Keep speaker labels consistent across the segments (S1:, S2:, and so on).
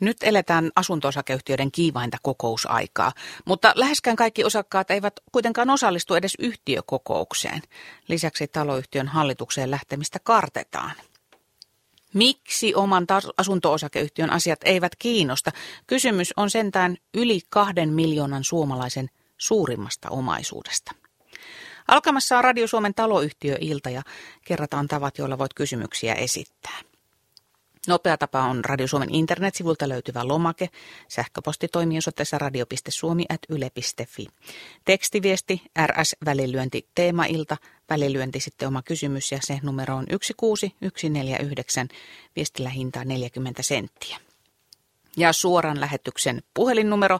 S1: Nyt eletään asunto-osakeyhtiöiden kiivainta kokousaikaa, mutta läheskään kaikki osakkaat eivät kuitenkaan osallistu edes yhtiökokoukseen. Lisäksi taloyhtiön hallitukseen lähtemistä kartetaan. Miksi oman asunto-osakeyhtiön asiat eivät kiinnosta? Kysymys on sentään yli kahden miljoonan suomalaisen suurimmasta omaisuudesta. Alkamassa on Radio Suomen taloyhtiöilta ja kerrataan tavat, joilla voit kysymyksiä esittää. Nopea tapa on Radio Suomen internetsivulta löytyvä lomake. Sähköposti toimii osoitteessa radio.suomi.yle.fi. Tekstiviesti RS välilyönti teemailta, välilyönti sitten oma kysymys ja se numero on 16149, viestillä hintaa 40 senttiä. Ja suoran lähetyksen puhelinnumero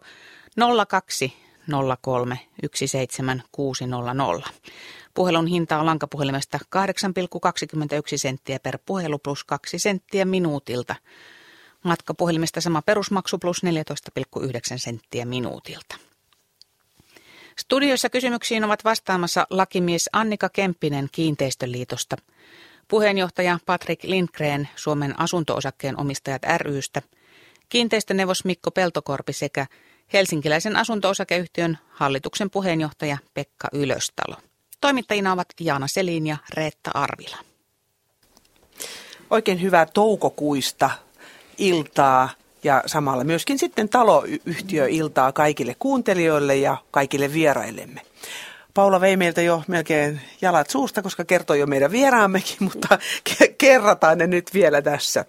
S1: 02 03 17600. Puhelun hinta on lankapuhelimesta 8,21 senttiä per puhelu plus 2 senttiä minuutilta. Matkapuhelimesta sama perusmaksu plus 14,9 senttiä minuutilta. Studiossa kysymyksiin ovat vastaamassa lakimies Annika Kemppinen Kiinteistöliitosta, puheenjohtaja Patrick Lindgren Suomen asunto-osakkeen omistajat rystä, kiinteistöneuvos Mikko Peltokorpi sekä Helsinkiläisen asunto-osakeyhtiön hallituksen puheenjohtaja Pekka Ylöstalo. Toimittajina ovat Jaana Selin ja Reetta Arvila.
S2: Oikein hyvää toukokuista iltaa ja samalla myöskin sitten taloyhtiöiltaa kaikille kuuntelijoille ja kaikille vieraillemme. Paula vei meiltä jo melkein jalat suusta, koska kertoi jo meidän vieraammekin, mutta kerrataan ne nyt vielä tässä.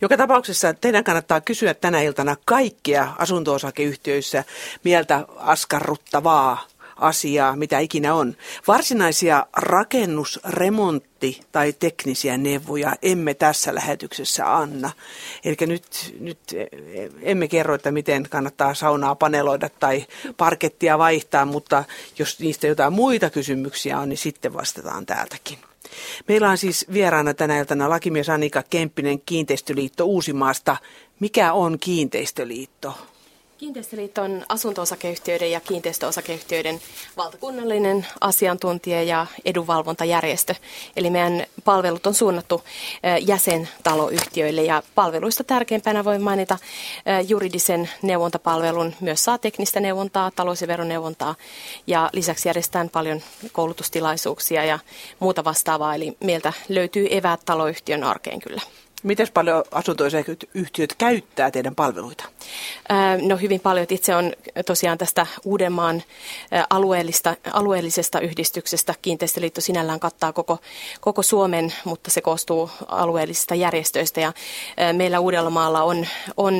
S2: Joka tapauksessa teidän kannattaa kysyä tänä iltana kaikkia asunto-osakeyhtiöissä mieltä askarruttavaa asiaa, mitä ikinä on. Varsinaisia rakennus, remontti tai teknisiä neuvoja emme tässä lähetyksessä anna. Eli nyt, nyt emme kerro, että miten kannattaa saunaa paneloida tai parkettia vaihtaa, mutta jos niistä jotain muita kysymyksiä on, niin sitten vastataan täältäkin. Meillä on siis vieraana tänä iltana lakimies Annika Kemppinen Kiinteistöliitto Uusimaasta. Mikä on Kiinteistöliitto?
S3: Kiinteistöliitto on asunto-osakeyhtiöiden ja kiinteistöosakeyhtiöiden valtakunnallinen asiantuntija ja edunvalvontajärjestö. Eli meidän palvelut on suunnattu jäsentaloyhtiöille ja palveluista tärkeimpänä voi mainita juridisen neuvontapalvelun. Myös saa teknistä neuvontaa, talous- ja veroneuvontaa ja lisäksi järjestetään paljon koulutustilaisuuksia ja muuta vastaavaa. Eli meiltä löytyy eväät taloyhtiön arkeen kyllä.
S2: Miten paljon asuntoyhtiöt käyttää teidän palveluita?
S3: No hyvin paljon. Itse on tosiaan tästä Uudenmaan alueellista, alueellisesta yhdistyksestä. Kiinteistöliitto sinällään kattaa koko, koko Suomen, mutta se koostuu alueellisista järjestöistä. Ja meillä Uudellamaalla on, on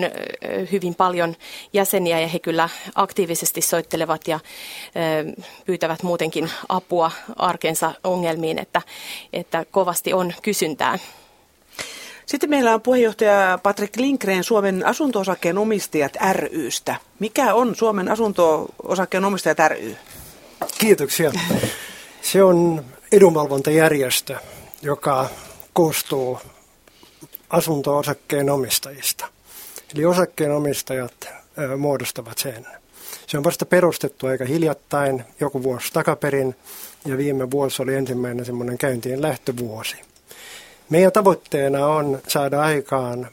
S3: hyvin paljon jäseniä ja he kyllä aktiivisesti soittelevat ja pyytävät muutenkin apua arkensa ongelmiin, että, että kovasti on kysyntää.
S2: Sitten meillä on puheenjohtaja Patrick Lindgren Suomen asunto-osakkeen omistajat rystä. Mikä on Suomen asunto-osakkeen omistajat ry?
S4: Kiitoksia. Se on edunvalvontajärjestö, joka koostuu asunto-osakkeen omistajista. Eli osakkeenomistajat muodostavat sen. Se on vasta perustettu aika hiljattain, joku vuosi takaperin, ja viime vuosi oli ensimmäinen semmoinen käyntiin lähtövuosi. Meidän tavoitteena on saada aikaan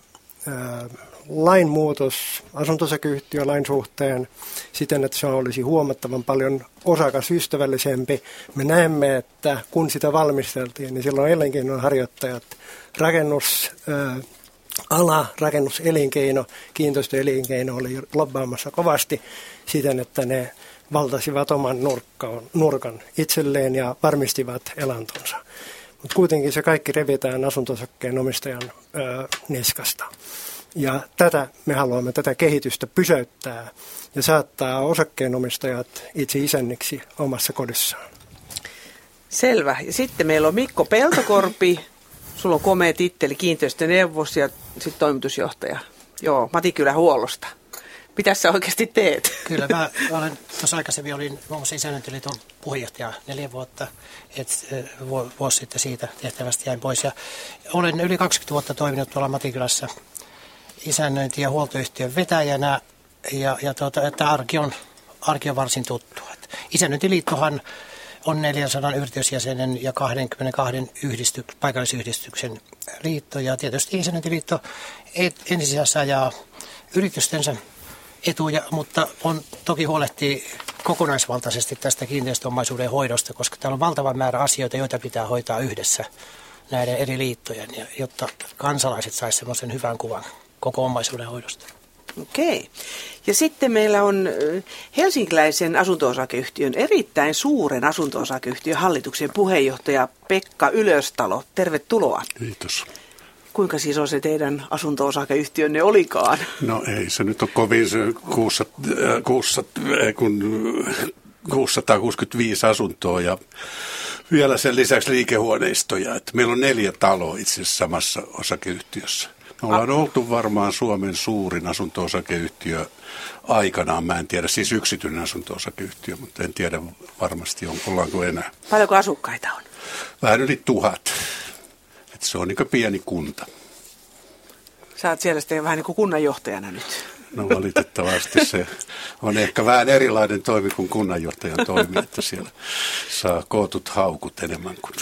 S4: lainmuutos asuntosakeyhtiölain suhteen siten, että se olisi huomattavan paljon osakasystävällisempi. Me näemme, että kun sitä valmisteltiin, niin silloin elinkeinon harjoittajat, rakennus, ala, rakennuselinkeino, kiinteistöelinkeino oli lobbaamassa kovasti siten, että ne valtasivat oman nurkan itselleen ja varmistivat elantonsa. Mutta kuitenkin se kaikki revitään asuntosakkeen omistajan ö, niskasta. Ja tätä me haluamme, tätä kehitystä pysäyttää ja saattaa osakkeenomistajat itse isänniksi omassa kodissaan.
S2: Selvä. Ja sitten meillä on Mikko Peltokorpi. Sulla on komea titteli kiinteistöneuvos ja sitten toimitusjohtaja. Joo, Matikylä huollosta. Mitä sä oikeasti teet?
S5: Kyllä, mä olen tuossa aikaisemmin olin muun muassa isännöintiliiton puheenjohtaja neljä vuotta, että vuosi sitten siitä tehtävästä jäin pois. Ja olen yli 20 vuotta toiminut tuolla Matikylässä isännöinti- ja huoltoyhtiön vetäjänä, ja, ja tuota, että arki on, arki on varsin tuttu. isännöintiliittohan on 400 yritysjäsenen ja 22 yhdistyk, paikallisyhdistyksen liitto. Ja tietysti isännöintiliitto ensisijassa ajaa yritystensä etuja, mutta on toki huolehtii kokonaisvaltaisesti tästä kiinteistöomaisuuden hoidosta, koska täällä on valtava määrä asioita, joita pitää hoitaa yhdessä näiden eri liittojen, jotta kansalaiset saisivat semmoisen hyvän kuvan koko omaisuuden hoidosta.
S2: Okei. Ja sitten meillä on helsinkiläisen asunto-osakeyhtiön, erittäin suuren asunto-osakeyhtiön hallituksen puheenjohtaja Pekka Ylöstalo. Tervetuloa.
S6: Kiitos.
S2: Kuinka siis on se teidän asunto-osakeyhtiönne olikaan?
S6: No ei se nyt ole kovin se 600, 600, kun 665 asuntoa ja vielä sen lisäksi liikehuoneistoja. Että meillä on neljä taloa itse asiassa samassa osakeyhtiössä. Me ollaan A- oltu varmaan Suomen suurin asunto-osakeyhtiö aikanaan. Mä en tiedä, siis yksityinen asunto-osakeyhtiö, mutta en tiedä varmasti, on, ollaanko enää.
S2: Paljonko asukkaita on?
S6: Vähän yli tuhat. Et se on niin pieni kunta.
S2: Sä oot siellä sitten vähän niin kuin kunnanjohtajana nyt.
S6: No valitettavasti se on ehkä vähän erilainen toimi kuin kunnanjohtajan toimi, että siellä saa kootut haukut enemmän kuin...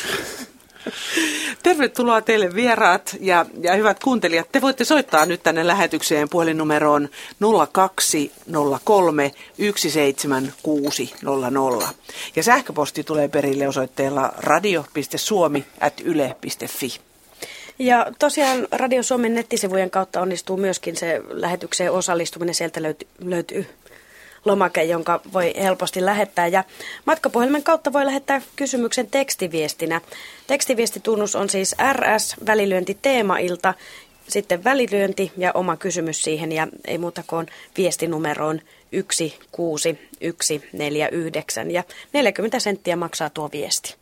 S2: Tervetuloa teille vieraat ja, ja hyvät kuuntelijat. Te voitte soittaa nyt tänne lähetykseen puhelinnumeroon 0203 17600. Ja sähköposti tulee perille osoitteella radio.suomi.yle.fi.
S7: Ja tosiaan Radio Suomen nettisivujen kautta onnistuu myöskin se lähetykseen osallistuminen. Sieltä löytyy, löytyy lomake, jonka voi helposti lähettää. Ja matkapuhelimen kautta voi lähettää kysymyksen tekstiviestinä. Tekstiviestitunnus on siis RS, välilyönti teemailta, sitten välilyönti ja oma kysymys siihen ja ei muuta kuin viestinumeroon 16149 ja 40 senttiä maksaa tuo viesti.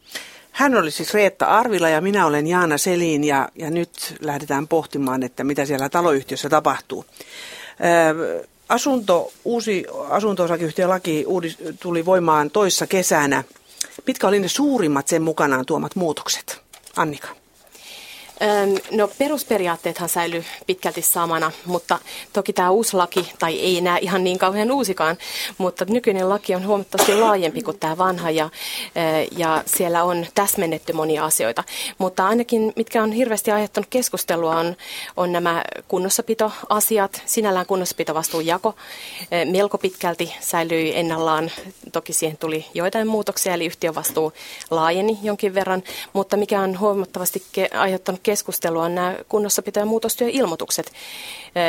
S2: Hän oli siis Reetta Arvila ja minä olen Jaana Selin ja, ja nyt lähdetään pohtimaan, että mitä siellä taloyhtiössä tapahtuu. Asunto, uusi asunto-osakeyhtiölaki uudis, tuli voimaan toissa kesänä. Mitkä oli ne suurimmat sen mukanaan tuomat muutokset? Annika.
S3: No perusperiaatteethan säilyy pitkälti samana, mutta toki tämä uusi laki, tai ei enää ihan niin kauhean uusikaan, mutta nykyinen laki on huomattavasti laajempi kuin tämä vanha ja, ja siellä on täsmennetty monia asioita. Mutta ainakin mitkä on hirveästi aiheuttanut keskustelua on, on nämä kunnossapitoasiat, sinällään kunnossapitovastuunjako melko pitkälti säilyi ennallaan. Toki siihen tuli joitain muutoksia, eli yhtiövastuu laajeni jonkin verran, mutta mikä on huomattavasti aiheuttanut keskustelua on nämä kunnossapito- ja muutostyöilmoitukset,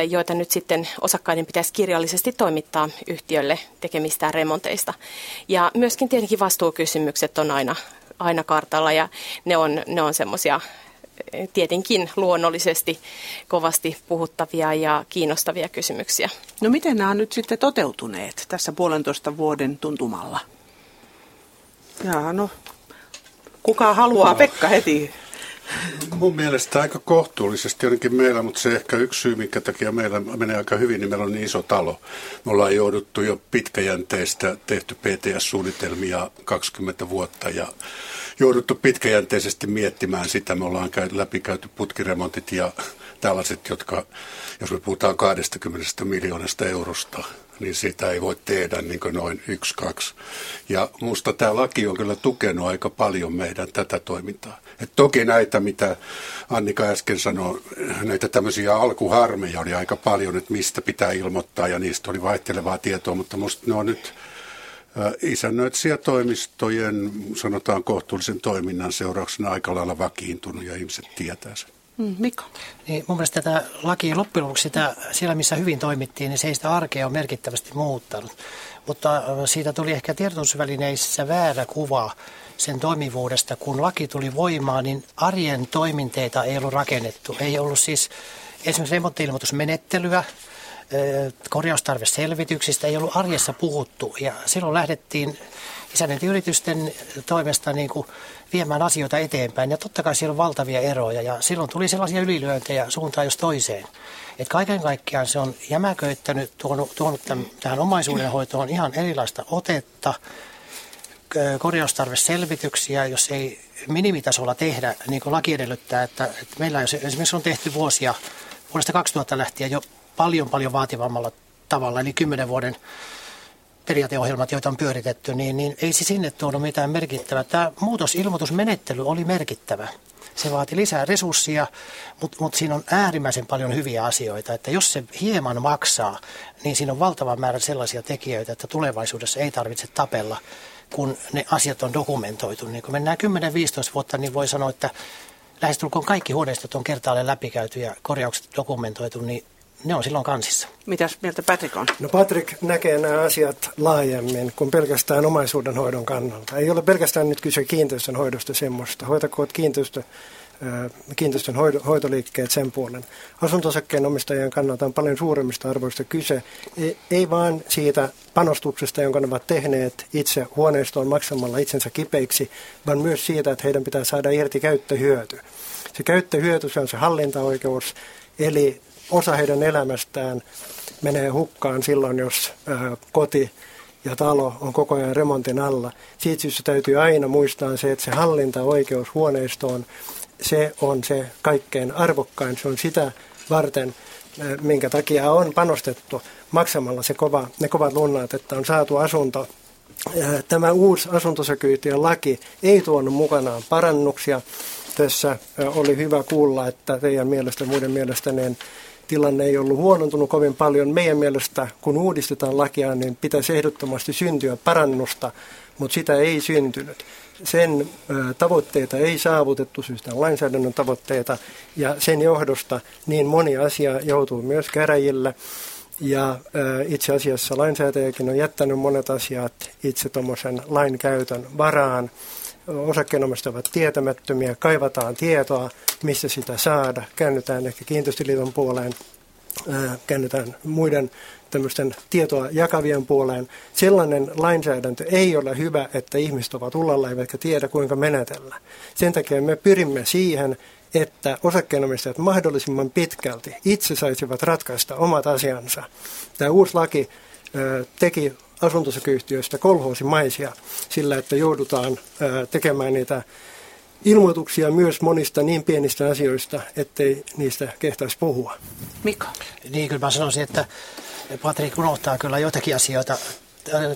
S3: joita nyt sitten osakkaiden pitäisi kirjallisesti toimittaa yhtiölle tekemistään remonteista. Ja myöskin tietenkin vastuukysymykset on aina, aina kartalla ja ne on, ne on semmoisia tietenkin luonnollisesti kovasti puhuttavia ja kiinnostavia kysymyksiä.
S2: No miten nämä on nyt sitten toteutuneet tässä puolentoista vuoden tuntumalla? Jaa, no kuka haluaa? Pekka heti
S6: Mun mielestä aika kohtuullisesti ainakin meillä, mutta se ehkä yksi syy, minkä takia meillä menee aika hyvin, niin meillä on niin iso talo. Me ollaan jouduttu jo pitkäjänteistä, tehty PTS-suunnitelmia 20 vuotta ja jouduttu pitkäjänteisesti miettimään sitä. Me ollaan käyty, läpikäyty putkiremontit ja tällaiset, jotka, jos me puhutaan 20 miljoonasta eurosta, niin sitä ei voi tehdä niin kuin noin yksi, kaksi. Ja minusta tämä laki on kyllä tukenut aika paljon meidän tätä toimintaa. Et toki näitä, mitä Annika äsken sanoi, näitä tämmöisiä alkuharmeja oli aika paljon, että mistä pitää ilmoittaa ja niistä oli vaihtelevaa tietoa, mutta minusta ne on nyt isännöitsijätoimistojen, sanotaan kohtuullisen toiminnan seurauksena aika lailla vakiintunut ja ihmiset tietää sen.
S2: Mm, Mikko?
S5: Niin mun mielestä tätä laki loppujen lopuksi sitä, siellä, missä hyvin toimittiin, niin se ei sitä arkea ole merkittävästi muuttanut. Mutta siitä tuli ehkä tiedotusvälineissä väärä kuva sen toimivuudesta. Kun laki tuli voimaan, niin arjen toiminteita ei ollut rakennettu. Ei ollut siis esimerkiksi remontti-ilmoitusmenettelyä, korjaustarveselvityksistä ei ollut arjessa puhuttu. Ja silloin lähdettiin isännöintiyritysten toimesta niin kuin viemään asioita eteenpäin. Ja totta kai siellä on valtavia eroja ja silloin tuli sellaisia ylilyöntejä suuntaan jos toiseen. Et kaiken kaikkiaan se on jämäköittänyt, tuonut, tuonut tämän, tähän omaisuudenhoitoon ihan erilaista otetta, korjaustarveselvityksiä, jos ei minimitasolla tehdä, niin kuin laki edellyttää, että, että meillä esimerkiksi on tehty vuosia, vuodesta 2000 lähtien jo paljon paljon vaativammalla tavalla, eli kymmenen vuoden periaateohjelmat, joita on pyöritetty, niin, niin ei se sinne tuonut mitään merkittävää. Tämä muutosilmoitusmenettely oli merkittävä. Se vaati lisää resursseja, mutta mut siinä on äärimmäisen paljon hyviä asioita. Että jos se hieman maksaa, niin siinä on valtava määrä sellaisia tekijöitä, että tulevaisuudessa ei tarvitse tapella, kun ne asiat on dokumentoitu. Niin kun mennään 10-15 vuotta, niin voi sanoa, että lähestulkoon kaikki huoneistot on kertaalleen läpikäyty ja korjaukset dokumentoitu, niin ne on silloin kansissa.
S2: Mitäs mieltä Patrick on?
S4: No Patrick näkee nämä asiat laajemmin kuin pelkästään omaisuuden hoidon kannalta. Ei ole pelkästään nyt kyse kiinteistön hoidosta semmoista. Hoitakoot kiinteistö, kiinteistön hoitoliikkeet sen puolen. Asuntosakkeen omistajien kannalta on paljon suuremmista arvoista kyse. Ei, ei vain siitä panostuksesta, jonka ne ovat tehneet itse huoneistoon maksamalla itsensä kipeiksi, vaan myös siitä, että heidän pitää saada irti käyttöhyöty. Se käyttöhyöty, se on se hallintaoikeus, eli osa heidän elämästään menee hukkaan silloin, jos ää, koti ja talo on koko ajan remontin alla. Siitä syystä täytyy aina muistaa se, että se hallintaoikeus huoneistoon, se on se kaikkein arvokkain. Se on sitä varten, minkä takia on panostettu maksamalla se kova, ne kovat lunnat, että on saatu asunto. Tämä uusi asuntosakyyhtiön laki ei tuonut mukanaan parannuksia. Tässä oli hyvä kuulla, että teidän mielestä muiden mielestä niin tilanne ei ollut huonontunut kovin paljon. Meidän mielestä, kun uudistetaan lakia, niin pitäisi ehdottomasti syntyä parannusta, mutta sitä ei syntynyt. Sen tavoitteita ei saavutettu syystä lainsäädännön tavoitteita ja sen johdosta niin moni asia joutuu myös käräjille. Ja itse asiassa lainsäätäjäkin on jättänyt monet asiat itse tuommoisen lain käytön varaan osakkeenomistajat ovat tietämättömiä, kaivataan tietoa, missä sitä saada, käännytään ehkä kiinteistöliiton puoleen, käännytään muiden tämmöisten tietoa jakavien puoleen. Sellainen lainsäädäntö ei ole hyvä, että ihmiset ovat ullalla eivätkä tiedä kuinka menetellä. Sen takia me pyrimme siihen, että osakkeenomistajat mahdollisimman pitkälti itse saisivat ratkaista omat asiansa. Tämä uusi laki teki asuntosakeyhtiöistä kolhoosimaisia sillä, että joudutaan tekemään niitä ilmoituksia myös monista niin pienistä asioista, ettei niistä kehtaisi puhua.
S2: Mika?
S5: Niin, kyllä mä sanoisin, että Patrik unohtaa kyllä joitakin asioita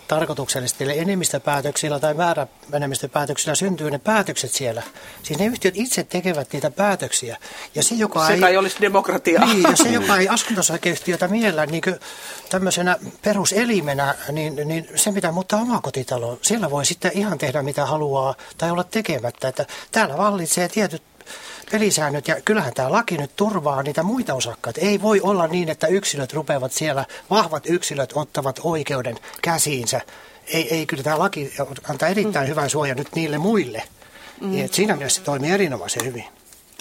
S5: tarkoituksellisesti, eli enemmistöpäätöksillä tai määräenemmistöpäätöksillä syntyy ne päätökset siellä. Siis ne yhtiöt itse tekevät niitä päätöksiä.
S2: Ja se, joka se ei, ei olisi demokratiaa.
S5: Niin, ja se, joka ei asuntosakeyhtiötä miellä niin tämmöisenä peruselimenä, niin, niin se mitä muuttaa omakotitaloon, siellä voi sitten ihan tehdä mitä haluaa tai olla tekemättä. Että täällä vallitsee tietyt pelisäännöt ja kyllähän tämä laki nyt turvaa niitä muita osakkaita. Ei voi olla niin, että yksilöt rupeavat siellä, vahvat yksilöt ottavat oikeuden käsiinsä. Ei, ei kyllä tämä laki antaa erittäin mm. hyvän suojan nyt niille muille. Mm. Et siinä mielessä se toimii erinomaisen hyvin.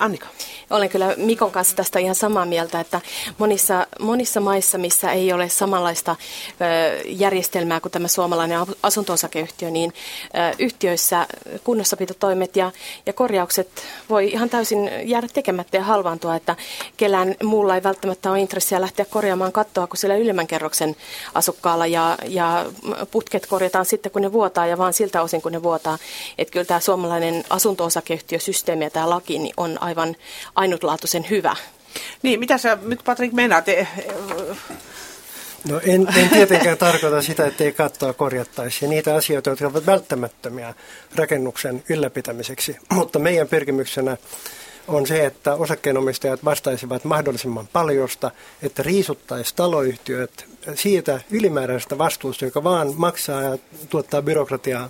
S2: Annika.
S3: Olen kyllä Mikon kanssa tästä ihan samaa mieltä, että monissa, monissa maissa, missä ei ole samanlaista ö, järjestelmää kuin tämä suomalainen asunto-osakeyhtiö, niin ö, yhtiöissä kunnossapitotoimet ja, ja korjaukset voi ihan täysin jäädä tekemättä ja halvaantua, että kellään muulla ei välttämättä ole intressiä lähteä korjaamaan kattoa kuin sillä ylemmän kerroksen asukkaalla ja, ja putket korjataan sitten kun ne vuotaa ja vaan siltä osin kun ne vuotaa. Että kyllä tämä suomalainen asunto-osakeyhtiösysteemi ja tämä laki niin on aivan ainutlaatuisen hyvä.
S2: Niin, mitä sä nyt Patrik meinaat?
S4: No en, en tietenkään tarkoita sitä, että ei kattoa korjattaisi ja niitä asioita, jotka ovat välttämättömiä rakennuksen ylläpitämiseksi. Mutta meidän pyrkimyksenä on se, että osakkeenomistajat vastaisivat mahdollisimman paljosta, että riisuttaisiin taloyhtiöt siitä ylimääräisestä vastuusta, joka vaan maksaa ja tuottaa byrokratiaa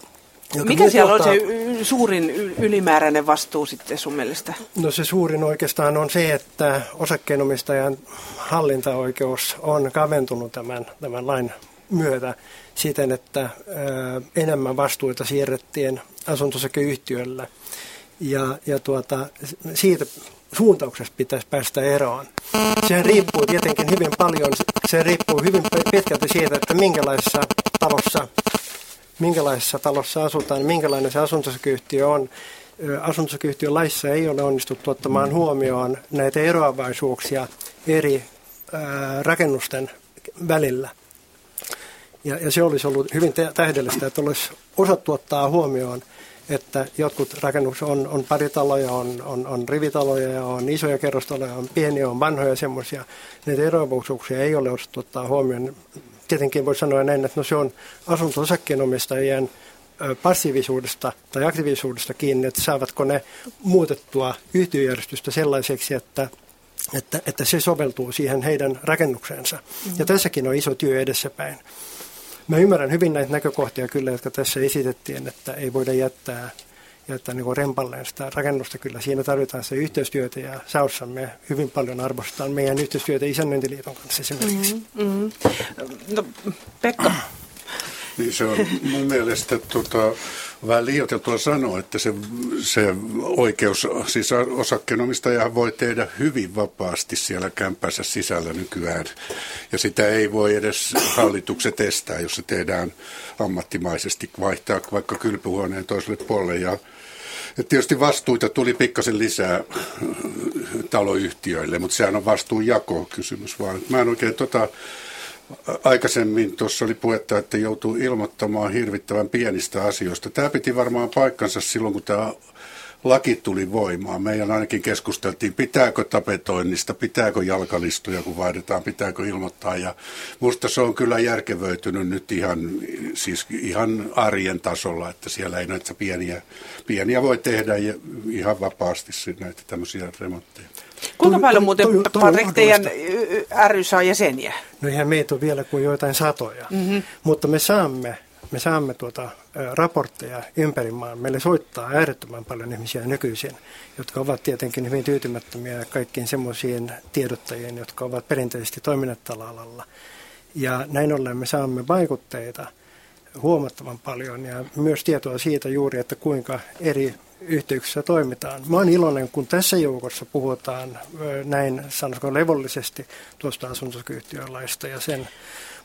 S2: mikä siellä on se suurin ylimääräinen vastuu sitten sun mielestä?
S4: No se suurin oikeastaan on se, että osakkeenomistajan hallintaoikeus on kaventunut tämän, tämän lain myötä siten, että ö, enemmän vastuita siirrettiin asuntosakeyhtiölle. Ja, ja tuota, siitä suuntauksesta pitäisi päästä eroon. Se riippuu tietenkin hyvin paljon, se riippuu hyvin pitkälti siitä, että minkälaisessa talossa minkälaisessa talossa asutaan, minkälainen se asuntosakeyhtiö on. Asuntosakeyhtiön laissa ei ole onnistuttu ottamaan huomioon näitä eroavaisuuksia eri rakennusten välillä. Ja, ja se olisi ollut hyvin tähdellistä, että olisi osattu ottaa huomioon, että jotkut rakennukset on, on paritaloja, on, on, on rivitaloja ja on isoja kerrostaloja, on pieniä, on vanhoja semmoisia. Näitä eroavaisuuksia ei ole osattu ottaa huomioon tietenkin voi sanoa näin, että no se on asunto-osakkeenomistajien passiivisuudesta tai aktiivisuudesta kiinni, että saavatko ne muutettua yhtiöjärjestystä sellaiseksi, että, että, että se soveltuu siihen heidän rakennukseensa. Mm-hmm. Ja tässäkin on iso työ edessäpäin. Mä ymmärrän hyvin näitä näkökohtia kyllä, jotka tässä esitettiin, että ei voida jättää, jättää niin remballeen sitä rakennusta. Kyllä siinä tarvitaan se yhteistyötä ja Saussamme hyvin paljon arvostetaan meidän yhteistyötä Isännöintiliiton kanssa esimerkiksi. Mm-hmm. mm-hmm.
S2: No, Pekka,
S6: niin se on mun mielestä tota, vähän liioiteltua sanoa, että se, se oikeus, siis osakkeenomistaja voi tehdä hyvin vapaasti siellä kämpänsä sisällä nykyään. Ja sitä ei voi edes hallitukset estää, jos se tehdään ammattimaisesti, vaihtaa vaikka kylpyhuoneen toiselle puolelle. Ja, ja tietysti vastuita tuli pikkasen lisää taloyhtiöille, mutta sehän on vastuunjako kysymys vaan. Mä en oikein tota, Aikaisemmin tuossa oli puhetta, että joutuu ilmoittamaan hirvittävän pienistä asioista. Tämä piti varmaan paikkansa silloin, kun tämä laki tuli voimaan. Meidän ainakin keskusteltiin, pitääkö tapetoinnista, pitääkö jalkalistuja, kun vaihdetaan, pitääkö ilmoittaa. Ja musta se on kyllä järkevöitynyt nyt ihan, siis ihan arjen tasolla, että siellä ei näitä pieniä, pieniä voi tehdä ihan vapaasti näitä tämmöisiä remontteja.
S2: Kuinka paljon muuten, Patrik, teidän ry saa jäseniä?
S4: No ihan meitä on vielä kuin joitain satoja, mm-hmm. mutta me saamme, me saamme tuota, raportteja ympäri maan. Meille soittaa äärettömän paljon ihmisiä nykyisin, jotka ovat tietenkin hyvin tyytymättömiä kaikkiin semmoisiin tiedottajien, jotka ovat perinteisesti toimineet tällä alalla. Ja näin ollen me saamme vaikutteita huomattavan paljon ja myös tietoa siitä juuri, että kuinka eri yhteyksissä toimitaan. Mä olen iloinen, kun tässä joukossa puhutaan näin, sanoisiko levollisesti tuosta asuntosyköyhtiölaista ja sen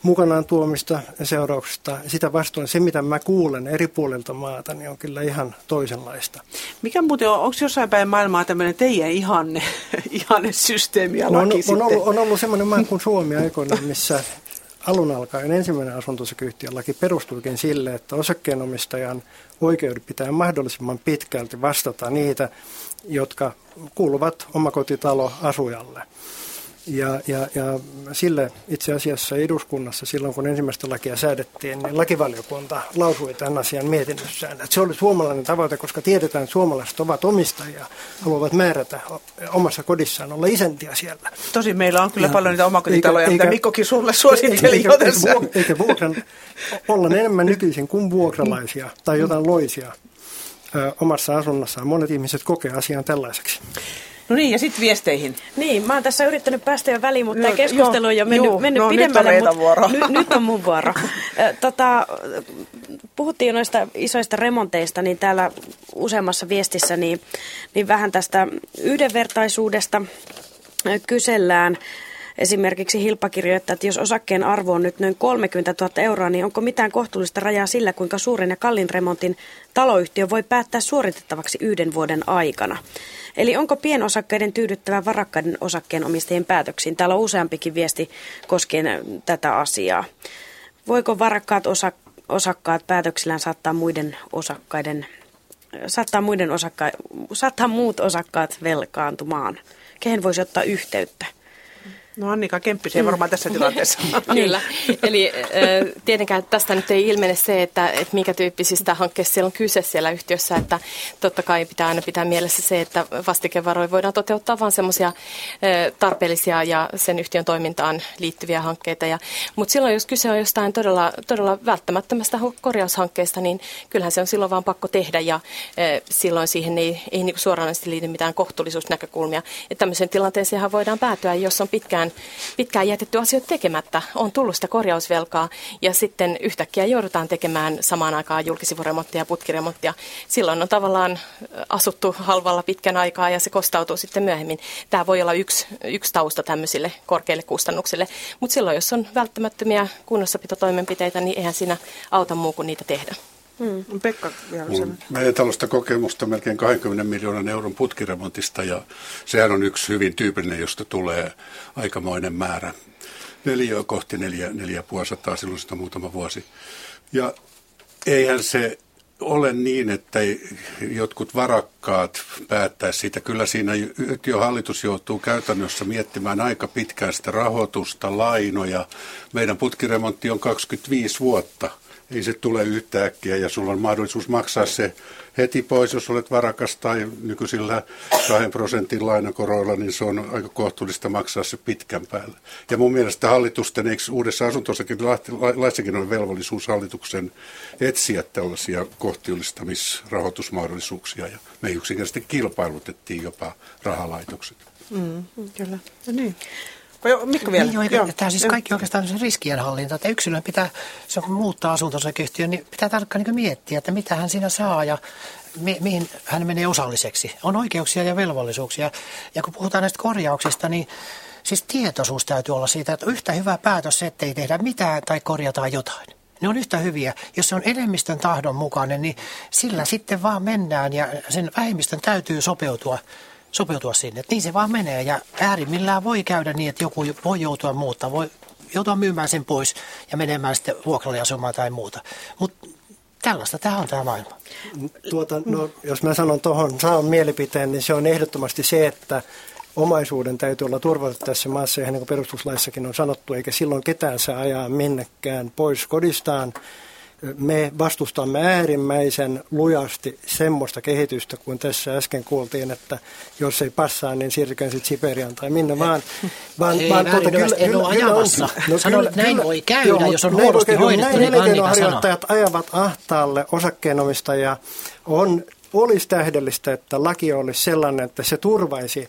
S4: mukanaan tuomista ja seurauksista. Sitä vastoin se, mitä mä kuulen eri puolilta maata, niin on kyllä ihan toisenlaista.
S2: Mikä muuten on, onko jossain päin maailmaa tämmöinen teidän ihanne, ihanne systeemi ja
S4: no,
S2: laki
S4: on, on, ollut, on ollut semmoinen maa kuin Suomi aikoinaan, missä alun alkaen ensimmäinen asuntosakeyhtiölaki perustuikin sille, että osakkeenomistajan oikeudet pitää mahdollisimman pitkälti vastata niitä, jotka kuuluvat omakotitaloasujalle. Ja, ja, ja sille itse asiassa eduskunnassa silloin, kun ensimmäistä lakia säädettiin, niin lakivaliokunta lausui tämän asian mietinnössään. Että se oli suomalainen tavoite, koska tiedetään, että suomalaiset ovat omistajia, haluavat määrätä omassa kodissaan olla isäntiä siellä.
S2: Tosi meillä on kyllä ja, paljon niitä omakotitaloja, eikä, mitä Mikkokin sulle suositteli eikä,
S4: eikä, eikä, eikä vuokran, olla enemmän nykyisin kuin vuokralaisia tai jotain loisia ö, omassa asunnossaan. Monet ihmiset kokee asian tällaiseksi.
S2: No niin, ja sitten viesteihin.
S7: Niin, mä oon tässä yrittänyt päästä jo väliin, mutta no, keskustelu on jo mennyt, joo, mennyt no, pidemmälle. Nyt on,
S2: mutta
S7: nyt, nyt on mun vuoro. tota, puhuttiin noista isoista remonteista, niin täällä useammassa viestissä niin, niin vähän tästä yhdenvertaisuudesta kysellään. Esimerkiksi Hilpa kirjoittaa, että jos osakkeen arvo on nyt noin 30 000 euroa, niin onko mitään kohtuullista rajaa sillä, kuinka suuren ja kallin remontin taloyhtiö voi päättää suoritettavaksi yhden vuoden aikana? Eli onko pienosakkeiden tyydyttävä varakkaiden osakkeenomistajien päätöksiin? Täällä on useampikin viesti koskien tätä asiaa. Voiko varakkaat osa, osakkaat päätöksillään saattaa muiden osakkaiden saattaa, muiden osakka, saattaa muut osakkaat velkaantumaan? Kehen voisi ottaa yhteyttä?
S2: No Annika Kemppisiä varmaan tässä tilanteessa.
S3: Kyllä. Eli tietenkään tästä nyt ei ilmene se, että, että minkä tyyppisistä hankkeista siellä on kyse siellä yhtiössä. Että totta kai pitää aina pitää mielessä se, että vastikevaroja voidaan toteuttaa vain semmoisia tarpeellisia ja sen yhtiön toimintaan liittyviä hankkeita. Ja, mutta silloin, jos kyse on jostain todella, todella välttämättömästä korjaushankkeesta, niin kyllähän se on silloin vaan pakko tehdä ja silloin siihen ei, ei niin suoranaisesti liity mitään kohtuullisuusnäkökulmia. Että tämmöiseen tilanteeseen voidaan päätyä, jos on pitkään pitkään, pitkään jätetty asioita tekemättä. On tullut sitä korjausvelkaa ja sitten yhtäkkiä joudutaan tekemään samaan aikaan julkisivuremonttia ja putkiremonttia. Silloin on tavallaan asuttu halvalla pitkän aikaa ja se kostautuu sitten myöhemmin. Tämä voi olla yksi, yksi tausta tämmöisille korkeille kustannuksille, mutta silloin jos on välttämättömiä kunnossapitotoimenpiteitä, niin eihän siinä auta muu kuin niitä tehdä.
S2: Hmm. Pekka
S6: Meidän tällaista kokemusta melkein 20 miljoonan euron putkiremontista ja sehän on yksi hyvin tyypillinen, josta tulee aikamoinen määrä. Neljä kohti neljä, neljä puolisataa silloin sitä muutama vuosi. Ja eihän se ole niin, että jotkut varakkaat päättäisi siitä. Kyllä siinä yhtiön hallitus joutuu käytännössä miettimään aika pitkään sitä rahoitusta, lainoja. Meidän putkiremontti on 25 vuotta. Ei se tule yhtäkkiä ja sulla on mahdollisuus maksaa se heti pois, jos olet varakas tai nykyisillä 2 prosentin lainakoroilla, niin se on aika kohtuullista maksaa se pitkän päälle. Ja mun mielestä hallitusten, eikö uudessa asuntossakin laissakin on velvollisuus hallituksen etsiä tällaisia kohtuullistamisrahoitusmahdollisuuksia ja me yksinkertaisesti kilpailutettiin jopa rahalaitokset.
S2: Mm, kyllä. Ja niin. Mikko vielä?
S5: Niin, joo, tämä siis kaikki oikeastaan se riskienhallinta, että yksilön pitää, se kun muuttaa asuntosakeyhtiön, niin pitää tarkkaan niin miettiä, että mitä hän siinä saa ja mi- mihin hän menee osalliseksi. On oikeuksia ja velvollisuuksia. Ja kun puhutaan näistä korjauksista, niin siis tietoisuus täytyy olla siitä, että yhtä hyvä päätös se, ettei tehdä mitään tai korjataan jotain. Ne on yhtä hyviä. Jos se on enemmistön tahdon mukainen, niin sillä sitten vaan mennään ja sen vähemmistön täytyy sopeutua sopeutua sinne. Että niin se vaan menee ja äärimmillään voi käydä niin, että joku voi joutua muuttaa, voi joutua myymään sen pois ja menemään sitten vuokralle asumaan tai muuta. Mutta tällaista tämä on tämä maailma.
S4: Tuota, no, jos mä sanon tuohon saan mielipiteen, niin se on ehdottomasti se, että omaisuuden täytyy olla turvattu tässä maassa, ihan niin kuin perustuslaissakin on sanottu, eikä silloin ketään saa ajaa minnekään pois kodistaan me vastustamme äärimmäisen lujasti semmoista kehitystä, kun tässä äsken kuultiin, että jos ei passaa, niin siirtykää sitten Siperiaan tai minne vaan.
S5: vaan, ei, vaan tuota, kyllä, en ole ajamassa. No, Sanon, että näin voi käydä, joo, jos on huonosti hoidettu,
S4: niin elinkeinoharjoittajat ajavat ahtaalle osakkeenomistajia. On, olisi tähdellistä, että laki olisi sellainen, että se turvaisi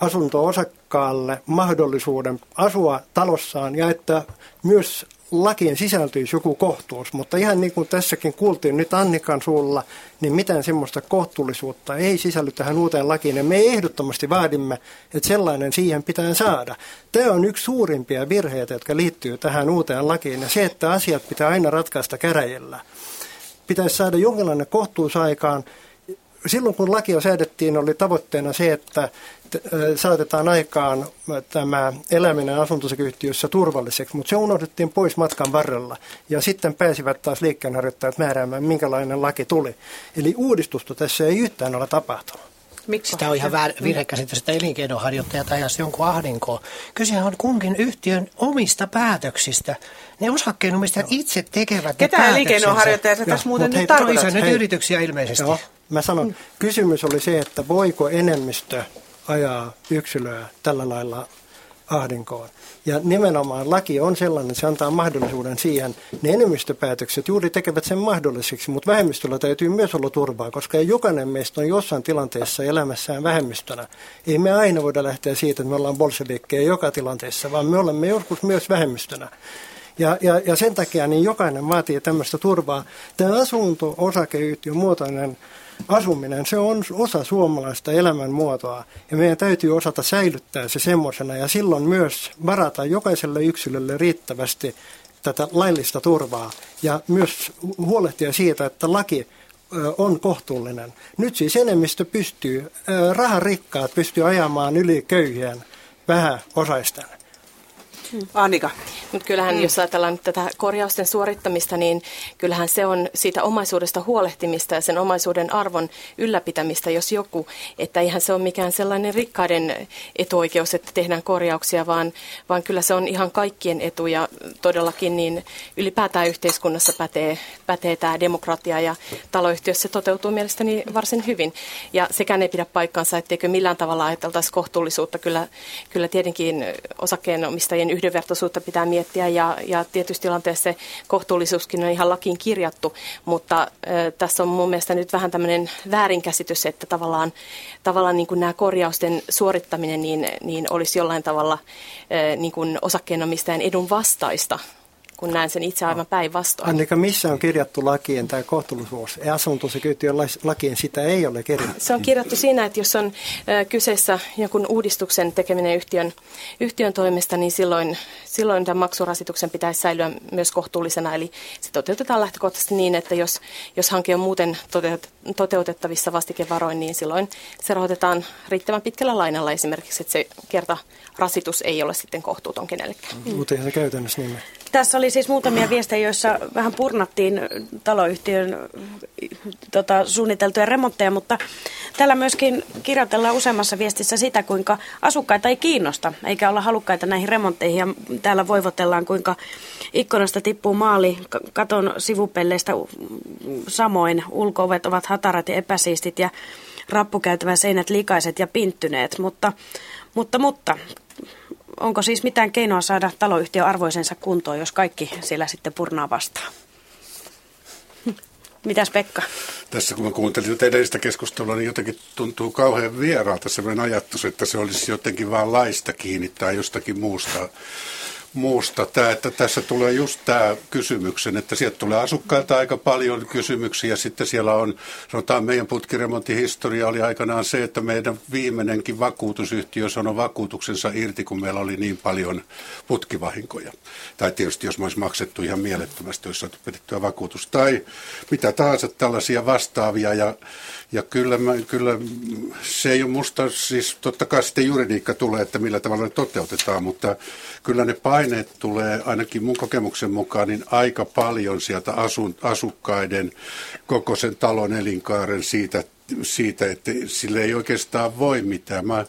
S4: asunto-osakkaalle mahdollisuuden asua talossaan ja että myös lakiin sisältyisi joku kohtuus, mutta ihan niin kuin tässäkin kuultiin nyt Annikan suulla, niin mitään semmoista kohtuullisuutta ei sisälly tähän uuteen lakiin. Ja me ehdottomasti vaadimme, että sellainen siihen pitää saada. Tämä on yksi suurimpia virheitä, jotka liittyy tähän uuteen lakiin. Ja se, että asiat pitää aina ratkaista käräjillä. Pitäisi saada jonkinlainen kohtuus aikaan. Silloin kun lakia säädettiin, oli tavoitteena se, että saatetaan aikaan tämä eläminen asuntosakeyhtiössä turvalliseksi, mutta se unohdettiin pois matkan varrella. Ja sitten pääsivät taas liikkeenharjoittajat määräämään, minkälainen laki tuli. Eli uudistusta tässä ei yhtään ole tapahtunut.
S5: Miksi? Sitä on ihan virhekäsitys, että elinkeinoharjoittajat ajaisi jonkun ahdinkoon. Kysehän on kunkin yhtiön omista päätöksistä. Ne osakkeenomistajat itse tekevät
S2: Ketä
S5: ne
S2: elinkeinoharjoittajat tässä muuten nyt tarkoitat?
S5: nyt yrityksiä ilmeisesti. Joo,
S4: mä sanon, kysymys oli se, että voiko enemmistö ajaa yksilöä tällä lailla ahdinkoon. Ja nimenomaan laki on sellainen, että se antaa mahdollisuuden siihen. Ne enemmistöpäätökset juuri tekevät sen mahdolliseksi, mutta vähemmistöllä täytyy myös olla turvaa, koska jokainen meistä on jossain tilanteessa elämässään vähemmistönä. Ei me aina voida lähteä siitä, että me ollaan bolshevikkejä joka tilanteessa, vaan me olemme joskus myös vähemmistönä. Ja, ja, ja sen takia niin jokainen vaatii tämmöistä turvaa. Tämä asunto-osakeyhtiön muotoinen asuminen, se on osa suomalaista elämänmuotoa ja meidän täytyy osata säilyttää se semmoisena ja silloin myös varata jokaiselle yksilölle riittävästi tätä laillista turvaa ja myös huolehtia siitä, että laki on kohtuullinen. Nyt siis enemmistö pystyy, raharikkaat pystyy ajamaan yli köyhien vähäosaisten.
S2: Annika.
S3: Mutta kyllähän, mm. jos ajatellaan nyt tätä korjausten suorittamista, niin kyllähän se on siitä omaisuudesta huolehtimista ja sen omaisuuden arvon ylläpitämistä, jos joku. Että eihän se ole mikään sellainen rikkaiden etuoikeus, että tehdään korjauksia, vaan, vaan kyllä se on ihan kaikkien etu ja todellakin niin ylipäätään yhteiskunnassa pätee, pätee tämä demokratia ja taloyhtiössä se toteutuu mielestäni varsin hyvin. Ja sekään ei pidä paikkansa, etteikö millään tavalla ajateltaisi kohtuullisuutta. Kyllä, kyllä tietenkin osakkeenomistajien yhdenvertaisuutta pitää miettiä ja, ja tietysti tilanteessa se kohtuullisuuskin on ihan lakiin kirjattu, mutta äh, tässä on mun mielestä nyt vähän tämmöinen väärinkäsitys, että tavallaan, tavallaan niin kuin nämä korjausten suorittaminen niin, niin olisi jollain tavalla äh, niin kuin osakkeenomistajan edun vastaista kun näen sen itse aivan päinvastoin.
S4: Annika, missä on kirjattu lakiin tämä kohtuullisuus? Asuntosekyytiön lakiin sitä ei ole kirjattu.
S3: Se on kirjattu siinä, että jos on kyseessä jonkun uudistuksen tekeminen yhtiön, yhtiön toimesta, niin silloin, silloin tämän maksurasituksen pitäisi säilyä myös kohtuullisena. Eli se toteutetaan lähtökohtaisesti niin, että jos, jos hanke on muuten toteutettavissa vastikevaroin, niin silloin se rahoitetaan riittävän pitkällä lainalla esimerkiksi, että se kerta rasitus ei ole sitten kohtuuton kenellekään.
S4: Mm. Mutta se käytännössä niin.
S7: Tässä oli siis muutamia viestejä, joissa vähän purnattiin taloyhtiön tota, suunniteltuja remontteja, mutta täällä myöskin kirjoitellaan useammassa viestissä sitä, kuinka asukkaita ei kiinnosta, eikä olla halukkaita näihin remontteihin. Ja täällä voivotellaan, kuinka ikkunasta tippuu maali, katon sivupelleistä samoin, ulkoovet ovat hatarat ja epäsiistit ja rappukäytävän seinät likaiset ja pinttyneet, mutta, mutta, mutta onko siis mitään keinoa saada taloyhtiö arvoisensa kuntoon, jos kaikki siellä sitten purnaa vastaan? Mitäs Pekka?
S6: Tässä kun mä kuuntelin edellistä keskustelua, niin jotenkin tuntuu kauhean vieraalta sellainen ajatus, että se olisi jotenkin vain laista kiinni tai jostakin muusta muusta. Tämä, että tässä tulee just tämä kysymyksen, että sieltä tulee asukkailta aika paljon kysymyksiä. Sitten siellä on, sanotaan meidän putkiremontin historia oli aikanaan se, että meidän viimeinenkin vakuutusyhtiö sanoi vakuutuksensa irti, kun meillä oli niin paljon putkivahinkoja. Tai tietysti jos me olisi maksettu ihan mielettömästi, jos saatu pidettyä vakuutus. Tai mitä tahansa tällaisia vastaavia. Ja ja kyllä, mä, kyllä se ei ole musta, siis totta kai sitten juridiikka tulee, että millä tavalla ne toteutetaan, mutta kyllä ne paineet tulee ainakin mun kokemuksen mukaan niin aika paljon sieltä asun, asukkaiden koko sen talon elinkaaren siitä, siitä, että sille ei oikeastaan voi mitään. Mä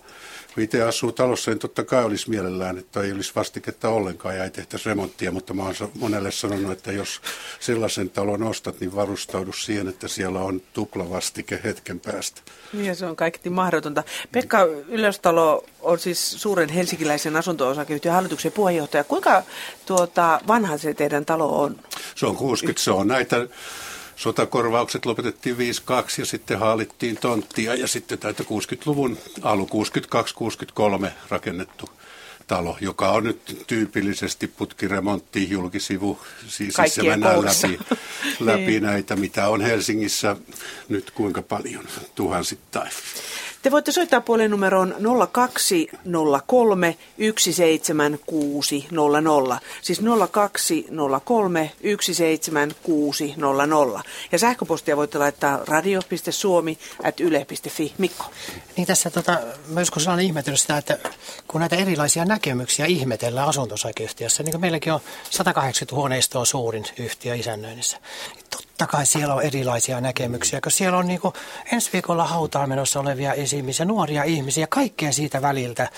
S6: kun itse asuu talossa, niin totta kai olisi mielellään, että ei olisi vastiketta ollenkaan ja ei tehtäisi remonttia, mutta mä oon monelle sanonut, että jos sellaisen talon ostat, niin varustaudu siihen, että siellä on tuplavastike hetken päästä.
S2: Ja se on kaikki mahdotonta. Pekka Ylöstalo on siis suuren helsinkiläisen asunto-osakeyhtiön hallituksen puheenjohtaja. Kuinka tuota, vanha se teidän talo on?
S6: Se on 60, se on näitä sotakorvaukset lopetettiin 52 ja sitten haalittiin tonttia ja sitten täytä 60-luvun alu 62-63 rakennettu talo, joka on nyt tyypillisesti putkiremontti, julkisivu, siis se mennään läpi, läpi niin. näitä, mitä on Helsingissä nyt kuinka paljon, tuhansittain.
S2: Te voitte soittaa numeroon 0203 17600. Siis 0203 17600. Ja sähköpostia voitte laittaa radio.suomi.yle.fi. Mikko.
S5: Niin tässä tota, mä joskus sellainen ihmetellyt sitä, että kun näitä erilaisia näkemyksiä ihmetellään asuntosakeyhtiössä, niin kuin meilläkin on 180 huoneistoa suurin yhtiö isännöinnissä, niin totta kai siellä on erilaisia näkemyksiä, koska siellä on niin kuin ensi viikolla hautaan menossa olevia esimisiä, nuoria ihmisiä, kaikkea siitä väliltä,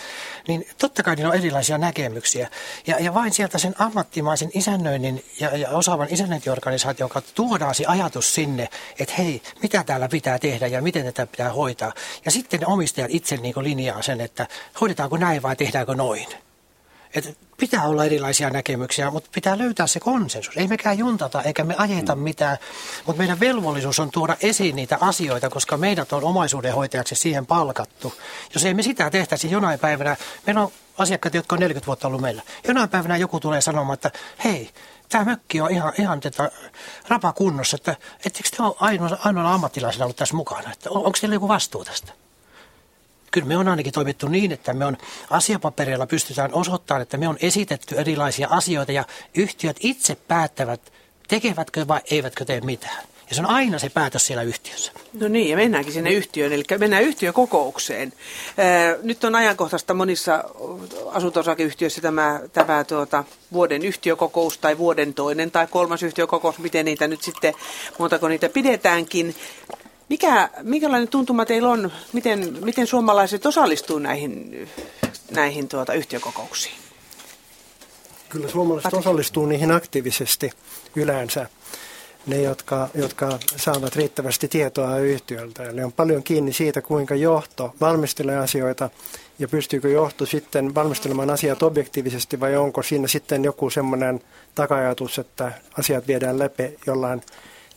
S5: niin totta kai niillä on erilaisia näkemyksiä. Ja, ja vain sieltä sen ammattimaisen isännöinnin ja, ja osaavan isännöintiorganisaation kautta tuodaan se ajatus sinne, että hei, mitä täällä pitää tehdä ja miten tätä pitää hoitaa. Ja sitten omistajat itse niin linjaa sen, että hoidetaanko näin vai tehdäänkö noin. Et pitää olla erilaisia näkemyksiä, mutta pitää löytää se konsensus. Ei mekään juntata eikä me ajeta mm. mitään, mutta meidän velvollisuus on tuoda esiin niitä asioita, koska meidät on omaisuudenhoitajaksi siihen palkattu. Jos ei me sitä tehtäisi jonain päivänä, meillä on asiakkaat, jotka on 40 vuotta ollut meillä. Jonain päivänä joku tulee sanomaan, että hei, tämä mökki on ihan, ihan tätä rapakunnossa, että ettekö te ole ainoa, ainoana ammattilaisena ollut tässä mukana, että on, onko teillä joku vastuu tästä? Kyllä me on ainakin toimittu niin, että me on asiapapereilla pystytään osoittamaan, että me on esitetty erilaisia asioita ja yhtiöt itse päättävät, tekevätkö vai eivätkö tee mitään. Ja se on aina se päätös siellä yhtiössä.
S2: No niin, ja mennäänkin sinne yhtiöön, eli mennään yhtiökokoukseen. Nyt on ajankohtaista monissa asunto tämä, tämä tuota, vuoden yhtiökokous tai vuoden toinen tai kolmas yhtiökokous, miten niitä nyt sitten, montako niitä pidetäänkin. Mikä, minkälainen tuntuma teillä on, miten, miten suomalaiset osallistuu näihin, näihin tuota, yhtiökokouksiin?
S4: Kyllä suomalaiset osallistuu niihin aktiivisesti yleensä. Ne, jotka, jotka saavat riittävästi tietoa yhtiöltä. Ne on paljon kiinni siitä, kuinka johto valmistelee asioita ja pystyykö johto sitten valmistelemaan asiat objektiivisesti vai onko siinä sitten joku semmoinen takajatus, että asiat viedään läpi jollain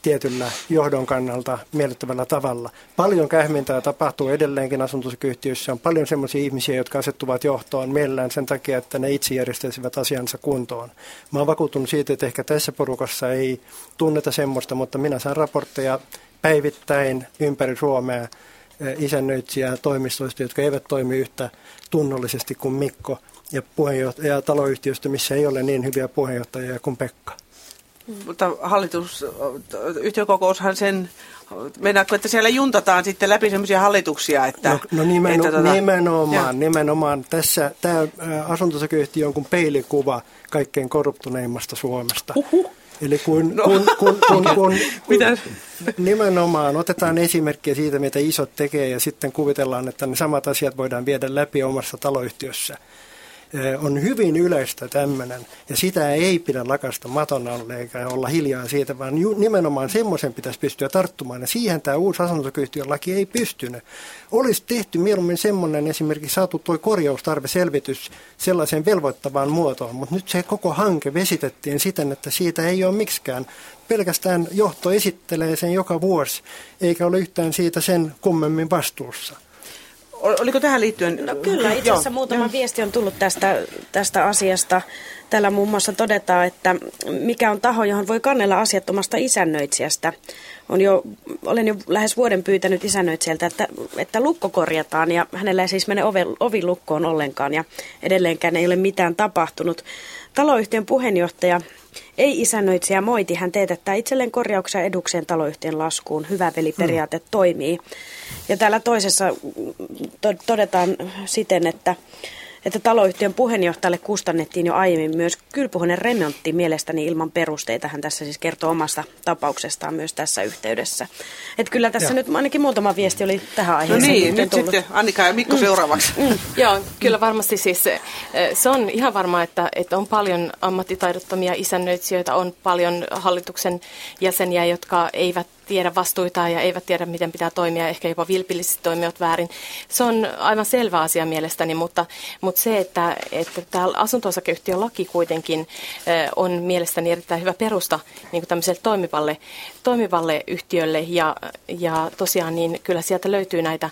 S4: tietyllä johdon kannalta miellyttävällä tavalla. Paljon kähmintää tapahtuu edelleenkin asuntosyköyhtiöissä. On paljon sellaisia ihmisiä, jotka asettuvat johtoon mielellään sen takia, että ne itse järjestäisivät asiansa kuntoon. Mä oon vakuuttunut siitä, että ehkä tässä porukassa ei tunneta semmoista, mutta minä saan raportteja päivittäin ympäri Suomea eh, isännöitsijä toimistoista, jotka eivät toimi yhtä tunnollisesti kuin Mikko ja, puheenjohtaja, ja taloyhtiöstä, missä ei ole niin hyviä puheenjohtajia kuin Pekka.
S2: Mutta hallitus, yhtiökokoushan sen, meinaatko, että siellä juntataan sitten läpi sellaisia hallituksia, että...
S4: No, no nimen,
S2: että
S4: tota, nimenomaan, nimenomaan. Tässä tämä asuntosakeyhtiö on kuin peilikuva kaikkein korruptuneimmasta Suomesta.
S2: Uhuh.
S4: Eli kun, no. kun, kun, kun, kun, kun nimenomaan otetaan esimerkkiä siitä, mitä isot tekee ja sitten kuvitellaan, että ne samat asiat voidaan viedä läpi omassa taloyhtiössä – on hyvin yleistä tämmöinen, ja sitä ei pidä lakasta maton alle eikä olla hiljaa siitä, vaan ju, nimenomaan semmoisen pitäisi pystyä tarttumaan, ja siihen tämä uusi asuntokyhtiön laki ei pystynyt. Olisi tehty mieluummin semmoinen esimerkiksi saatu tuo korjaustarveselvitys sellaiseen velvoittavaan muotoon, mutta nyt se koko hanke vesitettiin siten, että siitä ei ole miksikään pelkästään johto esittelee sen joka vuosi, eikä ole yhtään siitä sen kummemmin vastuussa.
S2: Oliko tähän liittyen?
S7: No kyllä, itse asiassa muutama Joo. viesti on tullut tästä, tästä asiasta. Täällä muun muassa todetaan, että mikä on taho, johon voi kannella asiattomasta isännöitsijästä. On jo, olen jo lähes vuoden pyytänyt isännöitsijältä, että, että lukko korjataan ja hänellä ei siis mene ovi, ovi lukkoon ollenkaan ja edelleenkään ei ole mitään tapahtunut. Taloyhtiön puheenjohtaja ei isännöitsijä moiti, hän teetättää itselleen korjauksia edukseen taloyhtiön laskuun. Hyvä veliperiaate hmm. toimii. Ja täällä toisessa todetaan siten, että että taloyhtiön puheenjohtajalle kustannettiin jo aiemmin myös kylpyhuoneen remontti mielestäni ilman perusteita. Hän tässä siis kertoo omasta tapauksestaan myös tässä yhteydessä. Et kyllä tässä Joo. nyt ainakin muutama viesti oli tähän aiheeseen.
S2: No niin, nyt tullut. sitten Annika ja Mikko mm. seuraavaksi. Mm.
S3: Joo, kyllä varmasti siis se on ihan varma, että, että on paljon ammattitaidottomia isännöitsijöitä, on paljon hallituksen jäseniä, jotka eivät tiedä vastuita ja eivät tiedä, miten pitää toimia, ehkä jopa vilpillisesti toimivat väärin. Se on aivan selvä asia mielestäni, mutta, mutta se, että, että tämä asunto-osakeyhtiön laki kuitenkin on mielestäni erittäin hyvä perusta niin tämmöiselle toimivalle, toimivalle yhtiölle. Ja, ja tosiaan niin kyllä sieltä löytyy näitä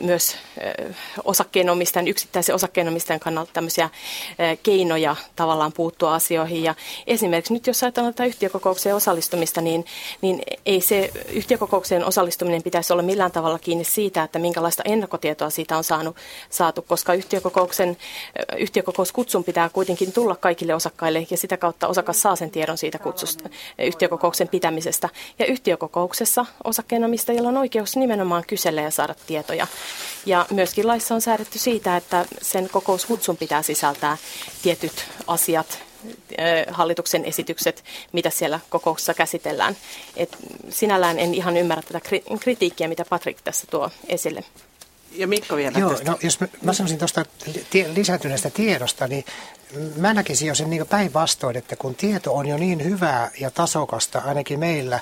S3: myös osakkeenomistajan, yksittäisen osakkeenomistajan kannalta tämmöisiä keinoja tavallaan puuttua asioihin. Ja esimerkiksi nyt jos ajatellaan tätä yhtiökokoukseen osallistumista, niin, niin ei se yhtiökokoukseen osallistuminen pitäisi olla millään tavalla kiinni siitä, että minkälaista ennakkotietoa siitä on saanut, saatu, koska yhtiökokouksen, yhtiökokouskutsun pitää kuitenkin tulla kaikille osakkaille ja sitä kautta osakas saa sen tiedon siitä kutsusta, yhtiökokouksen pitämisestä. Ja yhtiökokouksessa osakkeenomistajilla on oikeus nimenomaan kysellä ja saada tietoja. Ja myöskin laissa on säädetty siitä, että sen kokouskutsun pitää sisältää tietyt asiat, hallituksen esitykset, mitä siellä kokouksessa käsitellään. Et sinällään en ihan ymmärrä tätä kritiikkiä, mitä Patrik tässä tuo esille.
S2: Ja Mikko vielä
S5: Joo, tästä. no jos mä, mä sanoisin tuosta lisääntyneestä tiedosta, niin mä näkisin jo sen niin päinvastoin, että kun tieto on jo niin hyvää ja tasokasta, ainakin meillä,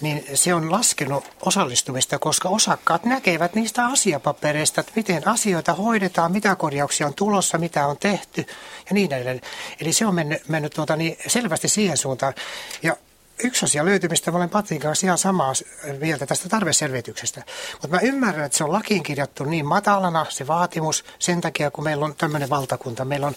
S5: niin se on laskenut osallistumista, koska osakkaat näkevät niistä asiapapereista, että miten asioita hoidetaan, mitä korjauksia on tulossa, mitä on tehty ja niin edelleen. Eli se on mennyt, mennyt tuota niin selvästi siihen suuntaan. Ja yksi asia löytyy, mistä mä olen Patin kanssa ihan samaa mieltä tästä tarveselvityksestä. Mutta mä ymmärrän, että se on lakiin kirjattu niin matalana se vaatimus sen takia, kun meillä on tämmöinen valtakunta. Meillä on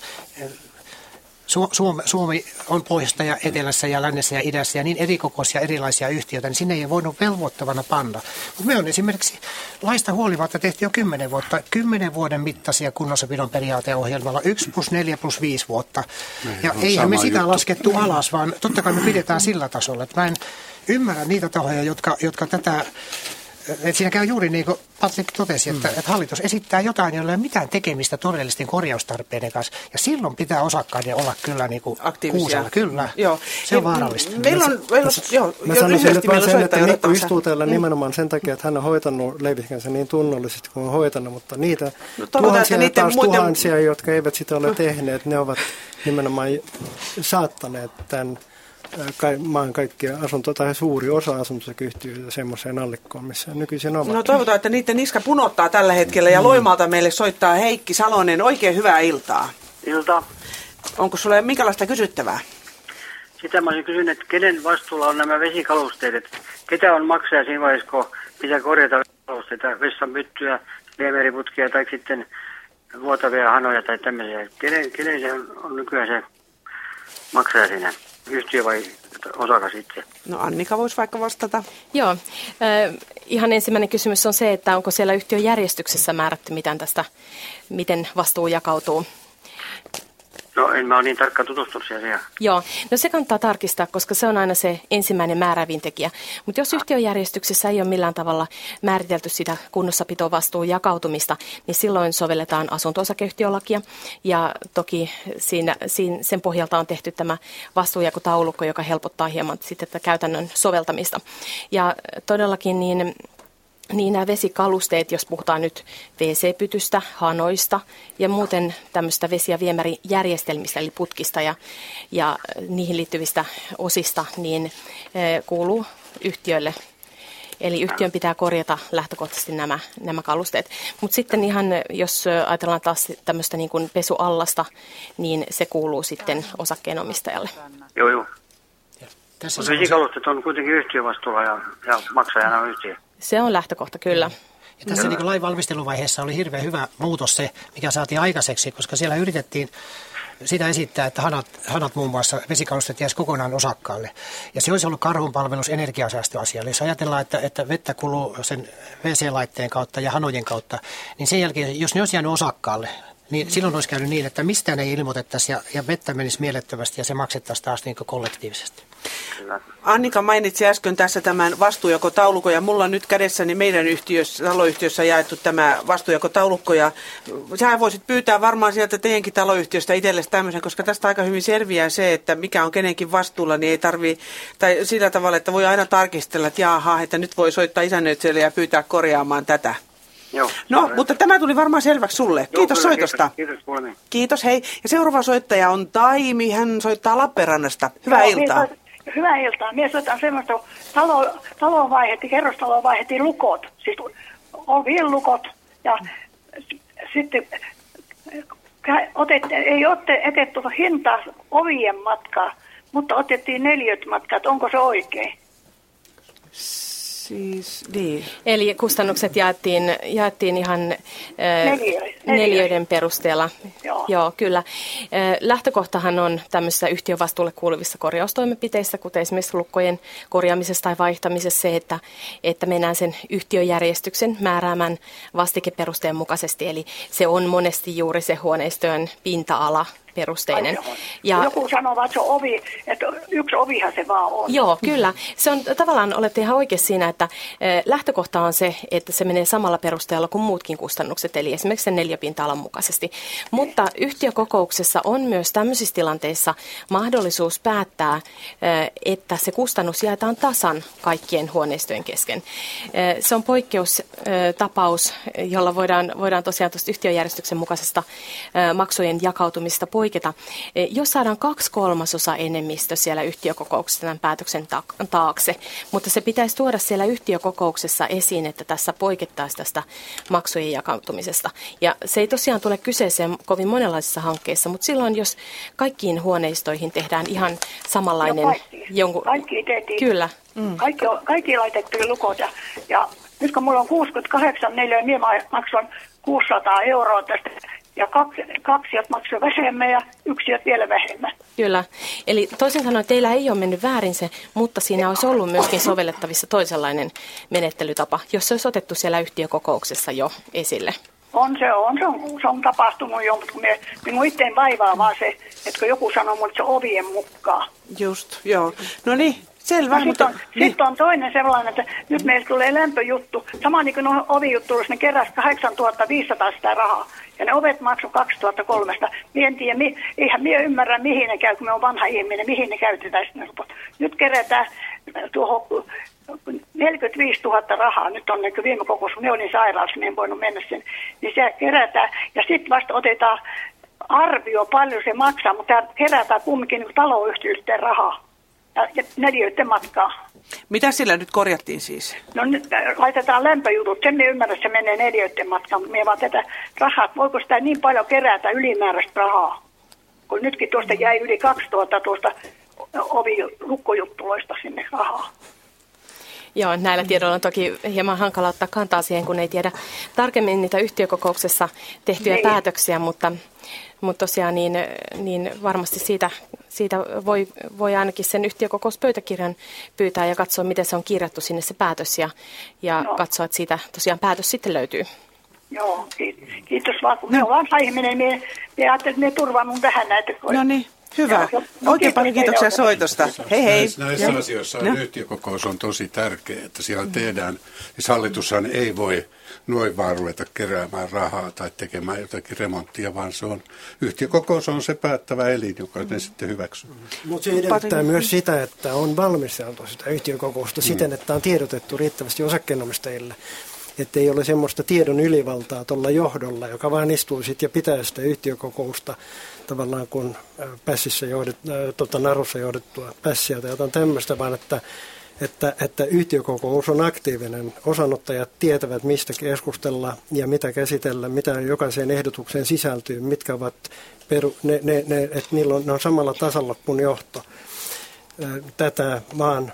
S5: Suomi, Suomi on pohjoista ja etelässä ja lännessä ja idässä ja niin erikokoisia erilaisia yhtiöitä, niin sinne ei voinut velvoittavana panna. Mutta me on esimerkiksi laista huolimatta tehty jo kymmenen vuotta, kymmenen vuoden mittaisia kunnossapidon periaateohjelmalla, 1 plus 4 plus 5 vuotta. Ne, ja eihän me sitä juttu. laskettu alas, vaan totta kai me pidetään sillä tasolla. Että mä en ymmärrä niitä tahoja, jotka, jotka tätä et siinä käy juuri niin kuin Patrik totesi, että, mm. että hallitus esittää jotain, jolla ei ole mitään tekemistä todellisten korjaustarpeiden kanssa. Ja silloin pitää osakkaiden olla kyllä niin kuin kuusella. Kyllä, joo. se on vaarallista.
S2: Meillä on, meillä on joo,
S4: Mä sanoisin nyt vaan sen, että Mikko istuu täällä mm. nimenomaan sen takia, että hän on hoitanut leiviskänsä niin tunnollisesti kuin on hoitanut, mutta niitä no, tuhansia ja taas muiden... tuhansia, jotka eivät sitä ole tehneet, ne ovat nimenomaan saattaneet tämän maan kaikkia asunto- tai suuri osa asuntosakeyhtiöitä semmoiseen allikkoon, missä nykyisin ovat.
S2: No toivotaan, että niiden niska punottaa tällä hetkellä ja mm. Loimalta meille soittaa Heikki Salonen. Oikein hyvää iltaa.
S8: Ilta.
S2: Onko sulle minkälaista kysyttävää?
S8: Sitä mä olisin kysynyt, että kenen vastuulla on nämä vesikalusteet, ketä on maksaja siinä vaiheessa, kun pitää korjata kalusteita, vessanpyttyjä, viemeriputkia tai sitten vuotavia hanoja tai tämmöisiä. Kenen, kenen se on, on nykyään se maksaja siinä? Yhtiö vai osakas itse?
S2: No Annika voisi vaikka vastata.
S3: Joo. Äh, ihan ensimmäinen kysymys on se, että onko siellä yhtiön järjestyksessä määrätty mitään tästä, miten vastuu jakautuu?
S8: No en mä ole niin tarkkaan tutustunut siihen.
S3: Joo, no se kannattaa tarkistaa, koska se on aina se ensimmäinen määrävin tekijä. Mutta jos yhtiöjärjestyksessä ei ole millään tavalla määritelty sitä kunnossapitovastuun jakautumista, niin silloin sovelletaan asunto-osakeyhtiölakia. Ja toki siinä, siinä, sen pohjalta on tehty tämä vastuujakotaulukko, joka helpottaa hieman sitten tätä käytännön soveltamista. Ja todellakin niin niin nämä vesikalusteet, jos puhutaan nyt WC-pytystä, hanoista ja muuten tämmöistä vesi- ja viemärijärjestelmistä, eli putkista ja, ja niihin liittyvistä osista, niin e, kuuluu yhtiölle. Eli yhtiön pitää korjata lähtökohtaisesti nämä, nämä kalusteet. Mutta sitten ihan, jos ajatellaan taas tämmöistä niin kuin pesuallasta, niin se kuuluu sitten osakkeenomistajalle.
S8: Joo, joo. Tässä vesikalustet on kuitenkin yhtiövastuulla ja, ja maksajana on yhtiö.
S3: Se on lähtökohta, kyllä.
S5: Ja tässä niin lain valmisteluvaiheessa oli hirveän hyvä muutos se, mikä saatiin aikaiseksi, koska siellä yritettiin sitä esittää, että hanat, hanat muun muassa vesikalustet jäisi kokonaan osakkaalle. Ja se olisi ollut karhunpalvelus energiasäästöasialle. Jos ajatellaan, että, että vettä kuluu sen WC-laitteen kautta ja hanojen kautta, niin sen jälkeen, jos ne olisi jäänyt osakkaalle, niin silloin olisi käynyt niin, että mistään ei ilmoitettaisi ja, ja vettä menisi mielettömästi ja se maksettaisiin taas niin kollektiivisesti.
S2: Annika mainitsi äsken tässä tämän vastuujakotaulukon ja mulla on nyt kädessäni meidän yhtiössä, taloyhtiössä jaettu tämä vastuujakotaulukko ja sä voisit pyytää varmaan sieltä teidänkin taloyhtiöstä itsellesi tämmöisen, koska tästä aika hyvin selviää se, että mikä on kenenkin vastuulla, niin ei tarvi, tai sillä tavalla, että voi aina tarkistella, että jaha, että nyt voi soittaa isännöitsijälle ja pyytää korjaamaan tätä.
S8: Joo,
S2: no, mutta tämä tuli varmaan selväksi sulle. Joo, kiitos kyllä, soitosta.
S8: Kiitos, kiitos,
S2: kiitos, hei. Ja seuraava soittaja on Taimi, hän soittaa Lappeenrannasta. Hyvää Joo, iltaa. Minä,
S9: hyvää iltaa. Minä soitan semmoista, talo, taloon vaihdettiin, kerrostaloon vaihdettiin lukot, siis ovien lukot. Ja sitten otet, ei otte, etetty hintaa ovien matkaa, mutta otettiin neljöt matkat. Onko se oikein?
S2: Siis, niin.
S3: Eli kustannukset jaettiin, jaettiin ihan Neliö, neljöiden perusteella. Joo. Joo, kyllä. Lähtökohtahan on tämmöisissä yhtiövastuulle kuuluvissa korjaustoimenpiteissä, kuten esimerkiksi lukkojen korjaamisessa tai vaihtamisessa se, että, että mennään sen yhtiöjärjestyksen määräämän vastikeperusteen mukaisesti. Eli se on monesti juuri se huoneistojen pinta-ala, perusteinen.
S9: Ja, Joku sanoo, että se on ovi, että yksi ovihan se vaan on.
S3: Joo, kyllä. Se on tavallaan, olette ihan oikeassa siinä, että eh, lähtökohta on se, että se menee samalla perusteella kuin muutkin kustannukset, eli esimerkiksi sen neljäpinta-alan mukaisesti. Mutta yhtiökokouksessa on myös tämmöisissä tilanteissa mahdollisuus päättää, eh, että se kustannus jaetaan tasan kaikkien huoneistojen kesken. Eh, se on poikkeustapaus, jolla voidaan, voidaan tosiaan tuosta yhtiöjärjestyksen mukaisesta maksujen jakautumista poikkeaa poiketa, e, jos saadaan kaksi kolmasosa enemmistö siellä yhtiökokouksessa tämän päätöksen taakse, mutta se pitäisi tuoda siellä yhtiökokouksessa esiin, että tässä poikettaisiin tästä maksujen jakautumisesta. Ja se ei tosiaan tule kyseeseen kovin monenlaisissa hankkeissa, mutta silloin, jos kaikkiin huoneistoihin tehdään ihan samanlainen...
S9: No kaikki, jonkun... kaikki tehtiin.
S3: Kyllä.
S9: Mm. Kaikki, kaikki laitettiin lukot ja, ja nyt kun mulla on 68 neliöä, minä maksan 600 euroa tästä ja kaksi, kaksi maksoi vähemmän ja yksi vielä vähemmän.
S3: Kyllä. Eli toisin sanoen teillä ei ole mennyt väärin se, mutta siinä olisi ollut myöskin sovellettavissa toisenlainen menettelytapa, jos se olisi otettu siellä yhtiökokouksessa jo esille.
S9: On se, on, se on, se on tapahtunut jo, mutta me, minun itteen vaivaa vaan se, että kun joku sanoo mulle, että se ovien mukaan.
S2: Just, joo. No niin, Selvä,
S9: no,
S2: mutta...
S9: Sitten on, niin. sit on toinen sellainen, että nyt meillä tulee lämpöjuttu. Sama niin kuin ovijuttu, ne keräsi 8500 sitä rahaa. Ja ne ovet maksoi 2003. Mie en tiedä, mi, eihän minä ymmärrä, mihin ne käy, kun me on vanha ihminen, mihin ne käytetään sitten Nyt kerätään tuohon 45 000 rahaa, nyt on niin viime kokous, kun ne olin sairaalassa, niin en voinut mennä sen, niin se kerätään ja sitten vasta otetaan arvio, paljon se maksaa, mutta kerätään kumminkin niin taloyhtiöiden rahaa ja neliöiden matkaa.
S2: Mitä sillä nyt korjattiin siis?
S9: No nyt laitetaan lämpöjutut. Sen että se menee neliöiden matkaan, mutta me vaan tätä rahaa, voiko sitä niin paljon kerätä ylimääräistä rahaa? Kun nytkin tuosta jäi yli 2000 tuosta ovi lukkojuttuloista sinne rahaa.
S3: Joo, näillä tiedoilla on toki hieman hankala ottaa kantaa siihen, kun ei tiedä tarkemmin niitä yhtiökokouksessa tehtyjä niin. päätöksiä, mutta, mutta tosiaan niin, niin varmasti siitä, siitä voi, voi ainakin sen yhtiökokouspöytäkirjan pyytää ja katsoa, miten se on kirjattu sinne se päätös ja, ja no. katsoa, että siitä tosiaan päätös sitten löytyy.
S9: Joo, kiitos vaan. Kun no. me ollaan saihminen, me, me ajattelin, että me turvaan mun tähän näitä.
S2: No niin. Hyvä. Joo, no, Oikein paljon kiitoksia soitosta. Hei hei.
S6: Näissä, näissä asioissa no. yhtiökokous on tosi tärkeä, että siellä tehdään. Siis hallitushan ei voi noin vaan ruveta keräämään rahaa tai tekemään jotakin remonttia, vaan se on, yhtiökokous on se päättävä elin, joka ne sitten hyväksyy.
S4: Mutta se edellyttää myös sitä, että on valmisteltu sitä yhtiökokousta mm. siten, että on tiedotettu riittävästi osakkeenomistajille että ei ole semmoista tiedon ylivaltaa tuolla johdolla, joka vaan istuu sitten ja pitää sitä yhtiökokousta tavallaan kun pässissä johdet, tota, narussa johdettua pässiä tai jotain tämmöistä, vaan että että, että yhtiökokous on aktiivinen. Osanottajat tietävät, mistä keskustella ja mitä käsitellä, mitä jokaiseen ehdotukseen sisältyy, mitkä ovat peru, ne, ne, ne, että niillä on, ne on samalla tasolla kuin johto. Tätä vaan,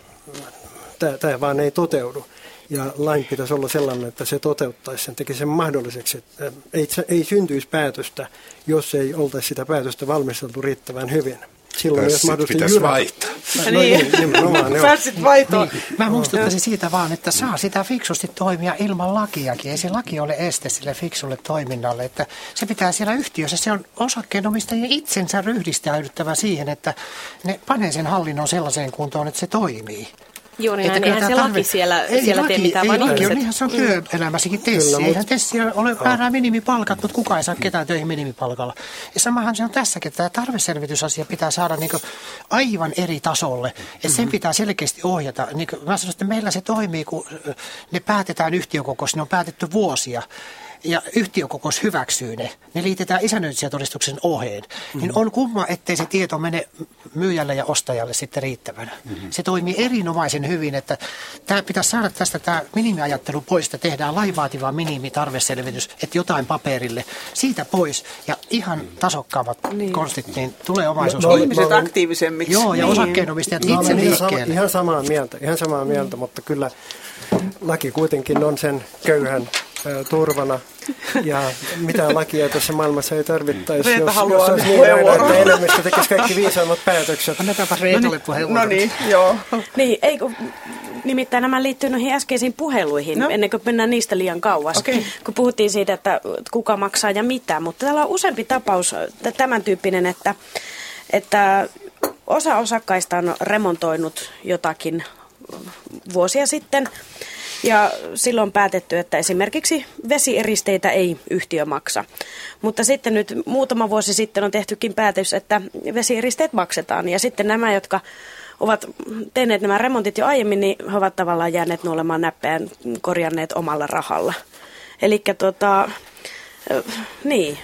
S4: tämä vaan ei toteudu. Ja lain pitäisi olla sellainen, että se toteuttaisi sen, tekisi sen mahdolliseksi. Että ei, ei syntyisi päätöstä, jos ei oltaisi sitä päätöstä valmisteltu riittävän hyvin
S6: silloin jos mahdollisesti pitäisi jyrät. vaihtaa.
S2: No, niin, nimenomaan. Pääsit vaihtoon.
S5: Niin, mä muistuttaisin siitä vaan, että saa sitä fiksusti toimia ilman lakiakin. Ei se laki ole este sille fiksulle toiminnalle. Että se pitää siellä yhtiössä, se on osakkeenomistajien itsensä ryhdistäydyttävä siihen, että ne panee sen hallinnon sellaiseen kuntoon, että se toimii.
S3: Juuri näin, eihän se tarvi... laki siellä, ei siellä laki, tee mitään,
S5: ei
S3: vaan
S5: laki on ihan se on mm. työelämässäkin tessi. Kyllä, eihän tessi ole määrää minimipalkat, mutta kukaan ei saa ketään töihin minimipalkalla. Ja samahan se on tässäkin, että tämä tarveselvitysasia pitää saada niin aivan eri tasolle. Että mm-hmm. sen pitää selkeästi ohjata. Niin mä sanoin, että meillä se toimii, kun ne päätetään yhtiökokous, ne on päätetty vuosia ja yhtiökokous hyväksyy ne, ne liitetään isännöitsijätodistuksen oheen, mm-hmm. niin on kumma, ettei se tieto mene myyjälle ja ostajalle sitten riittävänä. Mm-hmm. Se toimii erinomaisen hyvin, että tämä pitäisi saada tästä tämä minimiajattelu pois, että tehdään laivaativa minimitarveselvitys, että jotain paperille, siitä pois ja ihan tasokkaammat niin. konstit, niin tulee omaisuus.
S2: No, no, ihmiset no, aktiivisemmiksi.
S5: Joo, ja niin. osakkeenomistajat no, itse
S4: ihan, sama, ihan samaa mieltä, ihan samaa mieltä, mutta kyllä laki kuitenkin on sen köyhän turvana. Ja mitään lakia tässä maailmassa ei tarvittaisi,
S2: Reeta
S4: jos,
S2: haluaa
S4: jos olisi niin että enemmistö tekisi kaikki viisaammat päätökset.
S5: Annetaanpa Reetalle
S2: no niin,
S5: puheenvuoro.
S2: No niin, joo.
S7: Niin, ei kun, nimittäin nämä liittyy noihin äskeisiin puheluihin, no. ennen kuin mennään niistä liian kauas. Okay. Kun puhuttiin siitä, että kuka maksaa ja mitä, mutta täällä on useampi tapaus tämän tyyppinen, että, että osa osakkaista on remontoinut jotakin vuosia sitten – ja silloin päätetty, että esimerkiksi vesieristeitä ei yhtiö maksa. Mutta sitten nyt muutama vuosi sitten on tehtykin päätös, että vesieristeet maksetaan. Ja sitten nämä, jotka ovat tehneet nämä remontit jo aiemmin, niin he ovat tavallaan jääneet nuolemaan näppejään korjanneet omalla rahalla. Eli tota, niin,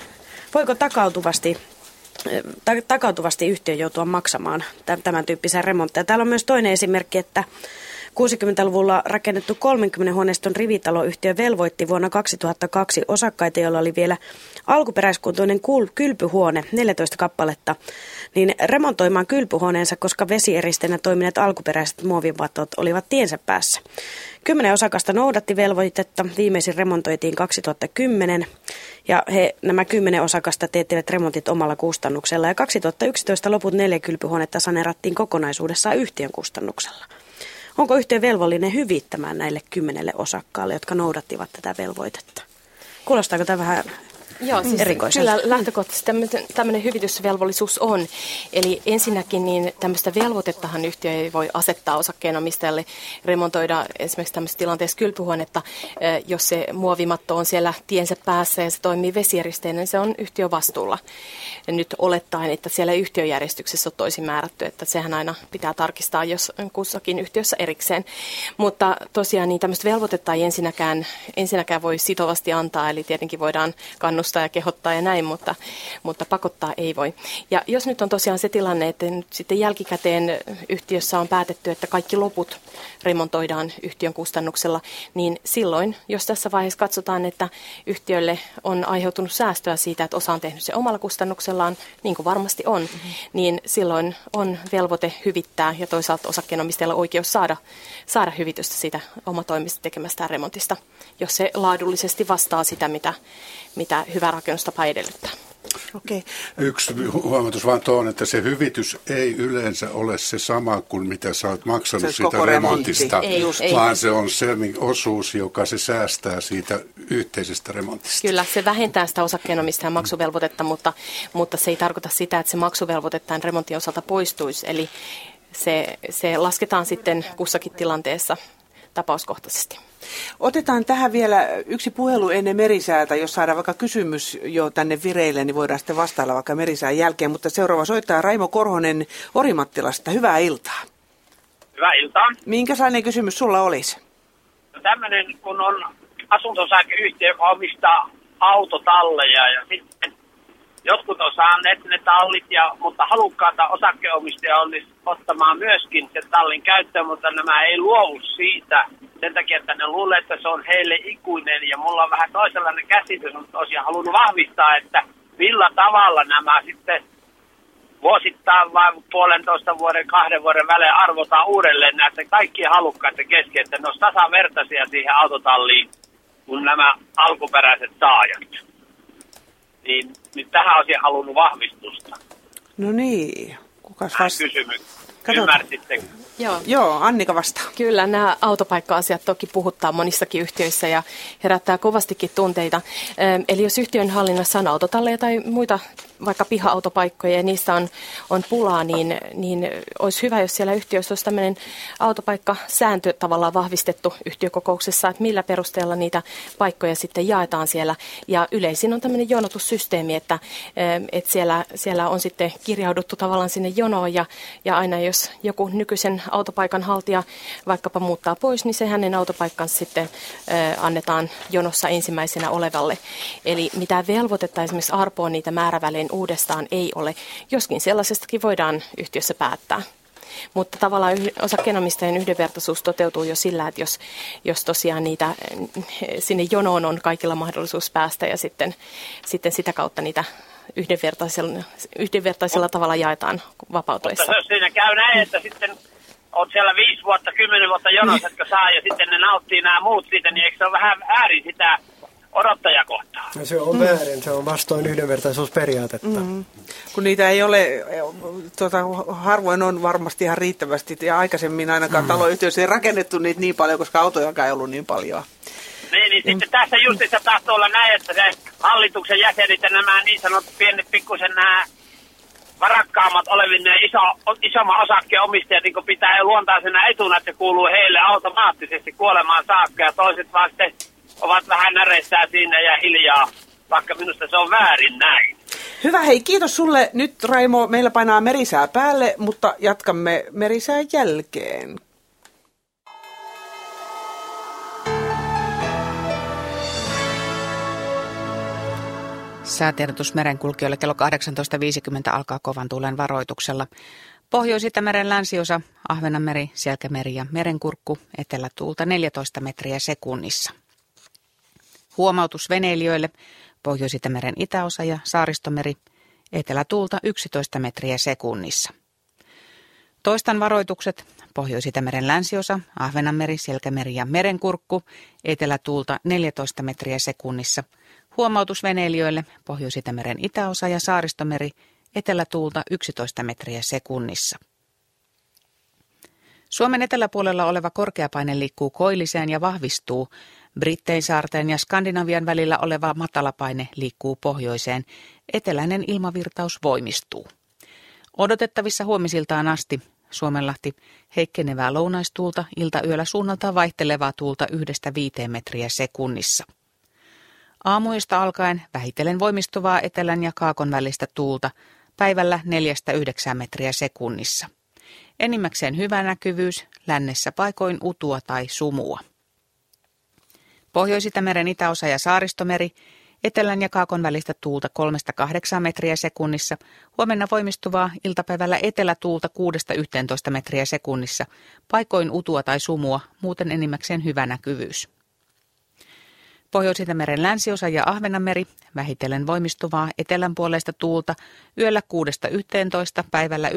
S7: voiko takautuvasti takautuvasti yhtiö joutua maksamaan tämän tyyppisen remontteja. Täällä on myös toinen esimerkki, että 60-luvulla rakennettu 30 huoneiston rivitaloyhtiö velvoitti vuonna 2002 osakkaita, joilla oli vielä alkuperäiskuntoinen kylpyhuone, 14 kappaletta, niin remontoimaan kylpyhuoneensa, koska vesieristeenä toimineet alkuperäiset muovivatot olivat tiensä päässä. Kymmenen osakasta noudatti velvoitetta, viimeisin remontoitiin 2010 ja he, nämä kymmenen osakasta teettivät remontit omalla kustannuksella ja 2011 loput neljä kylpyhuonetta saneerattiin kokonaisuudessaan yhtiön kustannuksella. Onko yhtiö velvollinen hyvittämään näille kymmenelle osakkaalle, jotka noudattivat tätä velvoitetta? Kuulostaako tämä vähän
S3: Joo, siis kyllä lähtökohtaisesti tämmöinen hyvitysvelvollisuus on. Eli ensinnäkin niin tämmöistä velvoitettahan yhtiö ei voi asettaa osakkeenomistajalle remontoida esimerkiksi tämmöisessä tilanteessa kylpyhuonetta, jos se muovimatto on siellä tiensä päässä ja se toimii vesijärjesteen, niin se on yhtiön vastuulla. Ja nyt olettaen, että siellä yhtiöjärjestyksessä on toisin määrätty, että sehän aina pitää tarkistaa, jos kussakin yhtiössä erikseen. Mutta tosiaan niin tämmöistä velvoitetta ei ensinnäkään, ensinnäkään voi sitovasti antaa, eli tietenkin voidaan kannustaa kannustaa ja kehottaa ja näin, mutta, mutta pakottaa ei voi. Ja jos nyt on tosiaan se tilanne, että nyt sitten jälkikäteen yhtiössä on päätetty, että kaikki loput remontoidaan yhtiön kustannuksella, niin silloin, jos tässä vaiheessa katsotaan, että yhtiölle on aiheutunut säästöä siitä, että osa on tehnyt se omalla kustannuksellaan, niin kuin varmasti on, mm-hmm. niin silloin on velvoite hyvittää ja toisaalta osakkeenomistajalla oikeus saada, saada hyvitystä siitä omatoimisesti tekemästään remontista, jos se laadullisesti vastaa sitä, mitä, mitä hyvä rakennustapa edellyttää.
S2: Okay.
S6: Yksi huomautus vaan tuon, että se hyvitys ei yleensä ole se sama kuin mitä sä oot maksanut siitä remontista,
S3: Ei, ei.
S6: vaan se on se osuus, joka se säästää siitä yhteisestä remontista.
S3: Kyllä, se vähentää sitä osakkeenomistajan maksuvelvoitetta, mutta, mutta se ei tarkoita sitä, että se maksuvelvoite tämän remontin osalta poistuisi. Eli se, se lasketaan sitten kussakin tilanteessa tapauskohtaisesti.
S2: Otetaan tähän vielä yksi puhelu ennen merisäätä, jos saadaan vaikka kysymys jo tänne vireille, niin voidaan sitten vastailla vaikka merisään jälkeen. Mutta seuraava soittaa Raimo Korhonen Orimattilasta. Hyvää iltaa.
S10: Hyvää iltaa.
S2: Minkälainen kysymys sulla olisi?
S10: No tämmöinen, kun on asunto-osakeyhtiö, joka omistaa autotalleja ja sitten jotkut on saaneet ne tallit, ja, mutta halukkaata osakkeenomistajia olisi ottamaan myöskin sen tallin käyttöön, mutta nämä ei luovu siitä sen takia, että ne luulee, että se on heille ikuinen ja mulla on vähän toisenlainen käsitys, mutta olisin halunnut vahvistaa, että millä tavalla nämä sitten vuosittain vai puolentoista vuoden, kahden vuoden välein arvotaan uudelleen näiden kaikkien halukkaiden kesken, että ne olisi tasavertaisia siihen autotalliin kuin nämä alkuperäiset saajat. Niin, niin tähän olisin halunnut vahvistusta.
S2: No niin, kukas
S10: Tähän
S2: vastaa?
S10: kysymykseen.
S2: Katsotaan.
S10: Ymmärsitte?
S3: Joo.
S2: Joo, Annika vastaa.
S3: Kyllä, nämä autopaikka-asiat toki puhuttaa monissakin yhtiöissä ja herättää kovastikin tunteita. Eli jos yhtiön hallinnassa on autotalleja tai muita vaikka piha-autopaikkoja ja niistä on, on pulaa, niin, niin olisi hyvä, jos siellä yhtiössä olisi tämmöinen autopaikkasääntö tavallaan vahvistettu yhtiökokouksessa, että millä perusteella niitä paikkoja sitten jaetaan siellä. Ja yleisin on tämmöinen jonotussysteemi, että, ö, että siellä, siellä on sitten kirjauduttu tavallaan sinne jonoon ja, ja aina jos joku nykyisen autopaikan haltija vaikkapa muuttaa pois, niin se hänen autopaikkansa sitten ö, annetaan jonossa ensimmäisenä olevalle. Eli mitään velvoitetta esimerkiksi arpoa niitä määrävälein uudestaan ei ole, joskin sellaisestakin voidaan yhtiössä päättää. Mutta tavallaan osakkeenomistajien yhdenvertaisuus toteutuu jo sillä, että jos, jos tosiaan niitä eh, sinne jonoon on kaikilla mahdollisuus päästä ja sitten, sitten sitä kautta niitä yhdenvertaisella, yhdenvertaisella tavalla jaetaan vapautuessa.
S10: Mutta jos siinä käy näin, että sitten on siellä viisi vuotta, kymmenen vuotta jonossa, jotka saa ja sitten ne nauttii nämä muut siitä, niin eikö se ole vähän väärin sitä odottajakohtaa?
S4: Ja se on väärin, se on vastoin yhdenvertaisuusperiaatetta. Mm.
S2: Kun niitä ei ole, tuota, harvoin on varmasti ihan riittävästi. Ja aikaisemmin ainakaan mm. taloyhtiöissä ei rakennettu niitä niin paljon, koska autojakaan ei ollut niin paljon.
S10: Niin, niin sitten tässä justissa tahtoo olla näin, että se hallituksen jäsenet ja nämä niin sanotut pienet pikkusen nämä varakkaammat olevine iso, isomman osakkeen omistajat niin pitää luontaisena etuna, että se kuuluu heille automaattisesti kuolemaan saakka ja toiset vaan sitten ovat vähän näreissään siinä ja hiljaa, vaikka minusta se on väärin näin.
S2: Hyvä, hei, kiitos sulle. Nyt Raimo, meillä painaa merisää päälle, mutta jatkamme merisään jälkeen.
S1: Säätiedotus merenkulkijoille kello 18.50 alkaa kovan tuulen varoituksella. Pohjois-Itämeren länsiosa, Ahvenanmeri, Selkämeri ja Merenkurkku, etelätuulta 14 metriä sekunnissa. Huomautus veneilijöille, Pohjois-Itämeren itäosa ja Saaristomeri, etelätuulta 11 metriä sekunnissa. Toistan varoitukset, Pohjois-Itämeren länsiosa, Ahvenanmeri, Selkämeri ja Merenkurkku, etelätuulta 14 metriä sekunnissa. Huomautus veneilijöille, Pohjois-Itämeren itäosa ja Saaristomeri, etelätuulta 11 metriä sekunnissa. Suomen eteläpuolella oleva korkeapaine liikkuu koilliseen ja vahvistuu. Britteinsaarten ja Skandinavian välillä oleva matalapaine liikkuu pohjoiseen. Eteläinen ilmavirtaus voimistuu. Odotettavissa huomisiltaan asti Suomenlahti heikkenevää lounaistuulta, iltayöllä suunnalta vaihtelevaa tuulta yhdestä viiteen metriä sekunnissa. Aamuista alkaen vähitellen voimistuvaa etelän ja kaakon välistä tuulta, päivällä 4-9 metriä sekunnissa. Enimmäkseen hyvä näkyvyys, lännessä paikoin utua tai sumua. Pohjois-Itämeren itäosa ja saaristomeri, etelän ja kaakon välistä tuulta 3-8 metriä sekunnissa, huomenna voimistuvaa iltapäivällä etelätuulta 6-11 metriä sekunnissa, paikoin utua tai sumua, muuten enimmäkseen hyvä näkyvyys. Pohjois-Itämeren länsiosa ja Ahvenanmeri, vähitellen voimistuvaa etelänpuoleista tuulta, yöllä 6-11, päivällä 9-14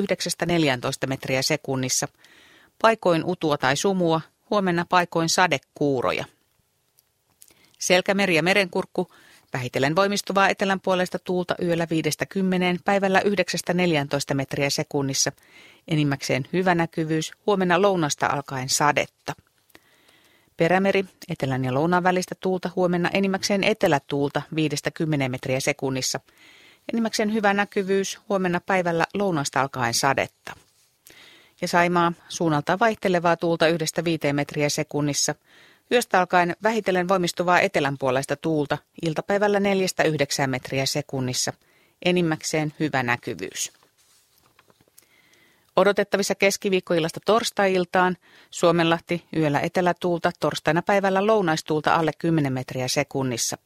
S1: metriä sekunnissa, paikoin utua tai sumua, huomenna paikoin sadekuuroja. Selkämeri ja merenkurkku, Vähitellen voimistuvaa etelän puolesta tuulta yöllä 5-10, päivällä 9-14 metriä sekunnissa. Enimmäkseen hyvä näkyvyys, huomenna lounasta alkaen sadetta. Perämeri, etelän ja lounaan välistä tuulta huomenna enimmäkseen etelätuulta 5-10 metriä sekunnissa. Enimmäkseen hyvä näkyvyys, huomenna päivällä lounasta alkaen sadetta. Ja Saimaa, suunnalta vaihtelevaa tuulta 1-5 metriä sekunnissa. Yöstä alkaen vähitellen voimistuvaa etelänpuoleista tuulta, iltapäivällä 4-9 metriä sekunnissa. Enimmäkseen hyvä näkyvyys. Odotettavissa keskiviikkoillasta torstai-iltaan Suomenlahti yöllä etelätuulta, torstaina päivällä lounaistuulta alle 10 metriä sekunnissa.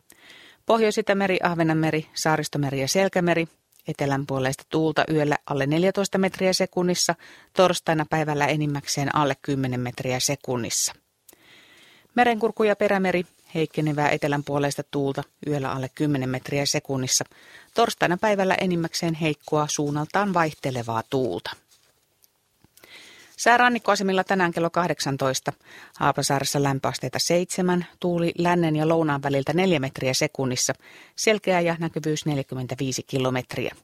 S1: Pohjois-Itämeri, Ahvenanmeri, Saaristomeri ja Selkämeri etelänpuoleista tuulta yöllä alle 14 metriä sekunnissa, torstaina päivällä enimmäkseen alle 10 metriä sekunnissa. Merenkurku ja perämeri heikkenevää etelänpuoleista tuulta yöllä alle 10 metriä sekunnissa, torstaina päivällä enimmäkseen heikkoa suunnaltaan vaihtelevaa tuulta. Sää rannikkoasemilla tänään kello 18. Haapasaaressa lämpöasteita 7, tuuli lännen ja lounaan väliltä 4 metriä sekunnissa, selkeä ja näkyvyys 45 kilometriä.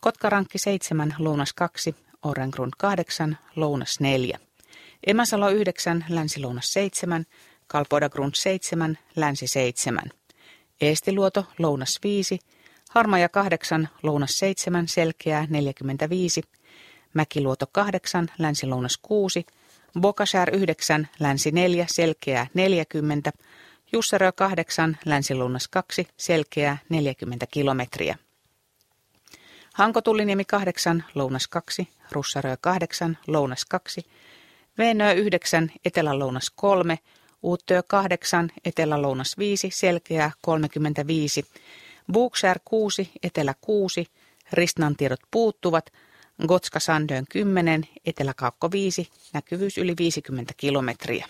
S1: Kotkarankki 7, lounas 2, Orengrund 8, lounas 4. Emäsalo 9, länsi-lounas 7, Kalpodagrund 7, länsi 7. Eestiluoto, lounas 5, Harmaja 8, lounas 7, selkeää 45, Mäkiluoto 8, länsi-lounas 6, Bokasär 9, länsi 4, selkeää 40, Jussarö 8, länsi-lounas 2, selkeää 40 kilometriä. Hankotuliniemi 8, lounas 2, Russarö 8, lounas 2, Veenö 9, etelä-lounas 3, Uuttöö 8, etelä-lounas 5, selkeää 35, Buuksär 6, etelä 6, Ristnan tiedot puuttuvat, Gotska Sandön 10, Etelä-Kaakko 5, näkyvyys yli 50 kilometriä.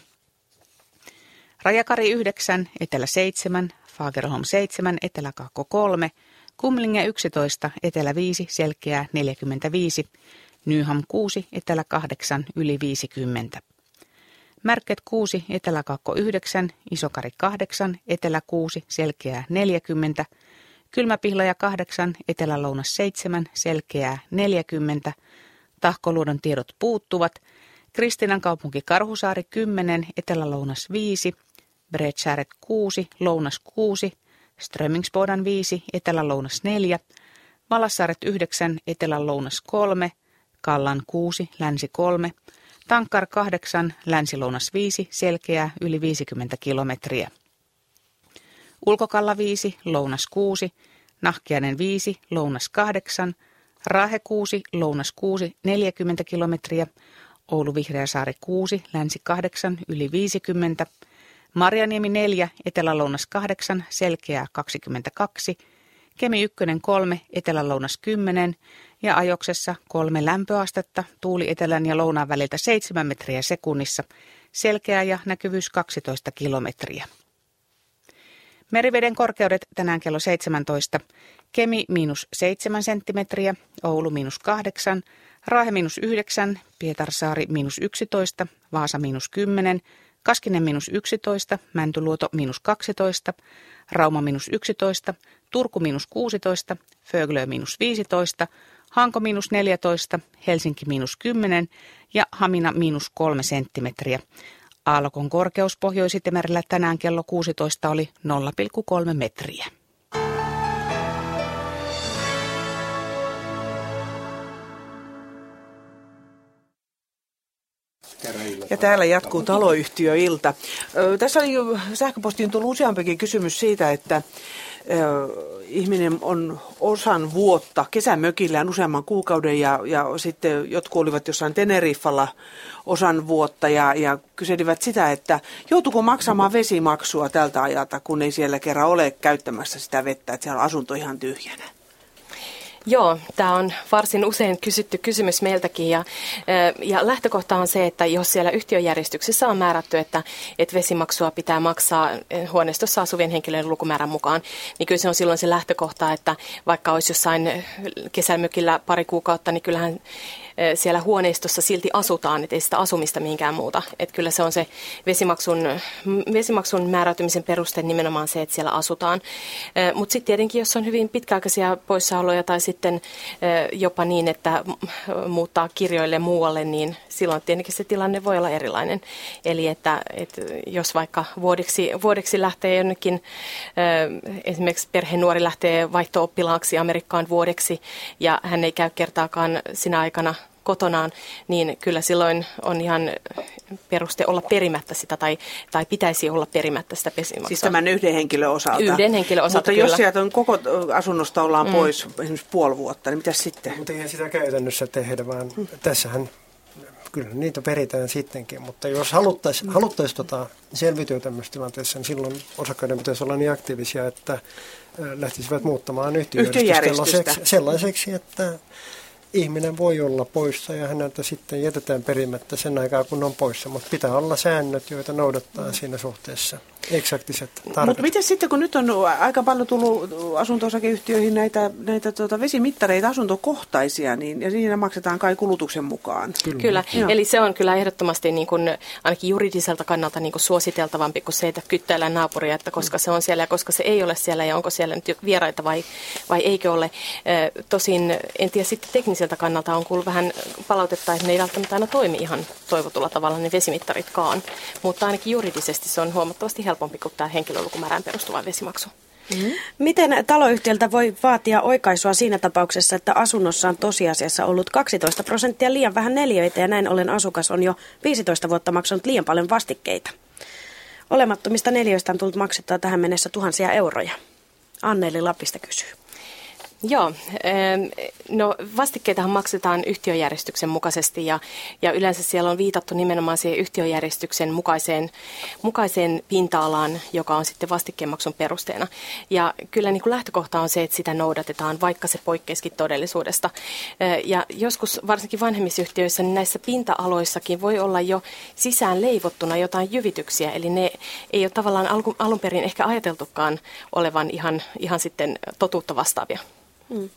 S1: Rajakari 9, Etelä 7, Fagerholm 7, Etelä-Kaakko 3, Kumlinge 11, Etelä 5, selkeää 45, Nyham 6, Etelä 8, yli 50. Märket 6, Etelä-Kaakko 9, Isokari 8, Etelä 6, selkeää 40, Kylmäpihlaja 8, Etelä-Lounas 7, Selkeää 40, Tahkoluodon tiedot puuttuvat, Kristinan kaupunki Karhusaari 10, Etelä-Lounas 5, Bredsäret 6, Lounas 6, Strömingsbodan 5, Etelä-Lounas 4, Valassaaret 9, Etelä-Lounas 3, Kallan 6, Länsi 3, Tankkar 8, Länsi-Lounas 5, Selkeää yli 50 kilometriä. Ulkokalla 5, Lounas 6, Nahkiainen 5, Lounas 8, Raahe 6, Lounas 6, 40 kilometriä, Oulu Vihreäsaari 6, Länsi 8, yli 50, Marjaniemi 4, Etelä-Lounas 8, Selkeää 22, Kemi 1 3, Etelä-Lounas 10 ja ajoksessa 3 lämpöastetta, tuuli etelän ja lounaan väliltä 7 metriä sekunnissa, selkeä ja näkyvyys 12 kilometriä. Meriveden korkeudet tänään kello 17. Kemi miinus 7 senttimetriä, Oulu miinus 8, Raahe miinus 9, Pietarsaari miinus 11, Vaasa miinus 10, Kaskinen miinus 11, Mäntyluoto miinus 12, Rauma miinus 11, Turku miinus 16, Föglö miinus 15, Hanko miinus 14, Helsinki miinus 10 ja Hamina miinus 3 senttimetriä. Aallokon korkeus Pohjois-Itämerellä tänään kello 16 oli 0,3 metriä.
S2: Ja täällä jatkuu taloyhtiöilta. Tässä oli sähköpostiin tullut useampikin kysymys siitä, että ihminen on osan vuotta kesämökillään useamman kuukauden ja, ja sitten jotkut olivat jossain Teneriffalla osan vuotta ja, ja kyselivät sitä, että joutuuko maksamaan vesimaksua tältä ajalta, kun ei siellä kerran ole käyttämässä sitä vettä, että siellä on asunto ihan tyhjänä.
S3: Joo, tämä on varsin usein kysytty kysymys meiltäkin ja, ja lähtökohta on se, että jos siellä yhtiöjärjestyksessä on määrätty, että, että vesimaksua pitää maksaa huoneistossa asuvien henkilöiden lukumäärän mukaan, niin kyllä se on silloin se lähtökohta, että vaikka olisi jossain kesämökillä pari kuukautta, niin kyllähän siellä huoneistossa silti asutaan, että ei sitä asumista mihinkään muuta. Että kyllä se on se vesimaksun, vesimaksun määräytymisen peruste nimenomaan se, että siellä asutaan. Mutta sitten tietenkin, jos on hyvin pitkäaikaisia poissaoloja tai sitten jopa niin, että muuttaa kirjoille muualle, niin silloin tietenkin se tilanne voi olla erilainen. Eli että, että jos vaikka vuodeksi, vuodeksi lähtee jonnekin, esimerkiksi perheenuori lähtee vaihto-oppilaaksi Amerikkaan vuodeksi ja hän ei käy kertaakaan sinä aikana kotonaan, niin kyllä silloin on ihan peruste olla perimättä sitä tai, tai pitäisi olla perimättä sitä pesimaksua.
S2: Siis tämän yhden henkilön osalta?
S3: Yhden henkilön osalta,
S2: Mutta
S3: kyllä.
S2: jos sieltä on koko asunnosta ollaan mm. pois esimerkiksi puoli vuotta, niin mitä sitten?
S4: Mutta eihän sitä käytännössä tehdä, vaan mm. tässähän kyllä niitä peritään sittenkin, mutta jos haluttaisiin haluttais tota selviytyä tämmöisessä tilanteessa, niin silloin osakkaiden pitäisi olla niin aktiivisia, että lähtisivät muuttamaan yhtiöjärjestystä sellaiseksi, että ihminen voi olla poissa ja häneltä sitten jätetään perimättä sen aikaa, kun on poissa, mutta pitää olla säännöt, joita noudattaa siinä suhteessa eksaktiset tarpeet.
S2: Mutta miten sitten, kun nyt on aika paljon tullut asunto-osakeyhtiöihin näitä, näitä tuota vesimittareita asuntokohtaisia, niin ja siinä maksetaan kai kulutuksen mukaan.
S3: Kyllä, kyllä. eli se on kyllä ehdottomasti niin kuin, ainakin juridiselta kannalta niin kuin suositeltavampi kuin se, että kyttäillä naapuria, että koska se on siellä ja koska se ei ole siellä ja onko siellä nyt vieraita vai, vai eikö ole. Tosin en tiedä sitten tekniseltä kannalta on kuullut vähän palautetta, että ne ei välttämättä aina toimi ihan toivotulla tavalla ne vesimittaritkaan, mutta ainakin juridisesti se on huomattavasti helpompi kuin tämä henkilölukumäärään perustuva vesimaksu.
S7: Mm-hmm. Miten taloyhtiöltä voi vaatia oikaisua siinä tapauksessa, että asunnossa on tosiasiassa ollut 12 prosenttia liian vähän neliöitä ja näin ollen asukas on jo 15 vuotta maksanut liian paljon vastikkeita? Olemattomista neliöistä on tullut maksettua tähän mennessä tuhansia euroja. Anneli Lapista kysyy.
S3: Joo, no vastikkeitahan maksetaan yhtiöjärjestyksen mukaisesti ja, ja yleensä siellä on viitattu nimenomaan siihen yhtiöjärjestyksen mukaiseen, mukaiseen pinta-alaan, joka on sitten vastikkeenmaksun perusteena. Ja kyllä niin kuin lähtökohta on se, että sitä noudatetaan, vaikka se poikkeisikin todellisuudesta. Ja joskus varsinkin vanhemmissa yhtiöissä, niin näissä pinta-aloissakin voi olla jo sisään leivottuna jotain jyvityksiä, eli ne ei ole tavallaan alun, perin ehkä ajateltukaan olevan ihan, ihan sitten totuutta vastaavia.
S7: Hmm.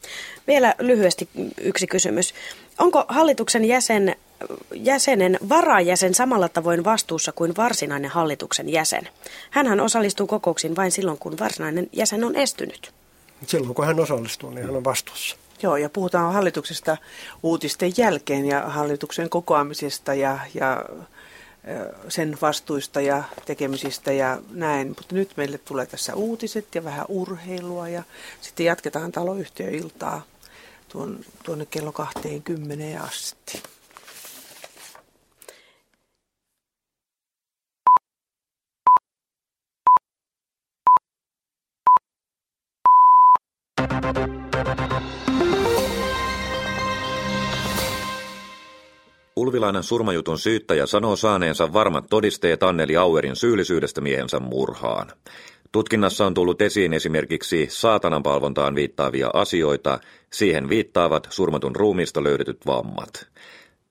S7: Vielä lyhyesti yksi kysymys. Onko hallituksen jäsen, jäsenen varajäsen samalla tavoin vastuussa kuin varsinainen hallituksen jäsen? Hänhän osallistuu kokouksiin vain silloin, kun varsinainen jäsen on estynyt.
S4: Silloin, kun hän osallistuu, niin hän on vastuussa.
S2: Joo, ja puhutaan hallituksesta uutisten jälkeen ja hallituksen kokoamisesta ja, ja sen vastuista ja tekemisistä ja näin. Mutta nyt meille tulee tässä uutiset ja vähän urheilua ja sitten jatketaan taloyhtiöiltaa tuon, tuonne kello 20 asti.
S11: Ulvilainen surmajutun syyttäjä sanoo saaneensa varmat todisteet Anneli Auerin syyllisyydestä miehensä murhaan. Tutkinnassa on tullut esiin esimerkiksi saatananpalvontaan viittaavia asioita, siihen viittaavat surmatun ruumiista löydetyt vammat.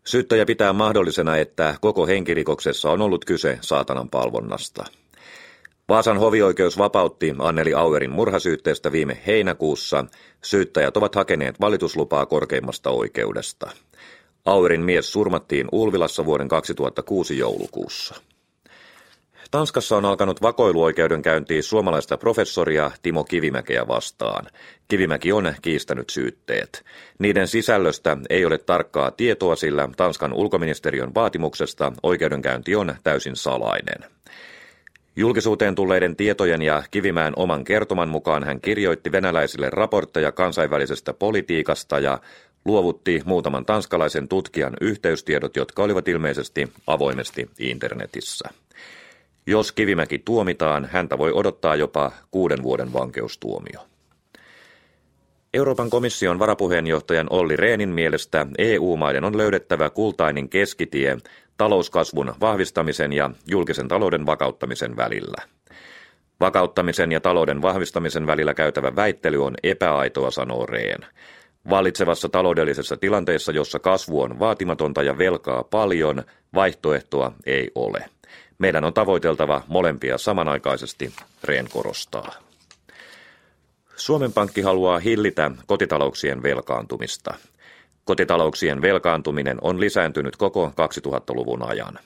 S11: Syyttäjä pitää mahdollisena, että koko henkirikoksessa on ollut kyse saatanan palvonnasta. Vaasan hovioikeus vapautti Anneli Auerin murhasyytteestä viime heinäkuussa. Syyttäjät ovat hakeneet valituslupaa korkeimmasta oikeudesta. Auerin mies surmattiin Ulvilassa vuoden 2006 joulukuussa. Tanskassa on alkanut vakoiluoikeudenkäynti suomalaista professoria Timo Kivimäkeä vastaan. Kivimäki on kiistänyt syytteet. Niiden sisällöstä ei ole tarkkaa tietoa, sillä Tanskan ulkoministeriön vaatimuksesta oikeudenkäynti on täysin salainen. Julkisuuteen tulleiden tietojen ja Kivimään oman kertoman mukaan hän kirjoitti venäläisille raportteja kansainvälisestä politiikasta ja luovutti muutaman tanskalaisen tutkijan yhteystiedot, jotka olivat ilmeisesti avoimesti internetissä. Jos Kivimäki tuomitaan, häntä voi odottaa jopa kuuden vuoden vankeustuomio. Euroopan komission varapuheenjohtajan Olli Reenin mielestä EU-maiden on löydettävä kultainen keskitie talouskasvun vahvistamisen ja julkisen talouden vakauttamisen välillä. Vakauttamisen ja talouden vahvistamisen välillä käytävä väittely on epäaitoa, sanoo Reen. Vallitsevassa taloudellisessa tilanteessa, jossa kasvu on vaatimatonta ja velkaa paljon, vaihtoehtoa ei ole. Meidän on tavoiteltava molempia samanaikaisesti, Reen korostaa. Suomen Pankki haluaa hillitä kotitalouksien velkaantumista. Kotitalouksien velkaantuminen on lisääntynyt koko 2000-luvun ajan.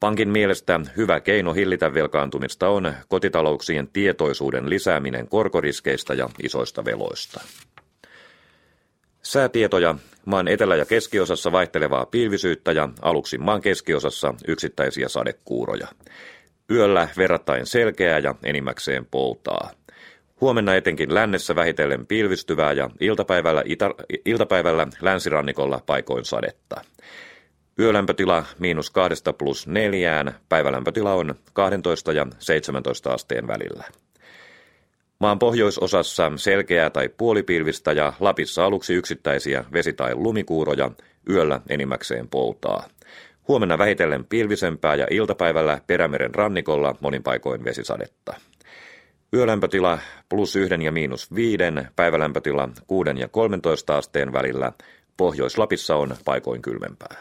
S11: Pankin mielestä hyvä keino hillitä velkaantumista on kotitalouksien tietoisuuden lisääminen korkoriskeistä ja isoista veloista. Säätietoja maan etelä- ja keskiosassa vaihtelevaa pilvisyyttä ja aluksi maan keskiosassa yksittäisiä sadekuuroja. Yöllä verrattain selkeää ja enimmäkseen poutaa. Huomenna etenkin lännessä vähitellen pilvistyvää ja iltapäivällä, itä, iltapäivällä länsirannikolla paikoin sadetta. Yölämpötila miinus kahdesta plus neljään, päivälämpötila on 12 ja 17 asteen välillä. Maan pohjoisosassa selkeää tai puolipilvistä ja Lapissa aluksi yksittäisiä vesi- tai lumikuuroja, yöllä enimmäkseen poutaa. Huomenna vähitellen pilvisempää ja iltapäivällä Perämeren rannikolla monin paikoin vesisadetta. Yölämpötila plus yhden ja miinus viiden, päivälämpötila 6 ja 13 asteen välillä. Pohjois-Lapissa on paikoin kylmempää.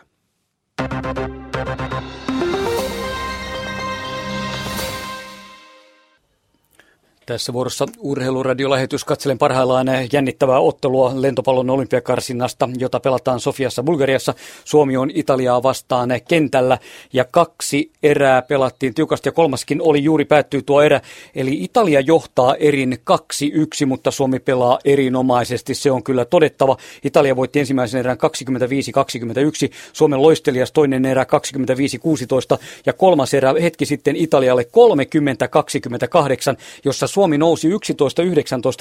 S12: Tässä vuorossa urheiluradiolähetys katselen parhaillaan jännittävää ottelua lentopallon olympiakarsinnasta, jota pelataan Sofiassa Bulgariassa. Suomi on Italiaa vastaan kentällä ja kaksi erää pelattiin tiukasti ja kolmaskin oli juuri päättyy tuo erä. Eli Italia johtaa erin 2-1, mutta Suomi pelaa erinomaisesti. Se on kyllä todettava. Italia voitti ensimmäisen erän 25-21, Suomen loistelias toinen erä 25-16 ja kolmas erä hetki sitten Italialle 30-28, jossa Suomi nousi 11-19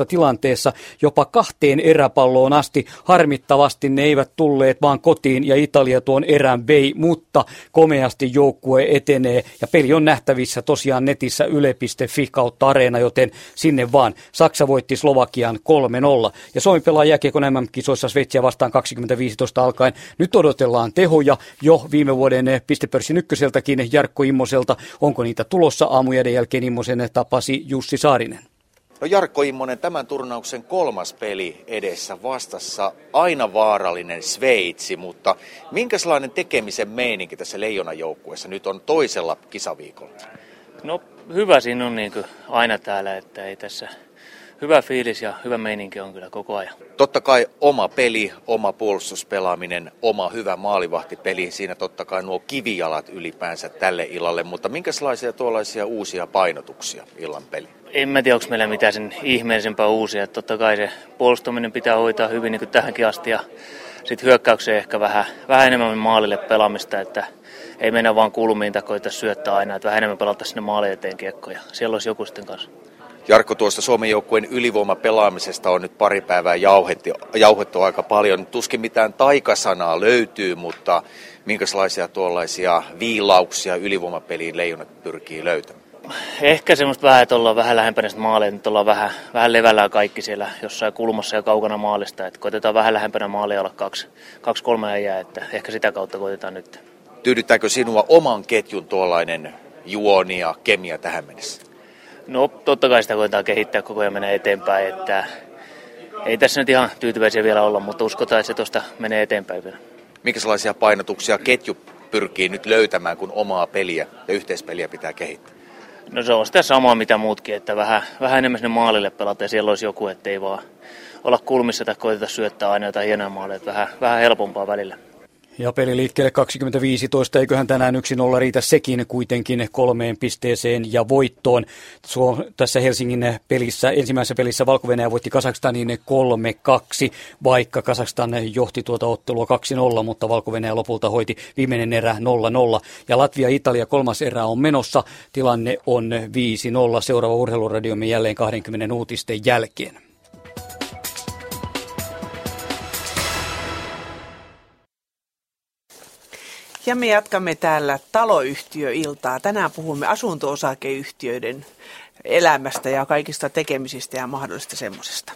S12: tilanteessa jopa kahteen eräpalloon asti. Harmittavasti ne eivät tulleet vaan kotiin ja Italia tuon erän vei, mutta komeasti joukkue etenee ja peli on nähtävissä tosiaan netissä yle.fi kautta areena, joten sinne vaan. Saksa voitti Slovakian 3-0 ja Suomi pelaa jääkiekon MM-kisoissa Sveitsiä vastaan 2015 alkaen. Nyt odotellaan tehoja jo viime vuoden pistepörssin ykköseltäkin Jarkko Immoselta. Onko niitä tulossa aamujäiden jälkeen Immosen tapasi Jussi Saari?
S13: No Jarkko Immonen, tämän turnauksen kolmas peli edessä vastassa aina vaarallinen Sveitsi, mutta minkälainen tekemisen meininki tässä Leijonan joukkueessa nyt on toisella kisaviikolla?
S14: No hyvä siinä on niin aina täällä, että ei tässä hyvä fiilis ja hyvä meininki on kyllä koko ajan.
S13: Totta kai oma peli, oma puolustuspelaaminen, oma hyvä maalivahtipeli, siinä totta kai nuo kivijalat ylipäänsä tälle illalle, mutta minkälaisia tuollaisia uusia painotuksia illan peli?
S14: En mä tiedä, onko meillä mitään sen ihmeellisempää uusia. Totta kai se puolustaminen pitää hoitaa hyvin niin kuin tähänkin asti ja sitten hyökkäykseen ehkä vähän, vähän enemmän maalille pelaamista, että ei mennä vaan kulmiin tai koita syöttää aina, että vähän enemmän pelata sinne maali eteen kiekkoja. Siellä olisi joku sitten kanssa.
S13: Jarkko, tuosta Suomen joukkueen ylivoimapelaamisesta on nyt pari päivää jauhettu, jauhettu aika paljon. Tuskin mitään taikasanaa löytyy, mutta minkälaisia tuollaisia viilauksia ylivoimapeliin leijonat pyrkii löytämään?
S14: Ehkä semmoista vähän, että ollaan vähän lähempänä sitä maalia, että ollaan vähän, vähän levällään kaikki siellä jossain kulmassa ja kaukana maalista. Että koitetaan vähän lähempänä maalia olla kaksi, kaksi kolme äijää, että ehkä sitä kautta koitetaan nyt.
S13: Tyydyttääkö sinua oman ketjun tuollainen juoni ja kemia tähän mennessä?
S14: No totta kai sitä koetaan kehittää koko ajan mennä eteenpäin, että ei tässä nyt ihan tyytyväisiä vielä olla, mutta uskotaan, että se tuosta menee eteenpäin vielä.
S13: Minkälaisia painotuksia ketju pyrkii nyt löytämään, kun omaa peliä ja yhteispeliä pitää kehittää?
S14: No se on sitä samaa mitä muutkin, että vähän, vähän enemmän sinne maalille pelata ja siellä olisi joku, ettei vaan olla kulmissa tai koiteta syöttää aina jotain hienoa maalia, että vähän, vähän helpompaa välillä.
S12: Ja peli liikkeelle 2015, eiköhän tänään 1-0 riitä sekin kuitenkin kolmeen pisteeseen ja voittoon. Suo, tässä Helsingin pelissä, ensimmäisessä pelissä valko voitti Kasakstanin 3-2, vaikka Kasakstan johti tuota ottelua 2-0, mutta valko lopulta hoiti viimeinen erä 0-0. Ja Latvia-Italia kolmas erä on menossa, tilanne on 5-0. Seuraava urheiluradiomme jälleen 20 uutisten jälkeen.
S2: Ja me jatkamme täällä taloyhtiöiltaa. Tänään puhumme asunto-osakeyhtiöiden elämästä ja kaikista tekemisistä ja mahdollisista semmoisesta.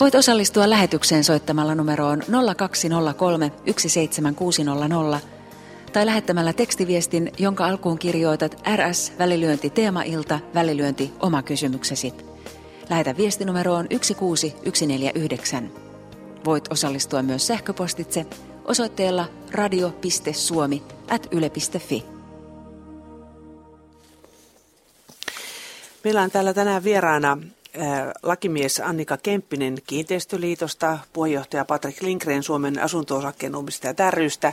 S15: Voit osallistua lähetykseen soittamalla numeroon 0203 17600 tai lähettämällä tekstiviestin, jonka alkuun kirjoitat RS Välilyönti Teemailta Välilyönti oma kysymyksesi. Lähetä viestinumeroon 16149. Voit osallistua myös sähköpostitse osoitteella radio.suomi at yle.fi.
S2: Meillä on täällä tänään vieraana lakimies Annika Kemppinen Kiinteistöliitosta, puheenjohtaja Patrik Lindgren Suomen asunto-osakkeenomistajat rystä,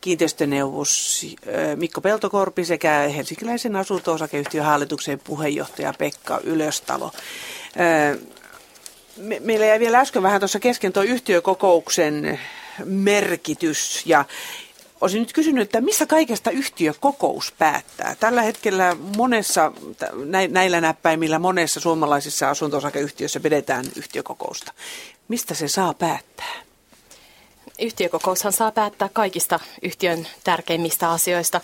S2: kiinteistöneuvos Mikko Peltokorpi sekä helsinkiläisen asunto-osakeyhtiön hallituksen puheenjohtaja Pekka Ylöstalo. meillä jäi vielä äsken vähän tuossa kesken tuo yhtiökokouksen merkitys ja Olisin nyt kysynyt, että missä kaikesta yhtiökokous päättää? Tällä hetkellä monessa, näillä näppäimillä monessa suomalaisissa asunto-osakeyhtiöissä pidetään yhtiökokousta. Mistä se saa päättää?
S3: Yhtiökokoushan saa päättää kaikista yhtiön tärkeimmistä asioista,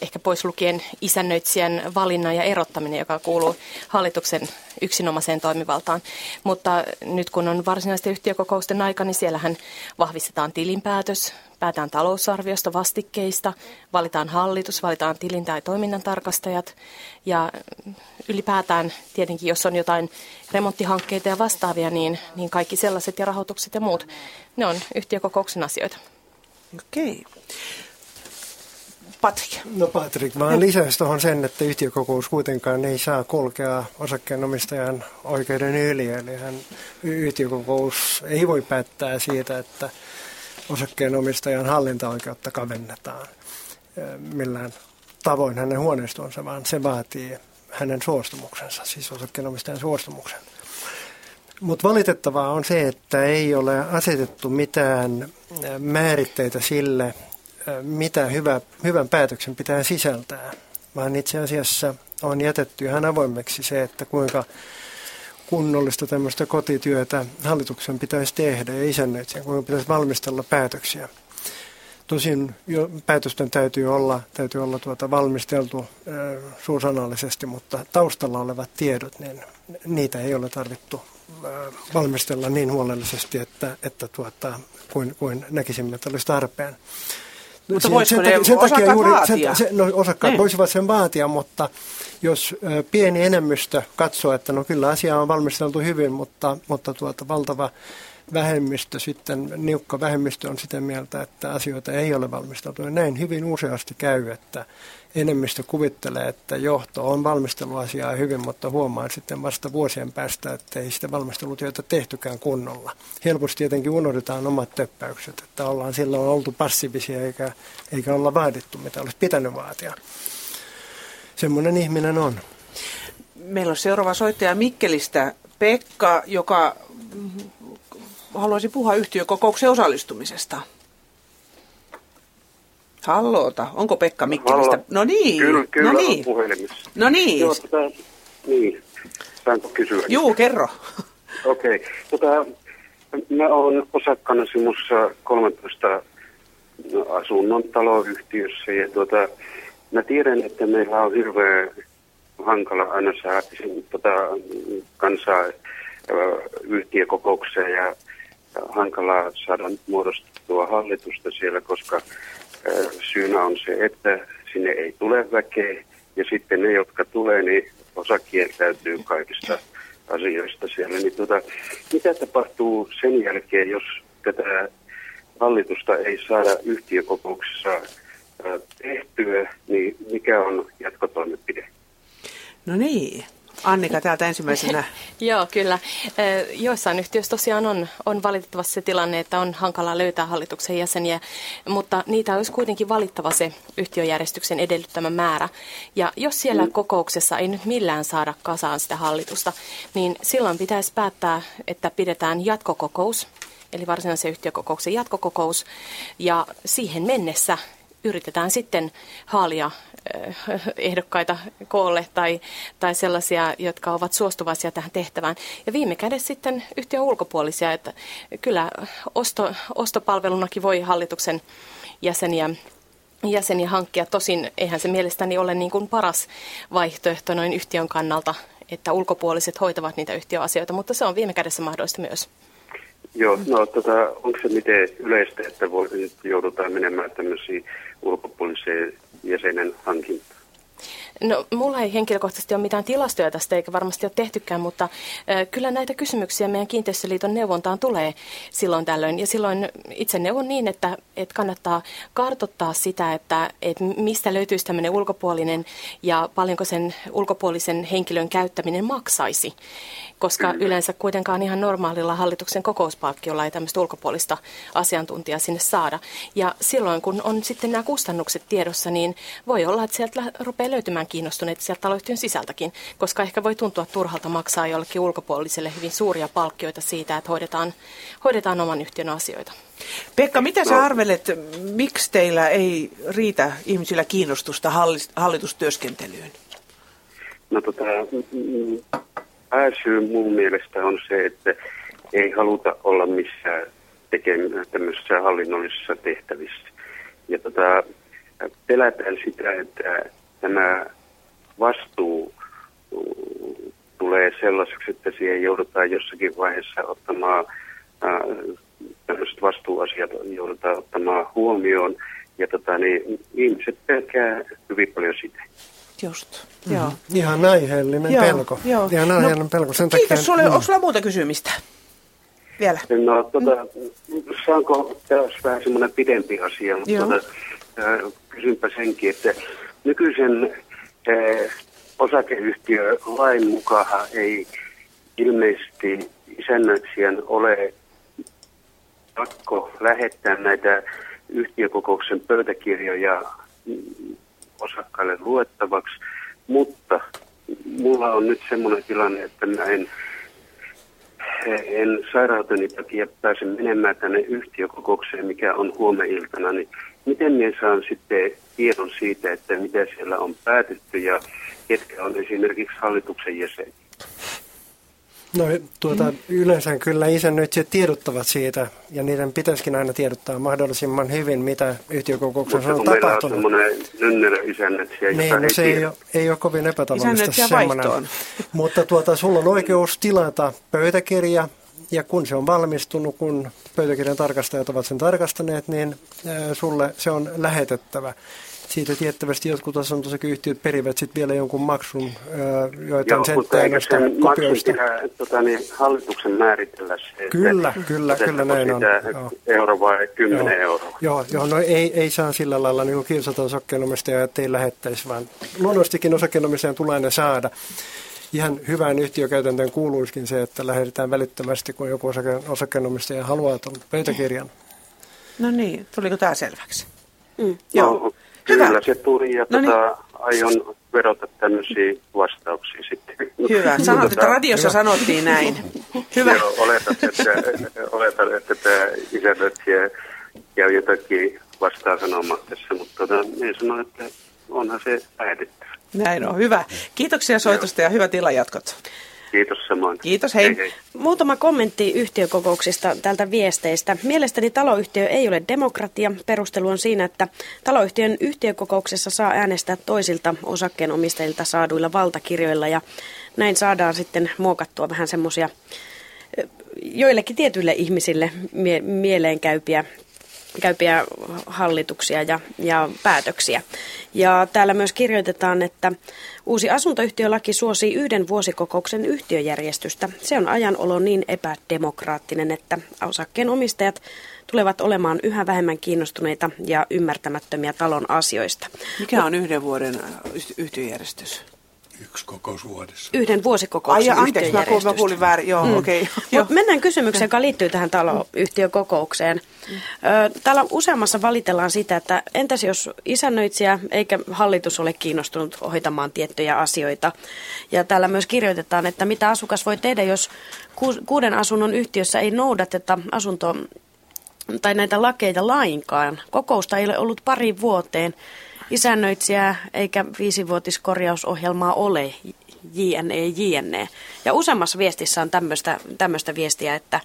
S3: ehkä pois lukien isännöitsijän valinnan ja erottaminen, joka kuuluu hallituksen yksinomaiseen toimivaltaan. Mutta nyt kun on varsinaisten yhtiökokousten aika, niin siellähän vahvistetaan tilinpäätös, päätään talousarviosta, vastikkeista, valitaan hallitus, valitaan tilin tai toiminnan tarkastajat ja ylipäätään tietenkin, jos on jotain remonttihankkeita ja vastaavia, niin, niin kaikki sellaiset ja rahoitukset ja muut, ne on yhtiökokouksen asioita.
S2: Okei. Patrik.
S4: No Patrik, mä lisäisin tuohon sen, että yhtiökokous kuitenkaan ei saa kulkea osakkeenomistajan oikeuden yli. Eli hän, yhtiökokous ei voi päättää siitä, että osakkeenomistajan hallintaoikeutta kavennetaan millään tavoin hänen huoneistonsa, vaan se vaatii hänen suostumuksensa, siis osakkeenomistajan suostumuksen. Mutta valitettavaa on se, että ei ole asetettu mitään määritteitä sille, mitä hyvä, hyvän päätöksen pitää sisältää, vaan itse asiassa on jätetty ihan avoimeksi se, että kuinka kunnollista tämmöistä kotityötä hallituksen pitäisi tehdä ja isännöitsijän, kuinka pitäisi valmistella päätöksiä. Tosin jo päätösten täytyy olla, täytyy olla tuota valmisteltu äh, suusanallisesti, mutta taustalla olevat tiedot, niin niitä ei ole tarvittu valmistella niin huolellisesti, että, että tuota, kuin, kuin näkisimme, että olisi tarpeen.
S2: Mutta voisiko sen, sen takia juuri, vaatia?
S4: Sen, no, osakkaat ne. voisivat sen vaatia, mutta jos ö, pieni enemmistö katsoo, että no kyllä asia on valmisteltu hyvin, mutta, mutta tuota, valtava vähemmistö sitten, niukka vähemmistö on sitä mieltä, että asioita ei ole valmisteltu. Ja näin hyvin useasti käy, että enemmistö kuvittelee, että johto on valmistellut asiaa hyvin, mutta huomaa sitten vasta vuosien päästä, että ei sitä valmistelutyötä tehtykään kunnolla. Helposti tietenkin unohdetaan omat töppäykset, että ollaan silloin oltu passiivisia eikä, eikä olla vaadittu, mitä olisi pitänyt vaatia. Semmoinen ihminen on.
S2: Meillä on seuraava soittaja Mikkelistä, Pekka, joka haluaisi puhua yhtiökokouksen osallistumisesta. Halloota. Onko Pekka Mikkelistä? No niin.
S16: Kyllä, kyllä
S2: no niin.
S16: puhelimessa.
S2: No niin.
S16: Joo, tota, niin. Saanko kysyä?
S2: Juu, kerro.
S16: Okei. Okay. Tota, mä oon osakkana simussa 13 asunnon taloyhtiössä ja tuota, mä tiedän, että meillä on hirveän hankala aina saada tota, kansaa yhtiökokoukseen ja hankalaa saada muodostettua hallitusta siellä, koska syynä on se, että sinne ei tule väkeä ja sitten ne, jotka tulee, niin osa kieltäytyy kaikista asioista siellä. Niin tuota, mitä tapahtuu sen jälkeen, jos tätä hallitusta ei saada yhtiökokouksessa tehtyä, niin mikä on jatkotoimenpide?
S2: No niin, Annika täältä ensimmäisenä.
S3: Joo, kyllä. Joissain yhtiöissä tosiaan on, on valitettavasti se tilanne, että on hankala löytää hallituksen jäseniä, mutta niitä olisi kuitenkin valittava se yhtiöjärjestyksen edellyttämä määrä. Ja jos siellä mm. kokouksessa ei nyt millään saada kasaan sitä hallitusta, niin silloin pitäisi päättää, että pidetään jatkokokous, eli varsinaisen yhtiökokouksen jatkokokous, ja siihen mennessä yritetään sitten haalia ehdokkaita koolle tai, tai sellaisia, jotka ovat suostuvaisia tähän tehtävään. Ja viime kädessä sitten yhtiön ulkopuolisia, että kyllä osto, ostopalvelunakin voi hallituksen jäseniä jäseniä hankkia. Tosin eihän se mielestäni ole niin kuin paras vaihtoehto noin yhtiön kannalta, että ulkopuoliset hoitavat niitä yhtiöasioita, mutta se on viime kädessä mahdollista myös.
S16: Joo, no tota, onko se miten yleistä, että voi, joudutaan menemään tämmöisiin ulkopuoliseen jäsenen hankintaan?
S3: No, mulla ei henkilökohtaisesti ole mitään tilastoja tästä, eikä varmasti ole tehtykään, mutta äh, kyllä näitä kysymyksiä meidän kiinteistöliiton neuvontaan tulee silloin tällöin. Ja silloin itse neuvon niin, että, että kannattaa kartottaa sitä, että, että mistä löytyisi tämmöinen ulkopuolinen ja paljonko sen ulkopuolisen henkilön käyttäminen maksaisi koska yleensä kuitenkaan ihan normaalilla hallituksen kokouspalkkiolla ei tämmöistä ulkopuolista asiantuntijaa sinne saada. Ja silloin, kun on sitten nämä kustannukset tiedossa, niin voi olla, että sieltä rupeaa löytymään kiinnostuneita sieltä taloyhtiön sisältäkin, koska ehkä voi tuntua turhalta maksaa jollekin ulkopuoliselle hyvin suuria palkkioita siitä, että hoidetaan, hoidetaan oman yhtiön asioita.
S2: Pekka, mitä sä arvelet, miksi teillä ei riitä ihmisillä kiinnostusta hallitustyöskentelyyn?
S16: No tota, pääsyy mun mielestä on se, että ei haluta olla missään tekemään tämmöisissä hallinnollisissa tehtävissä. Ja tota, pelätään sitä, että tämä vastuu tulee sellaiseksi, että siihen joudutaan jossakin vaiheessa ottamaan tämmöiset vastuuasiat joudutaan ottamaan huomioon. Ja tota, niin, ihmiset pelkää hyvin paljon sitä.
S2: Just,
S4: mm-hmm. joo. Ihan aiheellinen joo, pelko. Joo. Ihan no, aiheellinen no, pelko. Sen
S2: kiitos takia, sulle. Mm. Onko sulla muuta kysymistä? Vielä.
S16: No, tota, saanko tässä vähän semmoinen pidempi asia, mutta tota, äh, kysynpä senkin, että nykyisen äh, osakeyhtiölain mukaan ei ilmeisesti isännöitsijän ole pakko lähettää näitä yhtiökokouksen pöytäkirjoja osakkaille luettavaksi, mutta mulla on nyt semmoinen tilanne, että mä en, en sairauteni takia pääse menemään tänne yhtiökokoukseen, mikä on huomeiltana, niin miten minä saan sitten tiedon siitä, että mitä siellä on päätetty ja ketkä on esimerkiksi hallituksen jäseniä?
S4: No tuota, mm. yleensä kyllä isännöitsijät tiedottavat siitä, ja niiden pitäisikin aina tiedottaa mahdollisimman hyvin, mitä yhtiökokouksessa on tapahtunut.
S16: Mutta meillä on semmoinen isännöitsijä,
S4: niin, no, se ei ole, ei ole kovin epätavallista semmoinen. Mutta tuota, sulla on oikeus tilata pöytäkirja, ja kun se on valmistunut, kun pöytäkirjan tarkastajat ovat sen tarkastaneet, niin sulle se on lähetettävä siitä tiettävästi jotkut asuntosakeyhtiöt perivät sitten vielä jonkun maksun joitain noista kopioista.
S16: Pitää, tota, niin, hallituksen määritellä se,
S4: Kyllä, että kyllä, kyllä näin on.
S16: Euro vai 10 joo. euroa.
S4: Joo, joo no ei, ei saa sillä lailla niin kiusata osakkeenomistajaa, että ei lähettäisi, vaan luonnollisestikin osakkeenomistajan tulee ne saada. Ihan hyvään yhtiökäytäntöön kuuluisikin se, että lähetetään välittömästi, kun joku osakkeenomistaja haluaa tuon pöytäkirjan.
S2: No niin, tuliko tämä selväksi?
S16: Mm. Joo. No, Hyvä. Kyllä se tuli ja no niin. tota, aion vedota tämmöisiä vastauksia sitten.
S2: Hyvä. Sanot, että radiossa Hyvä. sanottiin näin. Hyvä.
S16: Joo, oletan, että, oletan, että tämä isännöitsijä käy jotakin vastaan sanomaan tässä, mutta tota, minä sanon, että onhan se päätetty.
S2: Näin on, hyvä. Kiitoksia soitosta ja hyvä tila jatkot.
S16: Kiitos samoin.
S2: Kiitos, hei. hei, hei.
S7: Muutama kommentti yhtiökokouksista tältä viesteistä. Mielestäni taloyhtiö ei ole demokratia. Perustelu on siinä, että taloyhtiön yhtiökokouksessa saa äänestää toisilta osakkeenomistajilta saaduilla valtakirjoilla ja näin saadaan sitten muokattua vähän semmoisia joillekin tietyille ihmisille mie- mieleenkäypiä käypiä hallituksia ja, ja päätöksiä. Ja täällä myös kirjoitetaan, että uusi asuntoyhtiölaki suosii yhden vuosikokouksen yhtiöjärjestystä. Se on ajanolon niin epädemokraattinen, että osakkeen omistajat tulevat olemaan yhä vähemmän kiinnostuneita ja ymmärtämättömiä talon asioista.
S2: Mikä on yhden vuoden yhtiöjärjestys?
S6: Yksi kokous vuodessa.
S7: Yhden vuosikokouksen
S2: Ai, anteeksi, mä, kuulin, mä kuulin väärin. Joo, mm. okei. Okay.
S7: mennään kysymykseen, joka liittyy tähän taloyhtiökokoukseen. Täällä useammassa valitellaan sitä, että entäs jos isännöitsijä eikä hallitus ole kiinnostunut hoitamaan tiettyjä asioita. Ja täällä myös kirjoitetaan, että mitä asukas voi tehdä, jos kuuden asunnon yhtiössä ei noudateta asunto tai näitä lakeita lainkaan. Kokousta ei ole ollut pari vuoteen isännöitsijää eikä viisivuotiskorjausohjelmaa ole, JNE, JNE. Ja useammassa viestissä on tämmöistä viestiä, että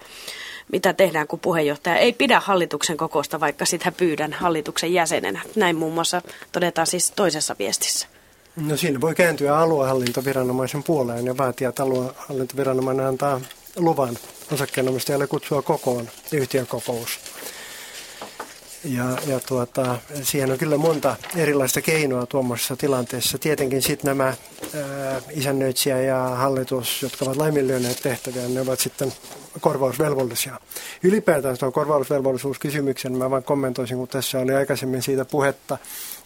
S7: mitä tehdään, kun puheenjohtaja ei pidä hallituksen kokousta, vaikka sitä pyydän hallituksen jäsenenä. Näin muun muassa todetaan siis toisessa viestissä.
S4: No siinä voi kääntyä aluehallintoviranomaisen puoleen ja vaatia, että aluehallintoviranomainen antaa luvan osakkeenomistajalle kutsua kokoon yhtiökokous. Ja, ja tuota, siihen on kyllä monta erilaista keinoa tuommoisessa tilanteessa. Tietenkin sitten nämä ää, isännöitsijä ja hallitus, jotka ovat laiminlyöneet tehtäviä, ne ovat sitten korvausvelvollisia. Ylipäätään tuon korvausvelvollisuuskysymyksen mä vain kommentoisin, kun tässä oli aikaisemmin siitä puhetta,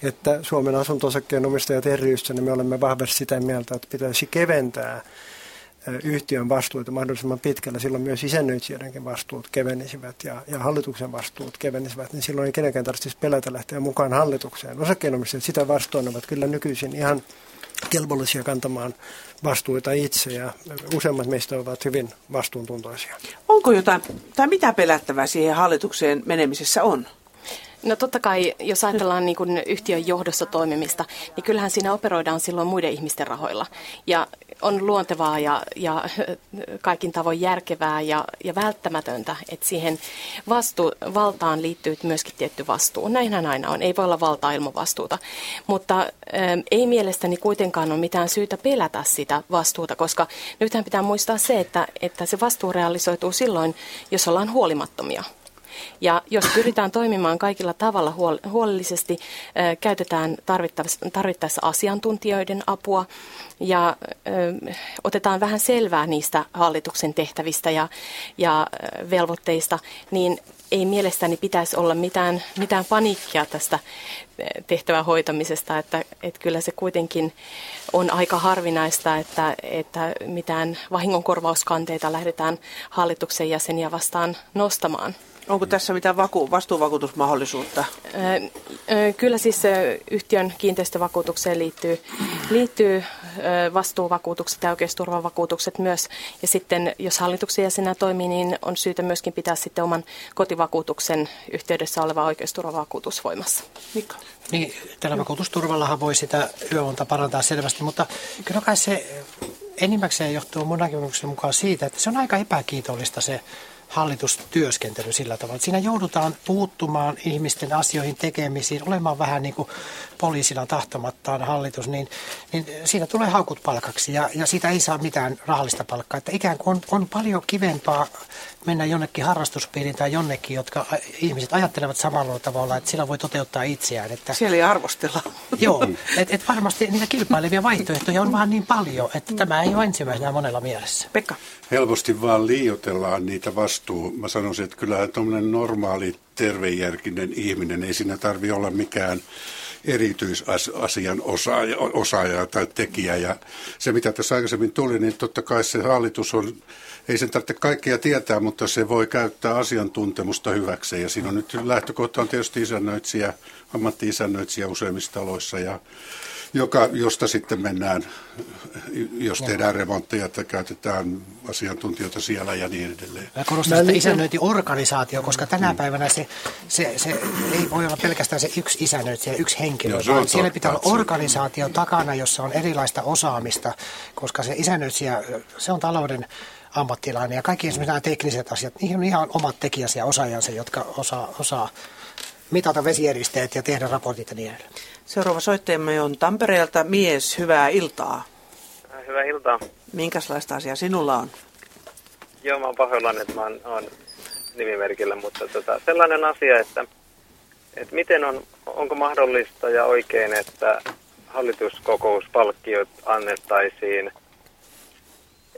S4: että Suomen asunto-osakkeen omistajat ryssä, niin me olemme vahvasti sitä mieltä, että pitäisi keventää yhtiön vastuuta mahdollisimman pitkällä, silloin myös isännöitsijöidenkin vastuut kevenisivät ja, ja hallituksen vastuut kevenisivät, niin silloin ei kenenkään tarvitsisi pelätä lähteä mukaan hallitukseen. Osakkeenomistajat sitä vastoin ovat kyllä nykyisin ihan kelvollisia kantamaan vastuuta itse ja useimmat meistä ovat hyvin vastuuntuntoisia.
S2: Onko jotain, tai mitä pelättävää siihen hallitukseen menemisessä on?
S3: No totta kai, jos ajatellaan niin kuin yhtiön johdossa toimimista, niin kyllähän siinä operoidaan silloin muiden ihmisten rahoilla. Ja on luontevaa ja, ja kaikin tavoin järkevää ja, ja välttämätöntä, että siihen vastu, valtaan liittyy myöskin tietty vastuu. Näinhän aina on. Ei voi olla valtaa ilman vastuuta. Mutta ä, ei mielestäni kuitenkaan ole mitään syytä pelätä sitä vastuuta, koska nythän pitää muistaa se, että, että se vastuu realisoituu silloin, jos ollaan huolimattomia. Ja jos pyritään toimimaan kaikilla tavalla huolellisesti, käytetään tarvittaessa, tarvittaessa asiantuntijoiden apua ja otetaan vähän selvää niistä hallituksen tehtävistä ja, ja velvoitteista, niin ei mielestäni pitäisi olla mitään, mitään paniikkia tästä tehtävän hoitamisesta, että, että kyllä se kuitenkin on aika harvinaista, että, että mitään vahingonkorvauskanteita lähdetään hallituksen jäseniä vastaan nostamaan.
S2: Onko tässä mitään vaku- vastuuvakuutusmahdollisuutta?
S3: Kyllä siis yhtiön kiinteistövakuutukseen liittyy, liittyy vastuuvakuutukset ja oikeusturvavakuutukset myös. Ja sitten jos hallituksen jäsenä toimii, niin on syytä myöskin pitää sitten oman kotivakuutuksen yhteydessä oleva oikeusturvavakuutus voimassa.
S2: Mika?
S5: Niin, tällä vakuutusturvallahan voi sitä yöunta parantaa selvästi, mutta kyllä kai se enimmäkseen johtuu mun näkemyksen mukaan siitä, että se on aika epäkiitollista se hallitustyöskentely sillä tavalla. Siinä joudutaan puuttumaan ihmisten asioihin tekemisiin, olemaan vähän niin kuin poliisina tahtomattaan hallitus, niin, niin siinä tulee haukut palkaksi ja, ja siitä ei saa mitään rahallista palkkaa. Että ikään kuin on, on paljon kivempaa mennä jonnekin harrastuspiiriin tai jonnekin, jotka ihmiset ajattelevat samalla tavalla, että sillä voi toteuttaa itseään. Että,
S2: Siellä ei arvostella.
S5: Joo, että et varmasti niitä kilpailevia vaihtoehtoja on vaan niin paljon, että tämä ei ole ensimmäisenä monella mielessä.
S2: Pekka.
S6: Helposti vaan liioitellaan niitä vastuu. Mä sanoisin, että kyllähän tuommoinen normaali tervejärkinen ihminen, ei siinä tarvi olla mikään erityisasian osaaja, osaaja tai tekijä. Ja se, mitä tässä aikaisemmin tuli, niin totta kai se hallitus on, ei sen tarvitse kaikkea tietää, mutta se voi käyttää asiantuntemusta hyväkseen. Ja siinä on nyt lähtökohta on tietysti isännöitsijä, ammatti-isännöitsijä useimmissa taloissa ja joka, josta sitten mennään, jos tehdään remontteja, että käytetään asiantuntijoita siellä ja niin edelleen.
S5: Mä korostan sitä isännöintiorganisaatio, koska tänä mm. päivänä se, se, se ei voi olla pelkästään se yksi isännöitsijä, yksi henkilö, Joo, vaan siellä pitää olla organisaatio takana, jossa on erilaista osaamista, koska se isännöitsijä, se on talouden ammattilainen ja kaikki esimerkiksi nämä tekniset asiat, niihin on ihan omat tekijänsä ja osaajansa, jotka osaa, osaa mitata vesieristeet ja tehdä raportit ja niin edelleen.
S2: Seuraava soittajamme on Tampereelta mies. Hyvää iltaa.
S17: Hyvää iltaa.
S2: Minkälaista asiaa sinulla on?
S17: Joo, mä oon pahoillani, että mä oon, oon nimimerkillä, mutta tota, sellainen asia, että, että miten on, onko mahdollista ja oikein, että hallituskokouspalkkiot annettaisiin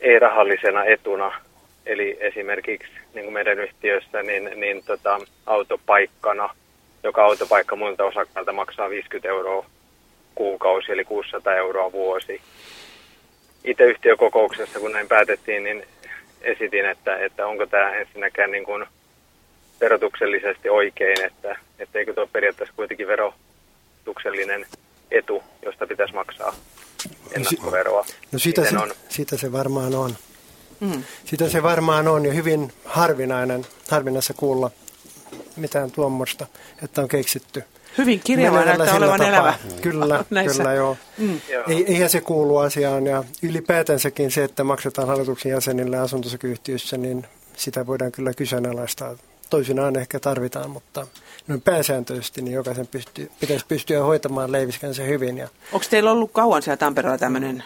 S17: ei-rahallisena etuna, eli esimerkiksi niin kuin meidän yhtiössä, niin, niin tota, autopaikkana – joka autopaikka muilta osakkailta maksaa 50 euroa kuukausi, eli 600 euroa vuosi. Itse yhtiökokouksessa, kun näin päätettiin, niin esitin, että, että onko tämä ensinnäkään niin kuin verotuksellisesti oikein, että etteikö tuo periaatteessa kuitenkin verotuksellinen etu, josta pitäisi maksaa ennakkoveroa.
S4: No sitä se, on? sitä se varmaan on. Mm. Sitä se varmaan on ja hyvin harvinainen, harvinaista kuulla mitään tuommoista, että on keksitty.
S2: Hyvin kirjava näyttää olevan tapaa. elävä.
S4: Kyllä, kyllä joo. Mm. Ei, eihän se kuulu asiaan ja ylipäätänsäkin se, että maksetaan hallituksen jäsenille asuntosakeyhtiöissä, niin sitä voidaan kyllä kyseenalaistaa. Toisinaan ehkä tarvitaan, mutta noin pääsääntöisesti niin jokaisen pystyy, pitäisi pystyä hoitamaan leiviskänsä hyvin. Ja...
S2: Onko teillä ollut kauan siellä Tampereella tämmöinen?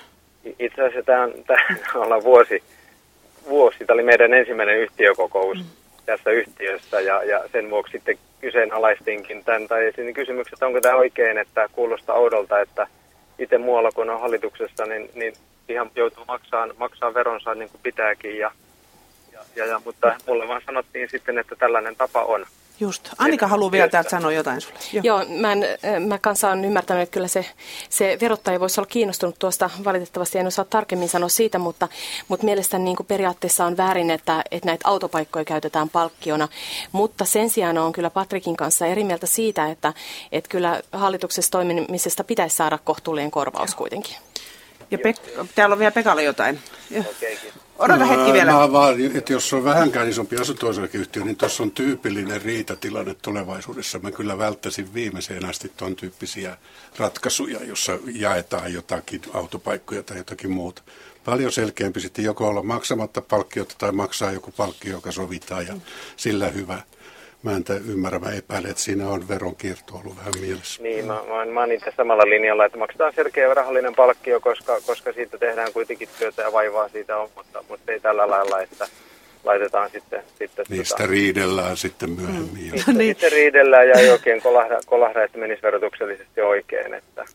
S17: Itse asiassa tämä, tämä ollaan vuosi, vuosi. Tämä oli meidän ensimmäinen yhtiökokous. Mm tässä yhtiössä ja, ja sen vuoksi sitten kyseenalaistinkin tämän tai esiin kysymyksen, että onko tämä oikein, että kuulostaa oudolta, että itse muualla kun on hallituksessa, niin, niin ihan joutuu maksaa, maksaa veronsa niin kuin pitääkin ja, ja, ja, mutta mulle vaan sanottiin sitten, että tällainen tapa on.
S2: Just. Annika haluaa vielä täältä sanoa jotain sulle.
S3: Joo, Joo mä, en, mä kanssa olen ymmärtänyt, että kyllä se, se verottaja voisi olla kiinnostunut tuosta. Valitettavasti en osaa tarkemmin sanoa siitä, mutta, mutta mielestäni niin kuin periaatteessa on väärin, että, että näitä autopaikkoja käytetään palkkiona. Mutta sen sijaan on kyllä Patrikin kanssa eri mieltä siitä, että, että kyllä hallituksessa toimimisesta pitäisi saada kohtuullinen korvaus kuitenkin.
S2: Ja Pek- täällä on vielä Pekalle jotain. Odota hetki vielä.
S6: Mä vaan, että jos on vähänkään isompi asunto niin tuossa on tyypillinen riitatilanne tulevaisuudessa. Mä kyllä välttäisin viimeiseen asti tuon tyyppisiä ratkaisuja, jossa jaetaan jotakin autopaikkoja tai jotakin muuta. Paljon selkeämpi sitten joko olla maksamatta palkkiota tai maksaa joku palkkio, joka sovitaan ja sillä hyvä mä en ymmärrä, mä epäilen, että siinä on veronkierto ollut vähän mielessä.
S17: Niin, mä, mä, mä oon itse samalla linjalla, että maksetaan selkeä rahallinen palkkio, koska, koska siitä tehdään kuitenkin työtä ja vaivaa siitä on, mutta, mutta ei tällä lailla, että laitetaan sitten... sitten
S6: Niistä tota, riidellään sitten myöhemmin. Mm.
S17: Niistä, niin. sitten riidellään ja ei oikein kolahda, kolahda että menisi verotuksellisesti oikein. Että.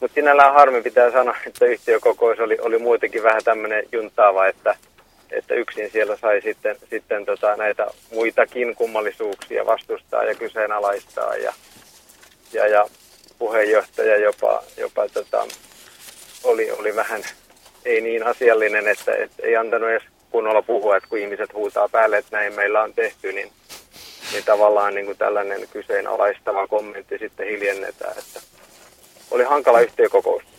S17: Mutta sinällään harmi pitää sanoa, että yhtiökokous oli, oli muutenkin vähän tämmöinen juntaava, että että yksin siellä sai sitten, sitten tota näitä muitakin kummallisuuksia vastustaa ja kyseenalaistaa ja, ja, ja puheenjohtaja jopa, jopa tota, oli, oli vähän ei niin asiallinen, että, että ei antanut edes kunnolla puhua, että kun ihmiset huutaa päälle, että näin meillä on tehty, niin, niin tavallaan niin kuin tällainen kyseenalaistava kommentti sitten hiljennetään. Että oli hankala yhtiökokous.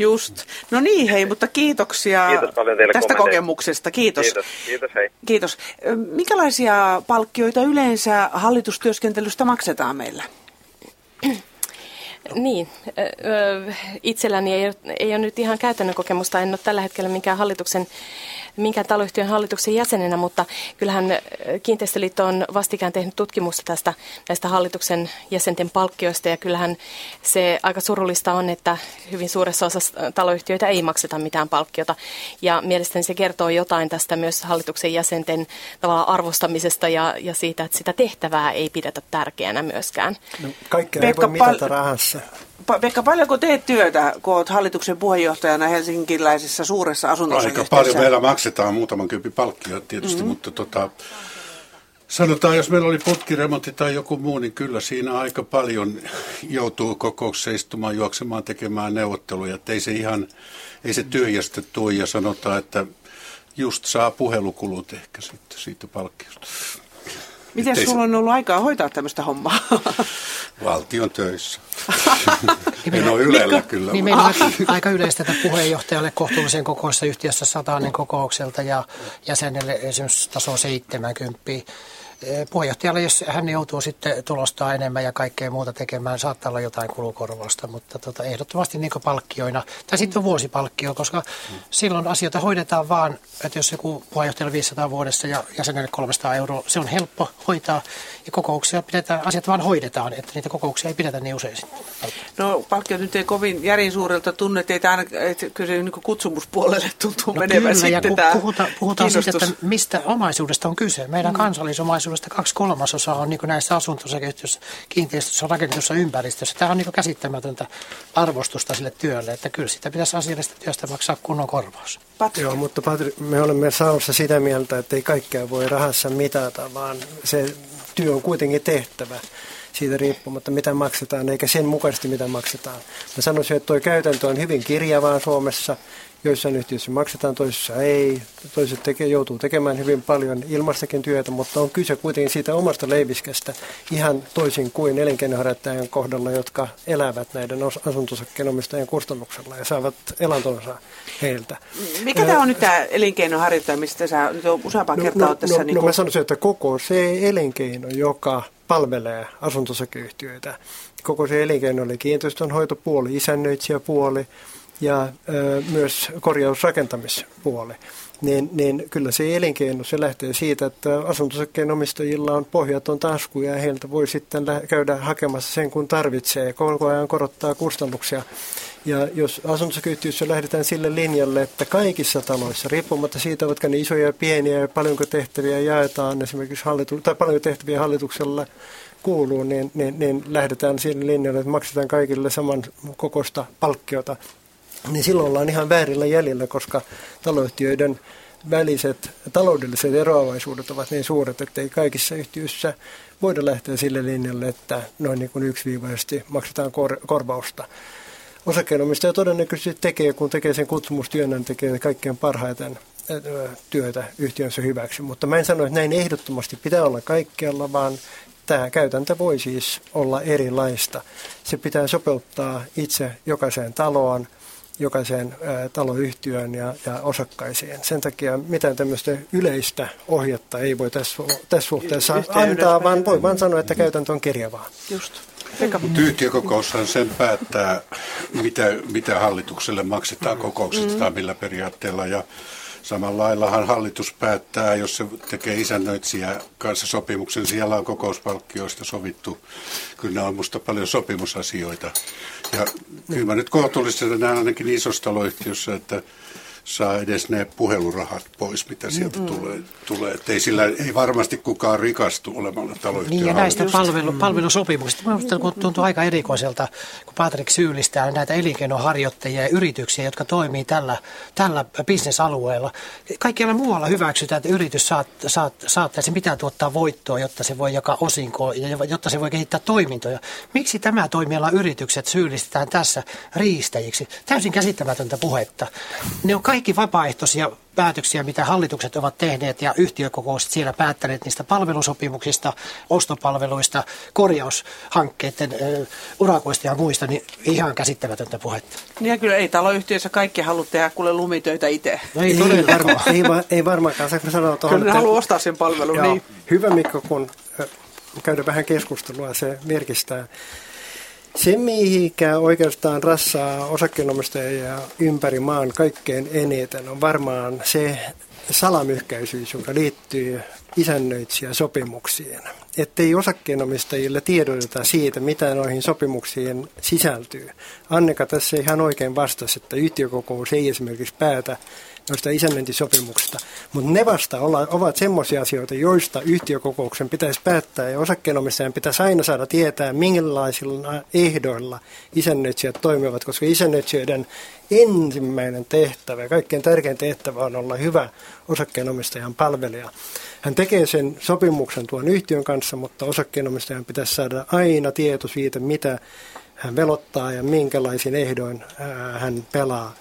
S2: Just. No niin hei, mutta kiitoksia
S17: Kiitos paljon teille
S2: tästä kokemuksesta. Kiitos.
S17: Kiitos. Kiitos, hei.
S2: Kiitos. Minkälaisia palkkioita yleensä hallitustyöskentelystä maksetaan meillä?
S3: Niin, itselläni ei, ei ole nyt ihan käytännön kokemusta, en ole tällä hetkellä mikään hallituksen minkään taloyhtiön hallituksen jäsenenä, mutta kyllähän Kiinteistöliitto on vastikään tehnyt tutkimusta tästä näistä hallituksen jäsenten palkkioista ja kyllähän se aika surullista on, että hyvin suuressa osassa taloyhtiöitä ei makseta mitään palkkiota ja mielestäni se kertoo jotain tästä myös hallituksen jäsenten tavallaan arvostamisesta ja, ja siitä, että sitä tehtävää ei pidetä tärkeänä myöskään.
S4: No, kaikkea ei voi mitata rahassa.
S2: Pekka, paljonko teet työtä, kun olet hallituksen puheenjohtajana helsinkiläisessä suuressa asunnossa?
S6: Aika paljon meillä maksetaan muutaman kymppi palkkia tietysti, mm-hmm. mutta tota, sanotaan, jos meillä oli putkiremontti tai joku muu, niin kyllä siinä aika paljon joutuu kokouksessa istumaan, juoksemaan, tekemään neuvotteluja. Että ei se ihan, ei se tyhjästä tule ja sanotaan, että just saa puhelukulut ehkä sitten siitä palkkiosta.
S2: Miten sulla on ollut aikaa hoitaa tämmöistä hommaa?
S6: Valtion töissä. en ole Ylellä kyllä.
S5: Niin meillä on aika yleistä, että puheenjohtajalle kohtuullisen kokoisessa yhtiössä satainen kokoukselta ja jäsenelle esimerkiksi taso 70 puheenjohtajalle, jos hän joutuu sitten tulostaa enemmän ja kaikkea muuta tekemään, saattaa olla jotain kulukorvausta, mutta tota, ehdottomasti niin palkkioina, tai sitten vuosipalkkio, koska mm. silloin asioita hoidetaan vaan, että jos joku puheenjohtajalle 500 vuodessa ja jäsenelle 300 euroa, se on helppo hoitaa ja kokouksia pidetään, asiat vaan hoidetaan, että niitä kokouksia ei pidetä niin usein sitten.
S2: No palkkio nyt ei kovin järin suurelta tunne, että ei tämä että kyllä se niin kutsumuspuolelle tuntuu no, menevän
S5: kyllä, sitten ja puhuta, puhutaan siitä, että mistä omaisuudesta on kyse. Meidän mm. kansallisomaisuus omaisuudesta kaksi kolmasosaa on niin näissä asunto-osakeyhtiöissä, kiinteistössä, rakennetussa ympäristössä. Tämä on niin käsittämätöntä arvostusta sille työlle, että kyllä sitä pitäisi asiallista työstä maksaa kunnon korvaus.
S4: Patri. Joo, mutta Patri, me olemme Saussa sitä mieltä, että ei kaikkea voi rahassa mitata, vaan se työ on kuitenkin tehtävä siitä riippumatta, mitä maksetaan, eikä sen mukaisesti, mitä maksetaan. Mä sanoisin, että tuo käytäntö on hyvin kirjavaa Suomessa Joissain yhtiöissä maksetaan, toisissa ei. Toiset teke, joutuu tekemään hyvin paljon ilmastakin työtä, mutta on kyse kuitenkin siitä omasta leiviskästä ihan toisin kuin elinkeinoharjoittajien kohdalla, jotka elävät näiden asuntosakkeenomistajien kustannuksella ja saavat elantonsa heiltä.
S2: Mikä tämä on nyt tämä elinkeinoharjoittaja, mistä sä nyt on useampaan no, kertaa
S4: no,
S2: tässä?
S4: No, niin kuin... no mä sanoisin, että koko se elinkeino, joka palvelee asuntosakeyhtiöitä, koko se elinkeino oli kiinteistönhoitopuoli, isännöitsijäpuoli, ja ö, myös korjausrakentamispuoli, niin, niin kyllä se elinkeino, se lähtee siitä, että asuntosakkeen omistajilla on pohjaton tasku ja heiltä voi sitten käydä hakemassa sen kun tarvitsee, koko ajan korottaa kustannuksia. Ja jos asuntosakeyhtiössä lähdetään sille linjalle, että kaikissa taloissa, riippumatta siitä, ovatko ne isoja ja pieniä ja paljonko tehtäviä jaetaan esimerkiksi hallitu- tai paljonko tehtäviä hallituksella kuuluu, niin, niin, niin lähdetään sille linjalle, että maksetaan kaikille saman kokosta palkkiota. Niin silloin ollaan ihan väärillä jäljellä, koska taloyhtiöiden väliset taloudelliset eroavaisuudet ovat niin suuret, että ei kaikissa yhtiöissä voida lähteä sille linjalle, että noin niin kuin yksiviivaisesti maksetaan kor- korvausta. Osakkeenomistaja todennäköisesti tekee, kun tekee sen kutsumustyön, niin tekee kaikkein parhaiten työtä yhtiönsä hyväksi. Mutta mä en sano, että näin ehdottomasti pitää olla kaikkialla, vaan tämä käytäntö voi siis olla erilaista. Se pitää sopeuttaa itse jokaiseen taloon – jokaiseen taloyhtiöön ja, ja osakkaisiin. Sen takia mitään tämmöistä yleistä ohjetta ei voi tässä, tässä suhteessa Yhteen antaa, vaan voi vaan sanoa, että käytäntö on kirjavaa.
S2: Just.
S6: Yhtiökokoushan sen päättää, mitä, mitä hallitukselle maksetaan kokouksesta mm-hmm. millä periaatteella. Ja Samalla laillahan hallitus päättää, jos se tekee isännöitsijä kanssa sopimuksen, siellä on kokouspalkkioista sovittu. Kyllä nämä on minusta paljon sopimusasioita. Ja kyllä mä nyt kohtuullisesti näen ainakin isossa taloyhtiössä, että saa edes ne puhelurahat pois, mitä sieltä mm. tulee. tulee. Että ei, sillä, ei varmasti kukaan rikastu olemalla taloyhtiön
S5: Niin ja näistä palvelu, palvelusopimuksista. Minusta tuntuu aika erikoiselta, kun Patrik syyllistää näitä elinkeinoharjoittajia ja yrityksiä, jotka toimii tällä, tällä bisnesalueella. Kaikkialla muualla hyväksytään, että yritys saat, saat, saattaa, se pitää tuottaa voittoa, jotta se voi jakaa osinkoa ja jotta se voi kehittää toimintoja. Miksi tämä toimiala yritykset syyllistetään tässä riistäjiksi? Täysin käsittämätöntä puhetta. Ne on kaikki vapaaehtoisia päätöksiä, mitä hallitukset ovat tehneet ja yhtiökokoukset siellä päättäneet niistä palvelusopimuksista, ostopalveluista, korjaushankkeiden, urakoista ja muista, niin ihan käsittämätöntä puhetta.
S2: Niin ja kyllä ei taloyhtiöissä kaikki halua tehdä kuule lumitöitä itse.
S4: No ei, ei, varma, ei, ei varmaankaan. Sä sanoa tuohon,
S2: kyllä ne haluaa ostaa sen palvelun. Joo, niin.
S4: Hyvä Mikko, kun käydään vähän keskustelua, se virkistää. Se, mihinkä oikeastaan rassaa osakkeenomistajia ympäri maan kaikkein eniten, on varmaan se salamyhkäisyys, joka liittyy isännöitsijä sopimuksiin. Ettei osakkeenomistajille tiedoteta siitä, mitä noihin sopimuksiin sisältyy. Annika tässä ihan oikein vastasi, että yhtiökokous ei esimerkiksi päätä noista isännöintisopimuksista. Mutta ne vasta olla, ovat semmoisia asioita, joista yhtiökokouksen pitäisi päättää ja osakkeenomistajan pitäisi aina saada tietää, minkälaisilla ehdoilla isännöitsijät toimivat, koska isännöitsijöiden ensimmäinen tehtävä ja kaikkein tärkein tehtävä on olla hyvä osakkeenomistajan palvelija. Hän tekee sen sopimuksen tuon yhtiön kanssa, mutta osakkeenomistajan pitäisi saada aina tieto siitä, mitä hän velottaa ja minkälaisin ehdoin hän pelaa.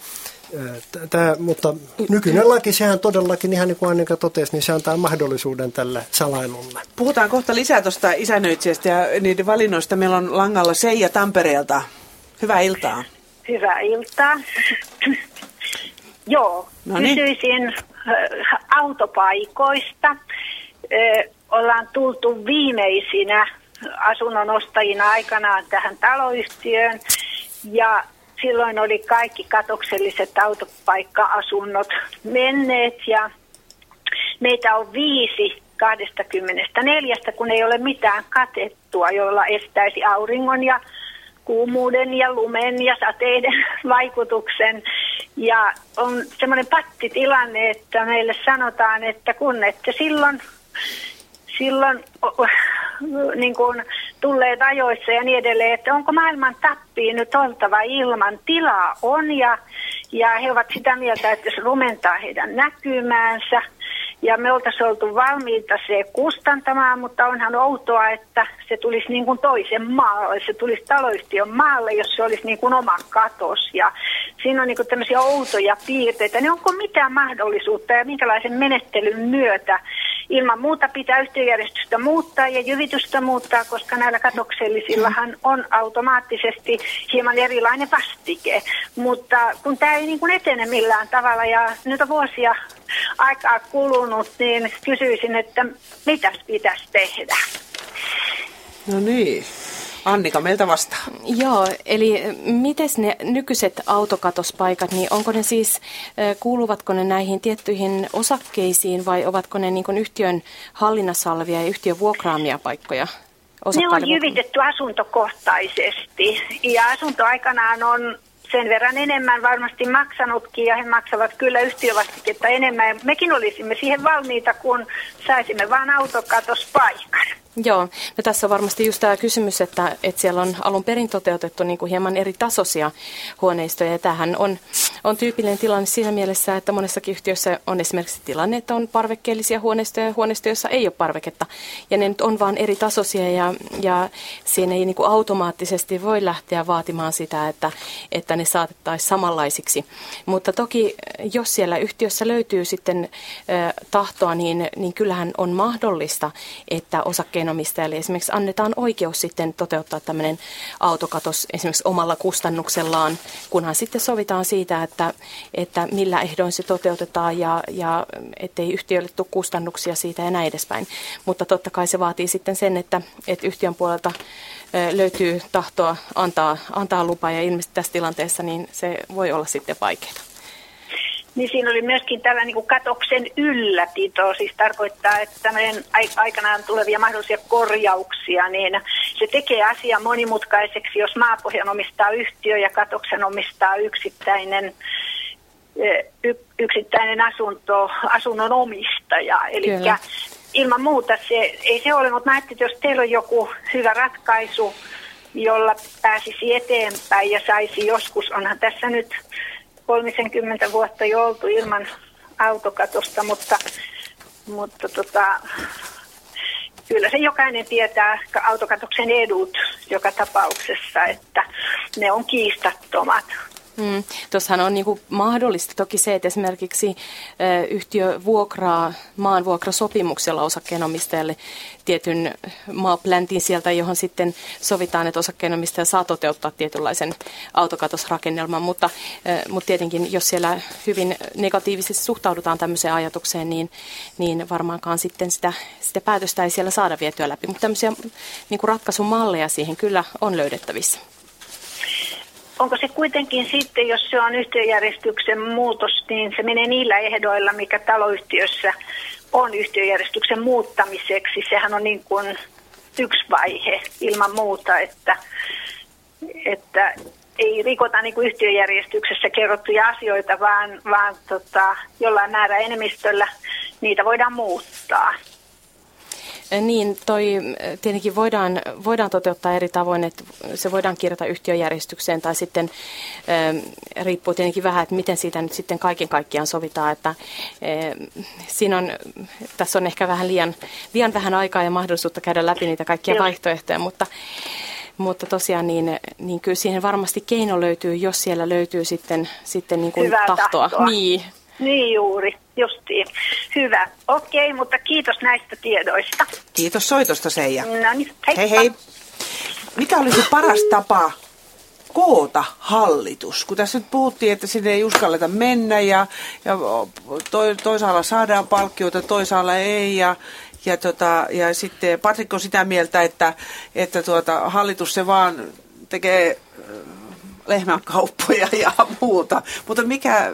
S4: Tämä, mutta nykyinen laki, sehän todellakin, ihan niin kuin Annika totesi, niin se antaa mahdollisuuden tälle salailulle.
S2: Puhutaan kohta lisää tuosta isännöitsijästä ja niiden valinnoista. Meillä on langalla Seija Tampereelta. Hyvää iltaa.
S18: Hyvää iltaa. Joo, Noniin. kysyisin autopaikoista. Ollaan tultu viimeisinä asunnon ostajina aikanaan tähän taloyhtiöön ja silloin oli kaikki katokselliset autopaikka-asunnot menneet ja meitä on viisi 24, kun ei ole mitään katettua, jolla estäisi auringon ja kuumuuden ja lumen ja sateiden vaikutuksen. Ja on semmoinen pattitilanne, että meille sanotaan, että kun ette silloin, silloin niin kuin tulleet ajoissa ja niin edelleen, että onko maailman tappiin nyt oltava ilman tilaa on ja, ja he ovat sitä mieltä, että se rumentaa heidän näkymäänsä ja me oltaisiin oltu valmiita se kustantamaan, mutta onhan outoa, että se tulisi niin kuin toisen maalle, se tulisi taloyhtiön maalle, jos se olisi niin kuin oma katos. Ja siinä on niin kuin tämmöisiä outoja piirteitä. Niin onko mitään mahdollisuutta ja minkälaisen menettelyn myötä ilman muuta pitää yhtiöjärjestystä muuttaa ja jyvitystä muuttaa, koska näillä katoksellisillahan on automaattisesti hieman erilainen vastike. Mutta kun tämä ei niin kuin etene millään tavalla ja nyt on vuosia aikaa kulunut, niin kysyisin, että mitä pitäisi tehdä?
S2: No niin. Annika, meiltä vastaa.
S3: Joo, eli miten ne nykyiset autokatospaikat, niin onko ne siis, kuuluvatko ne näihin tiettyihin osakkeisiin vai ovatko ne niin yhtiön hallinnassa olevia ja yhtiön vuokraamia paikkoja?
S18: Ne on jyvitetty asuntokohtaisesti ja asunto aikanaan on sen verran enemmän varmasti maksanutkin ja he maksavat kyllä yhtiövastiketta enemmän. Mekin olisimme siihen valmiita, kun saisimme vain autokatospaikan.
S3: Joo, no tässä on varmasti just tämä kysymys, että, että siellä on alun perin toteutettu niin kuin hieman eri tasoisia huoneistoja. Ja tämähän on, on tyypillinen tilanne siinä mielessä, että monessakin yhtiössä on esimerkiksi tilanne, että on parvekkeellisia huoneistoja ja huoneistoja, joissa ei ole parveketta. Ja ne nyt on vaan eri tasoisia ja, ja siinä ei niin kuin automaattisesti voi lähteä vaatimaan sitä, että, että ne saatettaisiin samanlaisiksi. Mutta toki jos siellä yhtiössä löytyy sitten äh, tahtoa, niin, niin kyllähän on mahdollista, että osakkeen osakkeenomistajalle esimerkiksi annetaan oikeus sitten toteuttaa tämmöinen autokatos esimerkiksi omalla kustannuksellaan, kunhan sitten sovitaan siitä, että, että millä ehdoin se toteutetaan ja, ja ettei yhtiölle tule kustannuksia siitä ja näin edespäin. Mutta totta kai se vaatii sitten sen, että, että yhtiön puolelta löytyy tahtoa antaa, antaa lupa ja ilmeisesti tässä tilanteessa niin se voi olla sitten vaikeaa
S18: niin siinä oli myöskin tällainen niin kuin katoksen ylläpito, siis tarkoittaa, että tämmöinen aikanaan tulevia mahdollisia korjauksia, niin se tekee asian monimutkaiseksi, jos maapohjan omistaa yhtiö ja katoksen omistaa yksittäinen y- yksittäinen asunto, asunnon omistaja. Eli ilman muuta se, ei se ole, mutta mä että jos teillä on joku hyvä ratkaisu, jolla pääsisi eteenpäin ja saisi joskus, onhan tässä nyt 30 vuotta jo oltu ilman autokatosta, mutta, mutta tota, kyllä se jokainen tietää autokatoksen edut joka tapauksessa, että ne on kiistattomat.
S3: Mm. Tuossahan on niinku mahdollista toki se, että esimerkiksi yhtiö vuokraa maanvuokrasopimuksella osakkeenomistajalle tietyn maapläntin sieltä, johon sitten sovitaan, että osakkeenomistaja saa toteuttaa tietynlaisen autokatosrakennelman. Mutta, mutta tietenkin, jos siellä hyvin negatiivisesti suhtaudutaan tämmöiseen ajatukseen, niin, niin varmaankaan sitten sitä, sitä päätöstä ei siellä saada vietyä läpi. Mutta tämmöisiä niin ratkaisumalleja siihen kyllä on löydettävissä
S18: onko se kuitenkin sitten, jos se on yhtiöjärjestyksen muutos, niin se menee niillä ehdoilla, mikä taloyhtiössä on yhtiöjärjestyksen muuttamiseksi. Sehän on niin kuin yksi vaihe ilman muuta, että, että ei rikota niin kuin yhtiöjärjestyksessä kerrottuja asioita, vaan, vaan tota, jollain määrä enemmistöllä niitä voidaan muuttaa.
S3: Niin, toi tietenkin voidaan, voidaan toteuttaa eri tavoin, että se voidaan kirjata yhtiöjärjestykseen tai sitten riippuu tietenkin vähän, että miten siitä nyt sitten kaiken kaikkiaan sovitaan, että siinä on, tässä on ehkä vähän liian, liian vähän aikaa ja mahdollisuutta käydä läpi niitä kaikkia Joo. vaihtoehtoja, mutta mutta tosiaan niin, niin kyllä siihen varmasti keino löytyy, jos siellä löytyy sitten, sitten niin kuin tahtoa. tahtoa.
S18: Niin. Niin juuri justiin. Hyvä. Okei, mutta kiitos näistä tiedoista.
S2: Kiitos soitosta Seija.
S18: No niin,
S2: hei hei. Mikä olisi paras tapa koota hallitus? Kun tässä nyt puhuttiin, että sinne ei uskalleta mennä ja, ja to, toisaalla saadaan palkkioita, toisaalla ei ja, ja, tota, ja sitten Patrik on sitä mieltä, että, että tuota, hallitus se vaan tekee lehmänkauppoja ja muuta. Mutta mikä,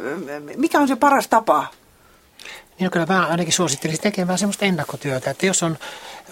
S2: mikä on se paras tapa
S5: niin no kyllä mä ainakin suosittelisin tekemään semmoista ennakkotyötä, että jos on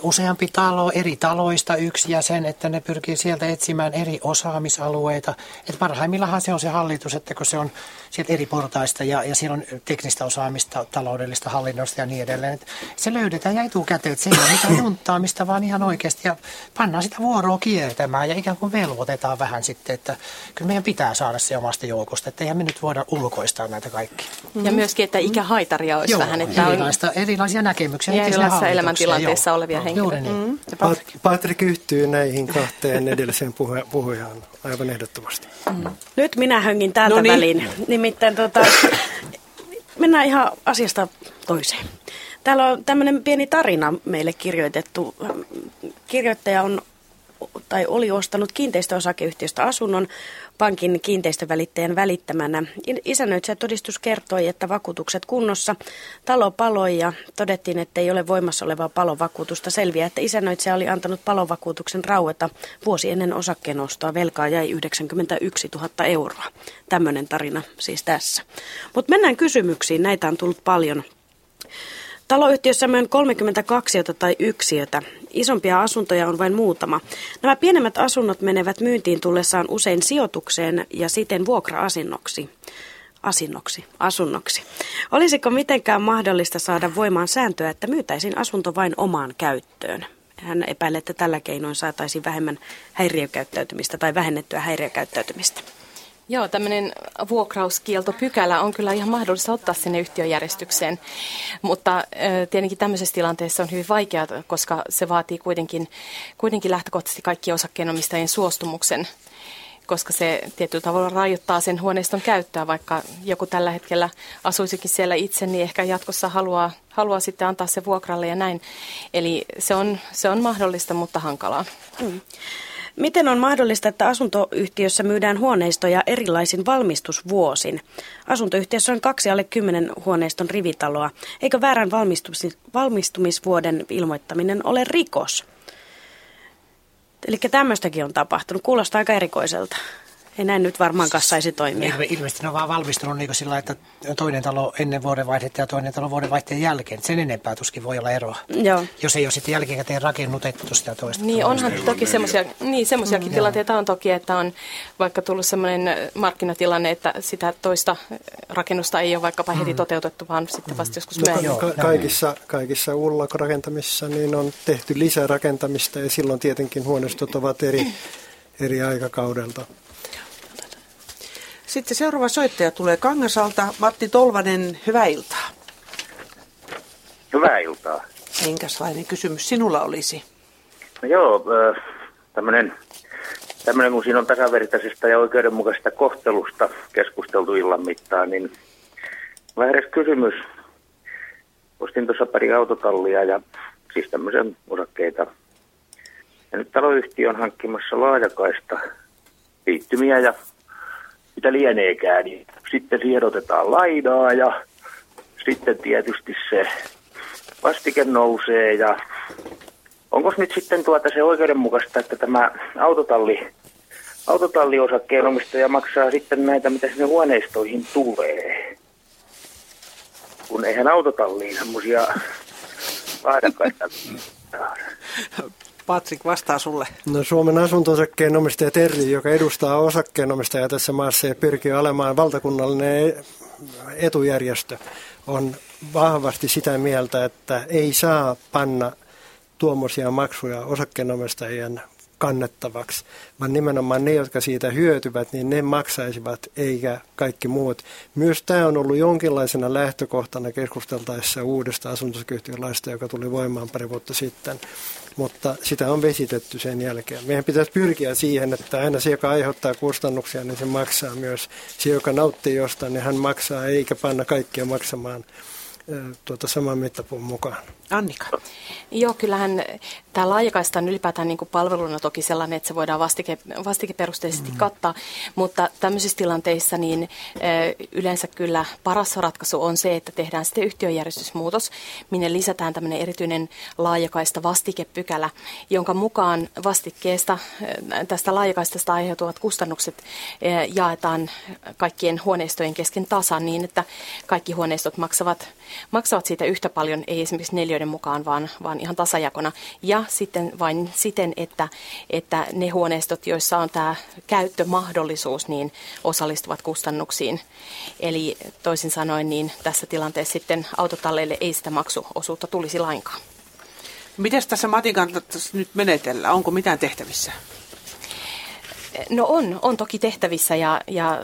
S5: useampi talo eri taloista yksi jäsen, että ne pyrkii sieltä etsimään eri osaamisalueita. Että parhaimmillaan se on se hallitus, että kun se on sieltä eri portaista ja, ja siellä on teknistä osaamista, taloudellista hallinnosta ja niin edelleen. Että se löydetään ja etukäteen, että se ei ole mitään junttaamista, vaan ihan oikeasti ja pannaan sitä vuoroa kiertämään ja ikään kuin velvoitetaan vähän sitten, että kyllä meidän pitää saada se omasta joukosta, että eihän me nyt voida ulkoistaa näitä kaikkia.
S3: Ja myöskin, että ikähaitaria olisi
S5: Joo,
S3: vähän,
S5: että erilaista, erilaisia näkemyksiä.
S3: Ja erilaisissa elämäntilanteissa olevia henkilöitä.
S4: Mm. Patrik. Patrik yhtyy näihin kahteen edelliseen puhe, puhujaan aivan ehdottomasti.
S7: Mm. Nyt minä höngin täältä Noniin. väliin. Nimittäin tota, mennään ihan asiasta toiseen. Täällä on tämmöinen pieni tarina meille kirjoitettu. Kirjoittaja on tai oli ostanut kiinteistöosakeyhtiöstä asunnon pankin kiinteistövälittäjän välittämänä. Isännöitsijätodistus kertoi, että vakuutukset kunnossa. Talo paloi ja todettiin, että ei ole voimassa olevaa palovakuutusta. Selviää, että isännöitsijä oli antanut palovakuutuksen raueta vuosi ennen osakkeenostoa. Velkaa jäi 91 000 euroa. Tämmöinen tarina siis tässä. Mutta mennään kysymyksiin. Näitä on tullut paljon. Taloyhtiössä on 32 tai yksiötä. Isompia asuntoja on vain muutama. Nämä pienemmät asunnot menevät myyntiin tullessaan usein sijoitukseen ja siten vuokra-asinnoksi. Asinnoksi, asunnoksi. Olisiko mitenkään mahdollista saada voimaan sääntöä, että myytäisiin asunto vain omaan käyttöön? Hän epäilee, että tällä keinoin saataisiin vähemmän häiriökäyttäytymistä tai vähennettyä häiriökäyttäytymistä.
S3: Joo, tämmöinen vuokrauskieltopykälä on kyllä ihan mahdollista ottaa sinne yhtiöjärjestykseen, mutta tietenkin tämmöisessä tilanteessa on hyvin vaikeaa, koska se vaatii kuitenkin, kuitenkin lähtökohtaisesti kaikki osakkeenomistajien suostumuksen, koska se tietyllä tavalla rajoittaa sen huoneiston käyttöä, vaikka joku tällä hetkellä asuisikin siellä itse, niin ehkä jatkossa haluaa, haluaa sitten antaa se vuokralle ja näin. Eli se on, se on mahdollista, mutta hankalaa. Mm.
S7: Miten on mahdollista, että asuntoyhtiössä myydään huoneistoja erilaisin valmistusvuosin? Asuntoyhtiössä on kaksi alle kymmenen huoneiston rivitaloa. Eikö väärän valmistumis- valmistumisvuoden ilmoittaminen ole rikos? Eli tämmöistäkin on tapahtunut. Kuulostaa aika erikoiselta. Ei näin nyt varmaankaan saisi toimia.
S5: Ilme, ilmeisesti ne on vaan valmistunut niin sillä että toinen talo ennen vuodenvaihdetta ja toinen talo vuodenvaihteen jälkeen. Sen enempää tuskin voi olla eroa.
S7: Joo.
S5: Jos ei ole sitten jälkikäteen rakennutettu sitä toista.
S3: Niin onhan toki semmoisia, niin semmoisiakin mm, tilanteita on toki, että on vaikka tullut semmoinen markkinatilanne, että sitä toista rakennusta ei ole vaikkapa heti mm. toteutettu, vaan sitten vasta joskus no, myöhemmin.
S4: Ka- kaikissa, kaikissa ullakorakentamissa niin on tehty lisärakentamista ja silloin tietenkin huoneistot ovat eri, eri aikakaudelta.
S2: Sitten seuraava soittaja tulee Kangasalta. Matti Tolvanen, hyvää iltaa.
S19: Hyvää iltaa.
S2: Minkälainen kysymys sinulla olisi?
S19: No joo, tämmöinen, tämmöinen kun siinä on tasavertaisesta ja oikeudenmukaisesta kohtelusta keskusteltu illan mittaan, niin mä edes kysymys. Ostin tuossa pari autotallia ja siis tämmöisen osakkeita. Ja nyt taloyhtiö on hankkimassa laajakaista liittymiä ja mitä lieneekään, niin sitten siedotetaan lainaa ja sitten tietysti se vastike nousee ja onko nyt sitten tuota se oikeudenmukaista, että tämä autotalli, autotalliosakkeenomistaja maksaa sitten näitä, mitä sinne huoneistoihin tulee? Kun eihän autotalliin semmoisia laadakkaita
S2: Patrik vastaa sulle.
S4: No Suomen asunto-osakkeenomistaja Terri, joka edustaa osakkeenomistajaa tässä maassa ja pyrkii olemaan valtakunnallinen etujärjestö, on vahvasti sitä mieltä, että ei saa panna tuommoisia maksuja osakkeenomistajien kannettavaksi, vaan nimenomaan ne, jotka siitä hyötyvät, niin ne maksaisivat, eikä kaikki muut. Myös tämä on ollut jonkinlaisena lähtökohtana keskusteltaessa uudesta asuntosakeyhtiölaista, joka tuli voimaan pari vuotta sitten mutta sitä on vesitetty sen jälkeen. Meidän pitäisi pyrkiä siihen, että aina se, joka aiheuttaa kustannuksia, niin se maksaa myös. Se, joka nauttii jostain, niin hän maksaa, eikä panna kaikkia maksamaan tuota saman mittapuun mukaan.
S2: Annika.
S3: Joo, kyllähän tämä laajakaista on ylipäätään niin palveluna toki sellainen, että se voidaan vastike, vastikeperusteisesti mm. kattaa, mutta tämmöisissä tilanteissa niin yleensä kyllä paras ratkaisu on se, että tehdään sitten yhtiöjärjestysmuutos, minne lisätään tämmöinen erityinen laajakaista vastikepykälä, jonka mukaan vastikkeesta tästä laajakaistasta aiheutuvat kustannukset jaetaan kaikkien huoneistojen kesken tasan niin, että kaikki huoneistot maksavat, maksavat siitä yhtä paljon, ei esimerkiksi neliöiden mukaan, vaan, vaan ihan tasajakona. Ja sitten vain siten, että, että ne huoneistot, joissa on tämä käyttömahdollisuus, niin osallistuvat kustannuksiin. Eli toisin sanoen, niin tässä tilanteessa sitten autotalleille ei sitä maksuosuutta tulisi lainkaan.
S2: Miten tässä Matin kanssa nyt menetellä? Onko mitään tehtävissä?
S3: No on, on toki tehtävissä ja, ja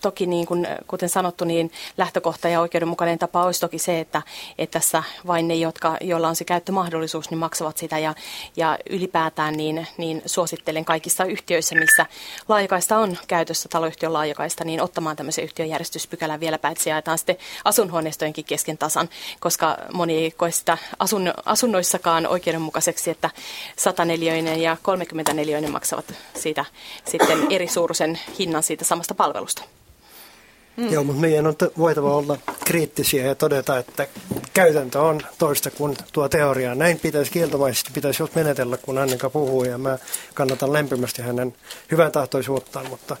S3: toki niin kuin, kuten sanottu, niin lähtökohta ja oikeudenmukainen tapa olisi toki se, että, että tässä vain ne, jotka, joilla on se käyttömahdollisuus, niin maksavat sitä ja, ja ylipäätään niin, niin suosittelen kaikissa yhtiöissä, missä laajakaista on käytössä, taloyhtiön laajakaista, niin ottamaan tämmöisen yhtiöjärjestyspykälän vielä päätsi jaetaan sitten asunhuoneistojenkin kesken tasan, koska moni ei koe sitä asun, asunnoissakaan oikeudenmukaiseksi, että 104 ja 34 maksavat siitä sitten eri suuruisen hinnan siitä samasta palvelusta.
S4: Mm. Joo, mutta meidän on voitava olla kriittisiä ja todeta, että käytäntö on toista kuin tuo teoria. Näin pitäisi kieltomaisesti pitäisi just menetellä, kun Annika puhuu, ja mä kannatan lämpimästi hänen hyvän tahtoisuuttaan, mutta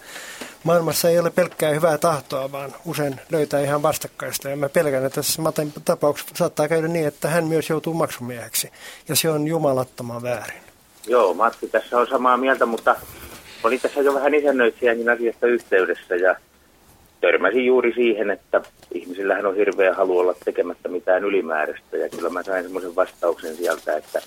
S4: maailmassa ei ole pelkkää hyvää tahtoa, vaan usein löytää ihan vastakkaista. Ja mä pelkään, että tässä Matin tapauksessa saattaa käydä niin, että hän myös joutuu maksumieheksi, ja se on jumalattoman väärin.
S19: Joo, Matti tässä on samaa mieltä, mutta olin tässä jo vähän isännöitsijänkin asiasta yhteydessä, ja törmäsin juuri siihen, että ihmisillähän on hirveä halu olla tekemättä mitään ylimääräistä. Ja kyllä mä sain semmoisen vastauksen sieltä, että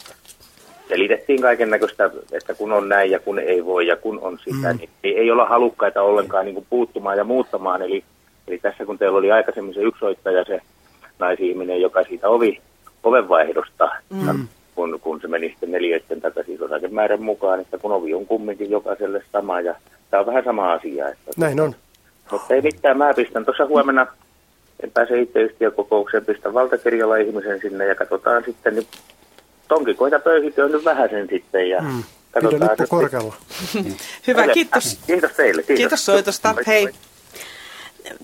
S19: selitettiin kaiken näköistä, että kun on näin ja kun ei voi ja kun on sitä, mm. niin ei, ei olla halukkaita ollenkaan niin kuin puuttumaan ja muuttamaan. Eli, eli tässä kun teillä oli aikaisemmin se yksoittaja, se naisihminen, joka siitä ovi, ovenvaihdosta, mm. Kun, kun se meni sitten neljöiden tätä siis osakemäärän mukaan, että kun ovi on kumminkin jokaiselle sama ja tämä on vähän sama asia. Että
S4: Näin on.
S19: Mutta ei mitään, mä pistän tuossa huomenna, en pääse itse yhtiökokoukseen, pistän valtakirjalla ihmisen sinne ja katsotaan sitten, niin tonkikoita pöyhiköön nyt vähän sen sitten ja mm.
S4: katsotaan. Pidä korkealla.
S2: Hyvä, kiitos.
S19: Kiitos teille. Kiitos,
S2: kiitos soitosta. Hei.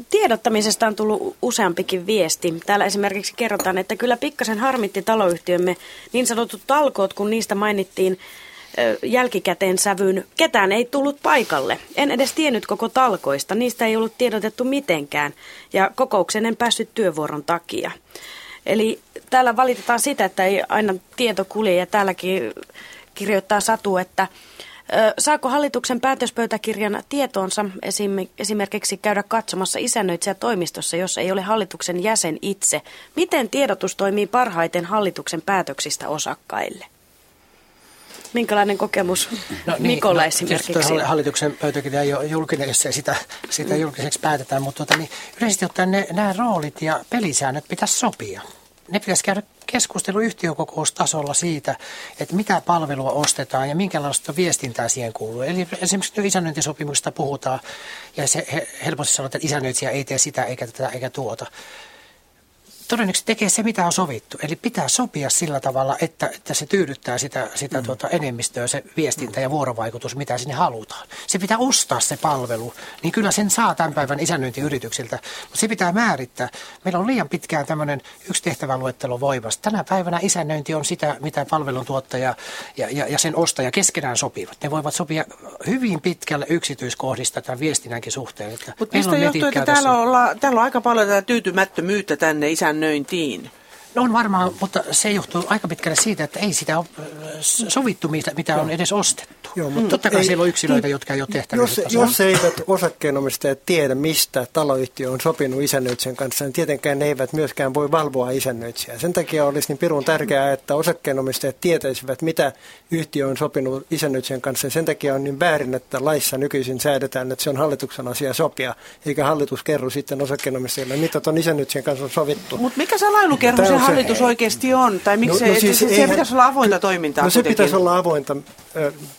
S7: Tiedottamisesta on tullut useampikin viesti. Täällä esimerkiksi kerrotaan, että kyllä pikkasen harmitti taloyhtiömme niin sanotut talkoot, kun niistä mainittiin jälkikäteen sävyyn. Ketään ei tullut paikalle. En edes tiennyt koko talkoista. Niistä ei ollut tiedotettu mitenkään. Ja kokouksen en päässyt työvuoron takia. Eli täällä valitetaan sitä, että ei aina tieto kulje. Ja täälläkin kirjoittaa Satu, että Saako hallituksen päätöspöytäkirjan tietoonsa esimerkiksi käydä katsomassa isännöitsijä toimistossa, jos ei ole hallituksen jäsen itse? Miten tiedotus toimii parhaiten hallituksen päätöksistä osakkaille? Minkälainen kokemus no, niin, Mikolla no, esimerkiksi?
S5: Hallituksen pöytäkirja ei ole julkinen, jos sitä, sitä mm. julkiseksi päätetään, mutta tuota, niin, yleisesti ottaen ne, nämä roolit ja pelisäännöt pitäisi sopia. Ne pitäisi käydä keskustelu yhtiökokoustasolla siitä, että mitä palvelua ostetaan ja minkälaista viestintää siihen kuuluu. Eli esimerkiksi nyt isännöintisopimuksesta puhutaan ja se helposti sanotaan, että isännöitsijä ei tee sitä eikä tätä eikä tuota todennäköisesti tekee se, mitä on sovittu. Eli pitää sopia sillä tavalla, että, että se tyydyttää sitä, sitä mm. tuota enemmistöä, se viestintä ja vuorovaikutus, mitä sinne halutaan. Se pitää ostaa se palvelu, niin kyllä sen saa tämän päivän isännöintiyrityksiltä. Mutta se pitää määrittää. Meillä on liian pitkään tämmöinen yksi tehtäväluettelo voimassa. Tänä päivänä isännöinti on sitä, mitä palveluntuottaja ja, ja, ja sen ostaja keskenään sopivat. Ne voivat sopia hyvin pitkälle yksityiskohdista tämän viestinnänkin suhteen.
S2: Mutta mistä johtuu, että täällä on, täällä on aika paljon tätä tyytymättömyyttä tänne isän isännöintiin?
S5: No on varmaan, mutta se johtuu aika pitkälle siitä, että ei sitä ole sovittu, mitä on edes ostettu. Joo, mutta Totta kai ei, siellä on yksilöitä, jotka ei ole tehtäviä.
S4: Jos, jos eivät osakkeenomistajat tiedä, mistä taloyhtiö on sopinut isännöitsijän kanssa, niin tietenkään ne eivät myöskään voi valvoa isännöitsijää. Sen takia olisi niin pirun tärkeää, että osakkeenomistajat tietäisivät, mitä yhtiö on sopinut isännöitsijän kanssa. Ja sen takia on niin väärin, että laissa nykyisin säädetään, että se on hallituksen asia sopia, eikä hallitus kerro sitten osakkeenomistajille, mitä tuon isännöitsijän kanssa on sovittu.
S2: Mutta mikä se lailukerho se hallitus oikeasti on? Tai miksi no, no siis se, se pitäisi olla avointa toimintaa
S4: No se kuitenkin. pitäisi olla avointa,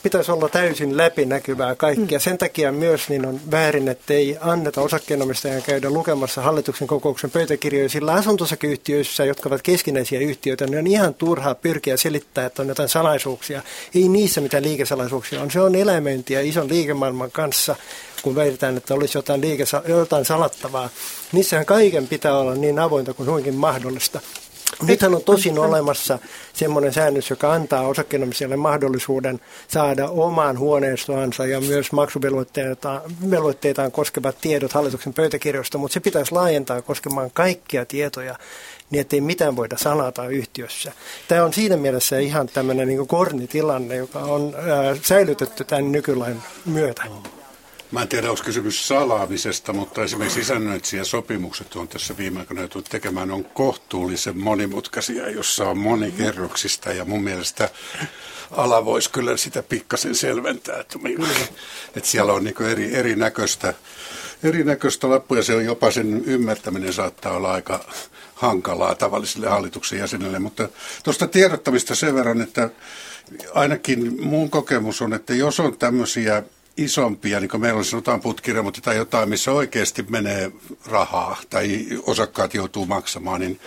S4: pitäisi olla täysin läpinäkyvää kaikkia. Mm. Sen takia myös niin on väärin, että ei anneta osakkeenomistajan käydä lukemassa hallituksen kokouksen pöytäkirjoja, sillä asuntosakeyhtiöissä, jotka ovat keskinäisiä yhtiöitä, niin on ihan turhaa pyrkiä selittää, että on jotain salaisuuksia. Ei niissä mitään liikesalaisuuksia on. Se on elämöintiä ison liikemaailman kanssa kun väitetään, että olisi jotain, liike, jotain salattavaa. Niissähän kaiken pitää olla niin avointa kuin suinkin mahdollista. Nythän on tosin olemassa semmoinen säännös, joka antaa osakkeenomistajille mahdollisuuden saada omaan huoneistoansa ja myös maksuvelvoitteitaan koskevat tiedot hallituksen pöytäkirjoista, mutta se pitäisi laajentaa koskemaan kaikkia tietoja niin ettei mitään voida salata yhtiössä. Tämä on siinä mielessä ihan tämmöinen niin kornitilanne, joka on ää, säilytetty tämän nykylain myötä.
S6: Mä en tiedä, onko kysymys salaamisesta, mutta esimerkiksi sopimukset on tässä viime aikoina joutunut tekemään, on kohtuullisen monimutkaisia, jossa on monikerroksista ja mun mielestä ala voisi kyllä sitä pikkasen selventää, että, että siellä on niin eri, erinäköistä, erinäköistä lappuja, se on jopa sen ymmärtäminen saattaa olla aika hankalaa tavallisille hallituksen jäsenille, mutta tuosta tiedottamista sen verran, että ainakin mun kokemus on, että jos on tämmöisiä isompia, niin kuin meillä on sanotaan putkiremontti tai jotain, missä oikeasti menee rahaa tai osakkaat joutuu maksamaan, niin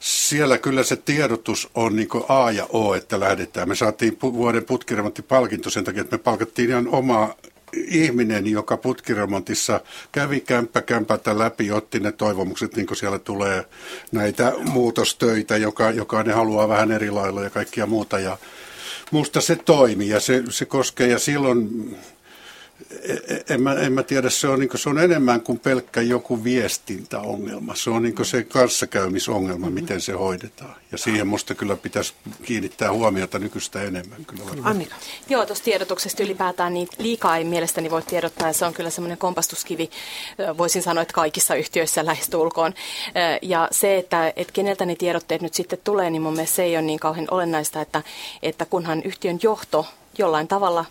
S6: siellä kyllä se tiedotus on niin A ja O, että lähdetään. Me saatiin vuoden putkiremonttipalkinto sen takia, että me palkattiin ihan omaa ihminen, joka putkiremontissa kävi kämppä kämpätä läpi, otti ne toivomukset, niin kuin siellä tulee näitä muutostöitä, joka, joka ne haluaa vähän eri lailla ja kaikkia muuta. Ja musta se toimii ja se, se koskee ja silloin en mä, en mä tiedä, se on, niin kuin, se on enemmän kuin pelkkä joku viestintäongelma. Se on niin se kanssakäymisongelma, mm-hmm. miten se hoidetaan. Ja siihen musta kyllä pitäisi kiinnittää huomiota nykyistä enemmän. Kyllä.
S3: Annika. Joo, tuosta tiedotuksesta ylipäätään niin liikaa ei mielestäni voi tiedottaa. Ja se on kyllä semmoinen kompastuskivi, voisin sanoa, että kaikissa yhtiöissä lähestulkoon. Ja se, että, että keneltä ne tiedotteet nyt sitten tulee, niin mun mielestä se ei ole niin kauhean olennaista, että, että kunhan yhtiön johto jollain tavalla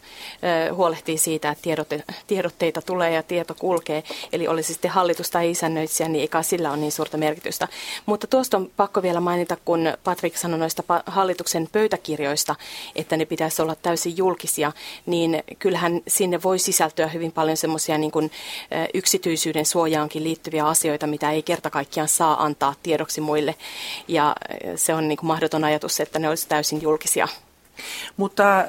S3: huolehtii siitä, että tiedote, tiedotteita tulee ja tieto kulkee. Eli olisi sitten hallitus tai isännöitsijä, niin eikä sillä ole niin suurta merkitystä. Mutta tuosta on pakko vielä mainita, kun Patrick sanoi noista hallituksen pöytäkirjoista, että ne pitäisi olla täysin julkisia, niin kyllähän sinne voi sisältyä hyvin paljon semmoisia niin yksityisyyden suojaankin liittyviä asioita, mitä ei kerta kaikkiaan saa antaa tiedoksi muille. Ja se on niin kuin mahdoton ajatus, että ne olisi täysin julkisia.
S2: Mutta äh,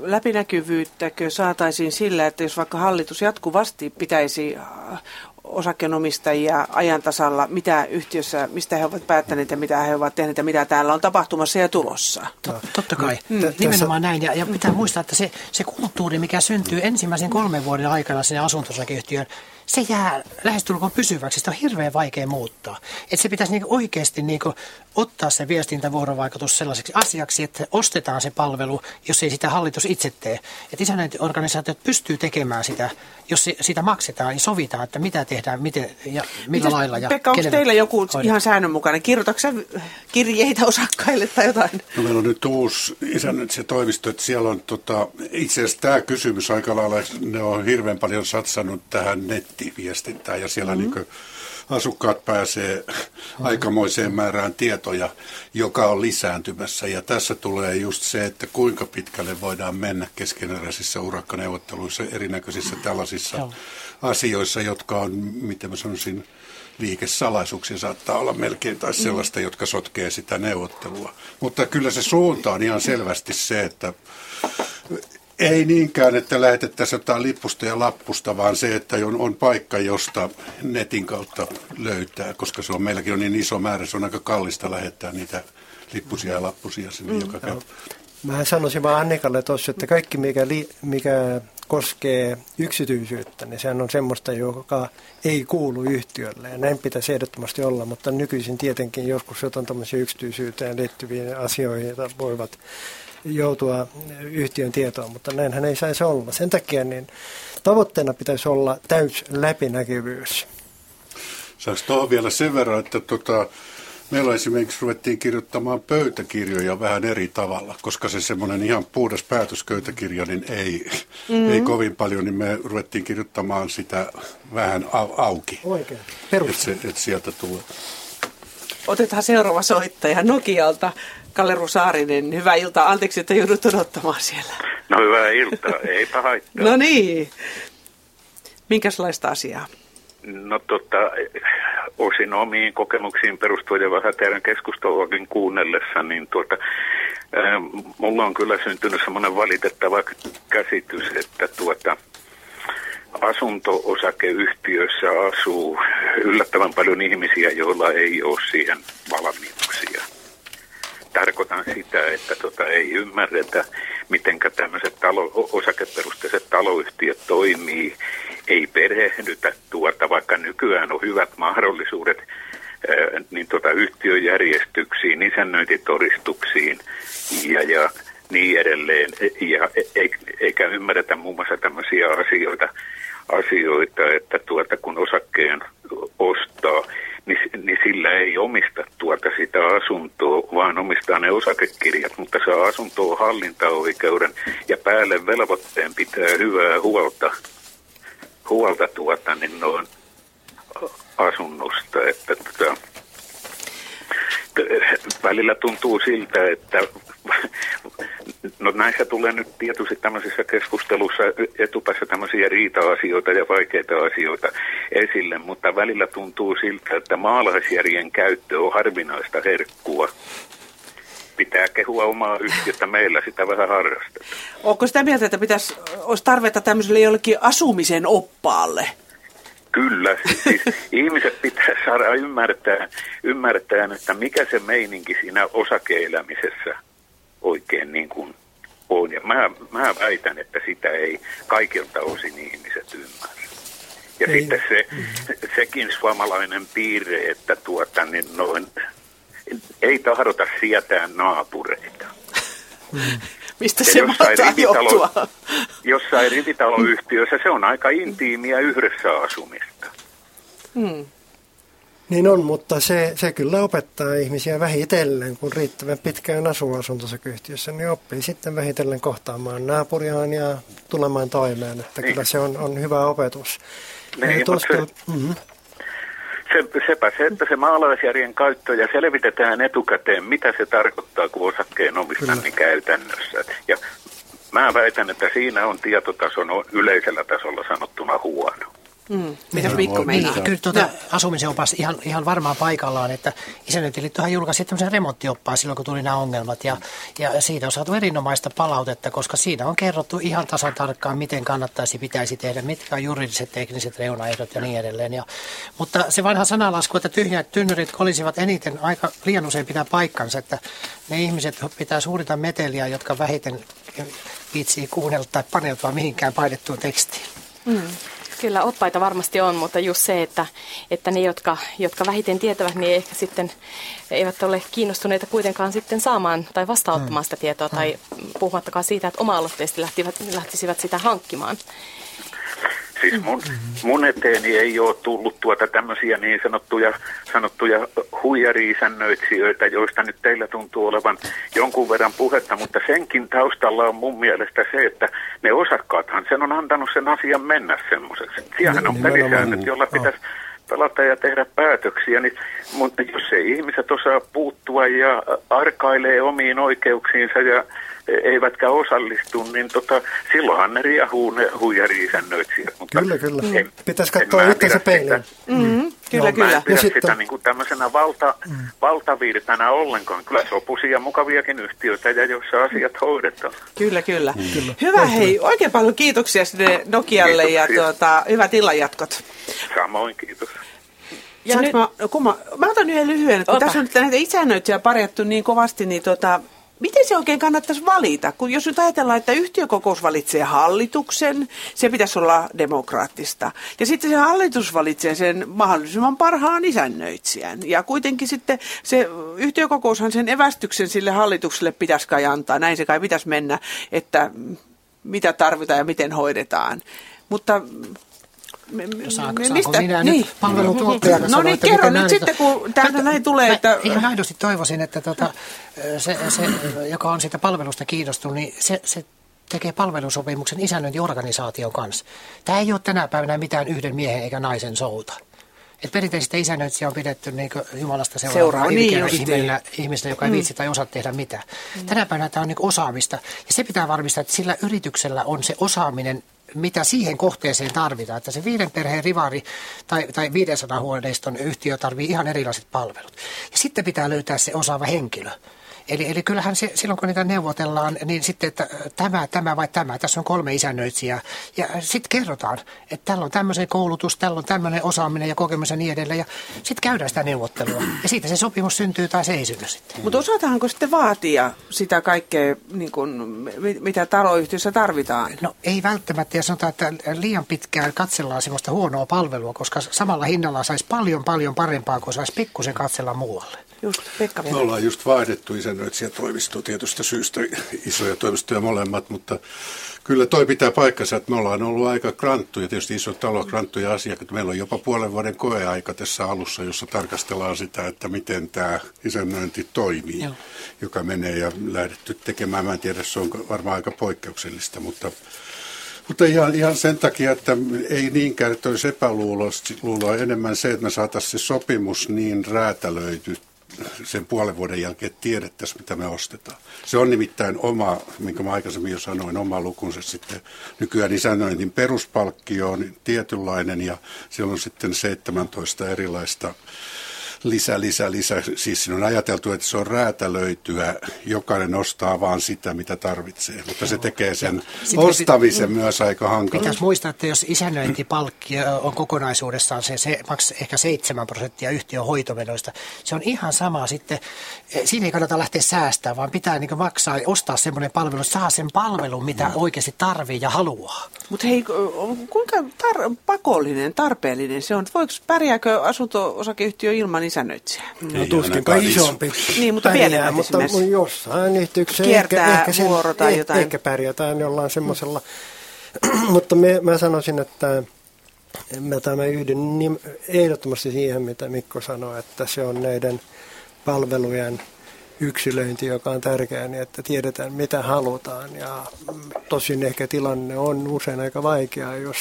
S2: läpinäkyvyyttäkö saataisiin sillä, että jos vaikka hallitus jatkuvasti pitäisi äh, osakkeenomistajia ajan tasalla, mitä yhtiössä, mistä he ovat päättäneet ja mitä he ovat tehneet ja mitä täällä on tapahtumassa ja tulossa.
S5: Totta kai, mm. nimenomaan näin. Ja, ja pitää muistaa, että se, se kulttuuri, mikä syntyy ensimmäisen kolmen vuoden aikana sinne asuntosakeyhtiöön, se jää lähestulkoon pysyväksi. Sitä on hirveän vaikea muuttaa. Että se pitäisi niinku oikeasti niinku ottaa se viestintävuorovaikutus sellaiseksi asiaksi, että ostetaan se palvelu, jos ei sitä hallitus itse tee. Että isännöintiorganisaatiot pystyy tekemään sitä, jos sitä maksetaan, niin sovitaan, että mitä tehdään, miten ja millä Mites, lailla. Ja
S2: Pekka, onko teillä joku hoidetaan? ihan säännönmukainen? Kirjoitatko kirjeitä osakkaille tai jotain?
S6: No, meillä on nyt uusi isännöitsijätoimisto, että siellä on tota, itse asiassa tämä kysymys aika lailla, ne on hirveän paljon satsannut tähän nettiviestintään ja siellä mm-hmm. niin asukkaat pääsee aikamoiseen määrään tietoja, joka on lisääntymässä. Ja tässä tulee just se, että kuinka pitkälle voidaan mennä keskeneräisissä urakkaneuvotteluissa, erinäköisissä tällaisissa asioissa, jotka on, miten mä sanoisin, liikesalaisuuksia saattaa olla melkein tai sellaista, jotka sotkee sitä neuvottelua. Mutta kyllä se suunta on ihan selvästi se, että ei niinkään, että lähetettäisiin jotain lippusta ja lappusta, vaan se, että on, on paikka, josta netin kautta löytää, koska se on meilläkin on niin iso määrä, se on aika kallista lähettää niitä lippusia ja lappusia sinne mm, joka käy.
S4: Mä sanoisin vaan Annikalle tuossa, että kaikki mikä, li, mikä koskee yksityisyyttä, niin sehän on semmoista, joka ei kuulu yhtiölle. Ja näin pitäisi ehdottomasti olla, mutta nykyisin tietenkin joskus jotain tämmöisiä yksityisyyteen liittyviä asioihin, joita voivat joutua yhtiön tietoon, mutta näinhän ei saisi olla. Sen takia niin tavoitteena pitäisi olla täys läpinäkyvyys.
S6: Saanko tuohon vielä sen verran, että tota, meillä esimerkiksi ruvettiin kirjoittamaan pöytäkirjoja vähän eri tavalla, koska se semmoinen ihan puhdas päätösköytäkirja, niin ei, mm-hmm. ei kovin paljon, niin me ruvettiin kirjoittamaan sitä vähän au- auki.
S4: Oikein,
S6: Että se, et sieltä tulee.
S2: Otetaan seuraava soittaja Nokialta. Kalle Saarinen, hyvää iltaa. Anteeksi, että joudut odottamaan siellä.
S20: No hyvää iltaa, eipä haittaa.
S2: no niin. Minkälaista asiaa?
S20: No tota, osin omiin kokemuksiin perustuen ja vähän teidän keskusteluakin kuunnellessa, niin tuota, ää, mulla on kyllä syntynyt semmoinen valitettava käsitys, että tuota, asunto-osakeyhtiöissä asuu yllättävän paljon ihmisiä, joilla ei ole siihen valmiuksia. Tarkoitan sitä, että tota, ei ymmärretä, miten tämmöiset talo, osakeperusteiset taloyhtiöt toimii, ei perehdytä tuota, vaikka nykyään on hyvät mahdollisuudet niin tota, yhtiöjärjestyksiin, isännöintitodistuksiin ja, ja niin edelleen, ja e, e, eikä ymmärretä muun muassa tämmöisiä asioita, asioita että tuota, kun osakkeen ostaa, niin, niin sillä ei omista tuota sitä asuntoa, vaan omistaa ne osakekirjat, mutta saa asuntoa hallintaoikeuden ja päälle velvoitteen pitää hyvää huolta, huolta tuota, niin noin asunnosta, että tuota, välillä tuntuu siltä, että no näissä tulee nyt tietysti tämmöisissä keskustelussa etupäässä tämmöisiä riita-asioita ja vaikeita asioita esille, mutta välillä tuntuu siltä, että maalaisjärjen käyttö on harvinaista herkkua. pitää kehua omaa yhtiötä, meillä sitä vähän harrastetaan.
S2: Onko sitä mieltä, että pitäisi, olisi tarvetta tämmöiselle jollekin asumisen oppaalle?
S20: Kyllä, siis ihmiset pitää saada ymmärtää, ymmärtää, että mikä se meininki siinä osakeelämisessä oikein niin kuin on. Ja mä, mä väitän, että sitä ei kaikilta osin ihmiset ymmärrä. Ja ei. sitten se, sekin suomalainen piirre, että tuota, niin noin, ei tahdota sietää naapureita.
S2: Mm. Mistä se mahtaa johtua?
S20: Jossain rivitaloyhtiössä se on aika intiimiä yhdessä asumista.
S4: Hmm. Niin on, mutta se, se kyllä opettaa ihmisiä vähitellen, kun riittävän pitkään asuu asuntosakeyhtiössä, niin oppii sitten vähitellen kohtaamaan naapuriaan ja tulemaan toimeen. Että niin. kyllä se on, on hyvä opetus.
S20: Niin, tuosta, se, mm-hmm. Se, sepä se, että se maalaisjärjen käyttö ja selvitetään etukäteen, mitä se tarkoittaa, kun osakkeen omistan niin käytännössä. Ja mä väitän, että siinä on tietotaso yleisellä tasolla sanottuna huono.
S2: Mm. Mitä Mikko meinaa?
S5: Niin, kyllä tuota, asumisen opas ihan, ihan varmaan paikallaan, että isännöintiliittohan julkaisi tämmöisen remonttioppaan silloin, kun tuli nämä ongelmat. Ja, ja siitä on saatu erinomaista palautetta, koska siinä on kerrottu ihan tasan tarkkaan, miten kannattaisi, pitäisi tehdä, mitkä on juridiset, tekniset reunaehdot ja niin edelleen. Ja, mutta se vanha sanalasku, että tyhjät tynnyrit kolisivat eniten aika liian usein pitää paikkansa, että ne ihmiset pitää suurita meteliä, jotka vähiten viitsii kuunnella tai paneutua mihinkään painettuun tekstiin.
S3: Mm. Kyllä oppaita varmasti on, mutta just se, että, että ne, jotka, jotka vähiten tietävät, niin ehkä sitten eivät ole kiinnostuneita kuitenkaan sitten saamaan tai vastaanottamaan sitä tietoa, tai puhumattakaan siitä, että oma-aloitteisesti lähtisivät sitä hankkimaan.
S20: Siis mun, mun eteeni ei ole tullut tuota tämmöisiä niin sanottuja, sanottuja huijariisännöitsijöitä, joista nyt teillä tuntuu olevan jonkun verran puhetta, mutta senkin taustalla on mun mielestä se, että ne osakkaathan sen on antanut sen asian mennä semmoiseksi. Siellähän on pelisäännöt, joilla pitäisi pelata ja tehdä päätöksiä, niin, mutta jos ei ihmiset osaa puuttua ja arkailee omiin oikeuksiinsa ja eivätkä osallistu, niin tota, silloinhan ne riehuu ne huijari-isännöitsijät.
S4: Mutta kyllä, kyllä. En, Pitäisi katsoa se peiliin.
S2: Mm-hmm. Kyllä,
S20: no,
S2: kyllä.
S20: Mä en pidä ja sitä niin kuin tämmöisenä valta, mm. valtavirtana ollenkaan. Kyllä sopuisia mukaviakin yhtiöitä ja joissa asiat hoidetaan.
S2: Kyllä, kyllä. Mm. kyllä. Hyvä hei, oikein paljon kiitoksia sinne Nokialle kiitoksia. ja tuota, hyvät illanjatkot.
S20: Samoin, kiitos.
S2: Ja nyt... mä, kun mä, mä otan yhden lyhyen, kun Ota. tässä on nyt näitä isännöitsiä parjattu niin kovasti, niin tota, Miten se oikein kannattaisi valita? Kun jos nyt ajatellaan, että yhtiökokous valitsee hallituksen, se pitäisi olla demokraattista. Ja sitten se hallitus valitsee sen mahdollisimman parhaan isännöitsijän. Ja kuitenkin sitten se yhtiökokoushan sen evästyksen sille hallitukselle pitäisi kai antaa. Näin se kai pitäisi mennä, että mitä tarvitaan ja miten hoidetaan. Mutta
S5: me, me, saanko, me, mistä? minä niin. nyt
S2: No niin, kerro nyt sitten, kun täältä näin tulee. Että...
S5: Ihan aidosti toivoisin, että tota, se, se, joka on siitä palvelusta kiinnostunut, niin se, se tekee palvelusopimuksen isännöintiorganisaation kanssa. Tämä ei ole tänä päivänä mitään yhden miehen eikä naisen souta. Et perinteisesti isännöitsijä on pidetty niin Jumalasta seuraavaa niin ihmisellä, ihmistä, joka ei mm. viitsi tai osaa tehdä mitään. Mm. Tänä päivänä tämä on niin osaamista ja se pitää varmistaa, että sillä yrityksellä on se osaaminen mitä siihen kohteeseen tarvitaan. Että se viiden perheen rivari tai, tai 500 huoneiston yhtiö tarvii ihan erilaiset palvelut. Ja sitten pitää löytää se osaava henkilö. Eli, eli kyllähän se, silloin kun niitä neuvotellaan, niin sitten, että tämä, tämä vai tämä, tässä on kolme isännöitsijää. Ja sitten kerrotaan, että tällä on tämmöinen koulutus, tällä on tämmöinen osaaminen ja kokemus ja niin edelleen. Ja sitten käydään sitä neuvottelua. Ja siitä se sopimus syntyy tai se ei synny sitten.
S2: Mutta osataanko sitten vaatia sitä kaikkea, niin kun, mitä taloyhtiössä tarvitaan?
S5: No ei välttämättä. Ja sanotaan, että liian pitkään katsellaan sellaista huonoa palvelua, koska samalla hinnalla saisi paljon paljon parempaa, kun saisi pikkusen katsella muualle.
S2: Just, Pekka
S6: Me ollaan just vaihdettu toimistoa tietystä syystä, isoja toimistoja molemmat, mutta kyllä toi pitää paikkansa, että me ollaan ollut aika kranttuja, tietysti iso talo kranttuja asiakkaita. Meillä on jopa puolen vuoden koeaika tässä alussa, jossa tarkastellaan sitä, että miten tämä isännöinti toimii, Joo. joka menee ja lähdetty tekemään. Mä en tiedä, se on varmaan aika poikkeuksellista, mutta mutta ihan, ihan sen takia, että ei niinkään, että olisi epäluuloa, enemmän se, että me saataisiin se sopimus niin räätälöity sen puolen vuoden jälkeen tiedettäisiin, mitä me ostetaan. Se on nimittäin oma, minkä mä aikaisemmin jo sanoin, oma lukunsa sitten. Nykyään isännöintin peruspalkkio on tietynlainen ja siellä on sitten 17 erilaista lisä, lisä, lisä. Siis siinä on ajateltu, että se on räätälöityä. Jokainen ostaa vaan sitä, mitä tarvitsee. Mutta se tekee sen Sitten ostamisen pitä, myös aika hankala.
S5: Pitäisi muistaa, että jos isännöintipalkki on kokonaisuudessaan se, se maksaa ehkä 7 prosenttia yhtiön hoitomenoista, se on ihan sama sitten. Eh, siinä ei kannata lähteä säästämään, vaan pitää niin maksaa ja ostaa semmoinen palvelu, saa sen palvelun, mitä no. oikeasti tarvii ja haluaa.
S2: Mutta hei, kuinka tar- pakollinen, tarpeellinen se on? Voiko pärjääkö asunto-osakeyhtiö ilman isännöitsijää?
S4: No tuskinpa isompi.
S2: Niin, mutta pienemmät
S4: mutta jossain yhteyksessä
S2: Kiertää ehkä, ehkä vuoro tai
S4: ehkä,
S2: jotain.
S4: Ehkä pärjätään jollain semmoisella. mutta me, mä sanoisin, että mä tämä yhdyn niin ehdottomasti siihen, mitä Mikko sanoi, että se on näiden palvelujen yksilöinti, joka on tärkeää, niin että tiedetään mitä halutaan. Ja tosin ehkä tilanne on usein aika vaikea, jos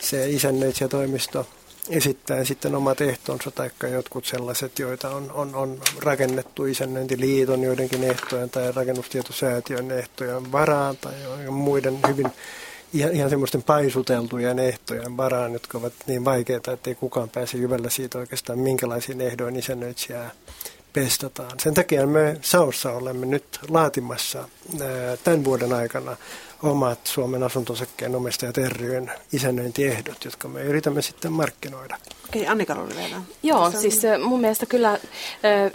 S4: se isännöitsijätoimisto esittää sitten omat ehtonsa tai jotkut sellaiset, joita on, on, on rakennettu isännöintiliiton joidenkin ehtojen tai rakennustietosäätiön ehtojen varaan tai muiden hyvin ihan, ihan semmoisten paisuteltujen ehtojen varaan, jotka ovat niin vaikeita, että ei kukaan pääse hyvällä siitä oikeastaan minkälaisiin ehdoin isännöitsijää pestataan. Sen takia me Saussa olemme nyt laatimassa tämän vuoden aikana omat Suomen asuntosakkeen omistajat ryn isännöintiehdot, jotka me yritämme sitten markkinoida.
S2: Okei, Annika oli vielä.
S3: Joo, siis mun mielestä kyllä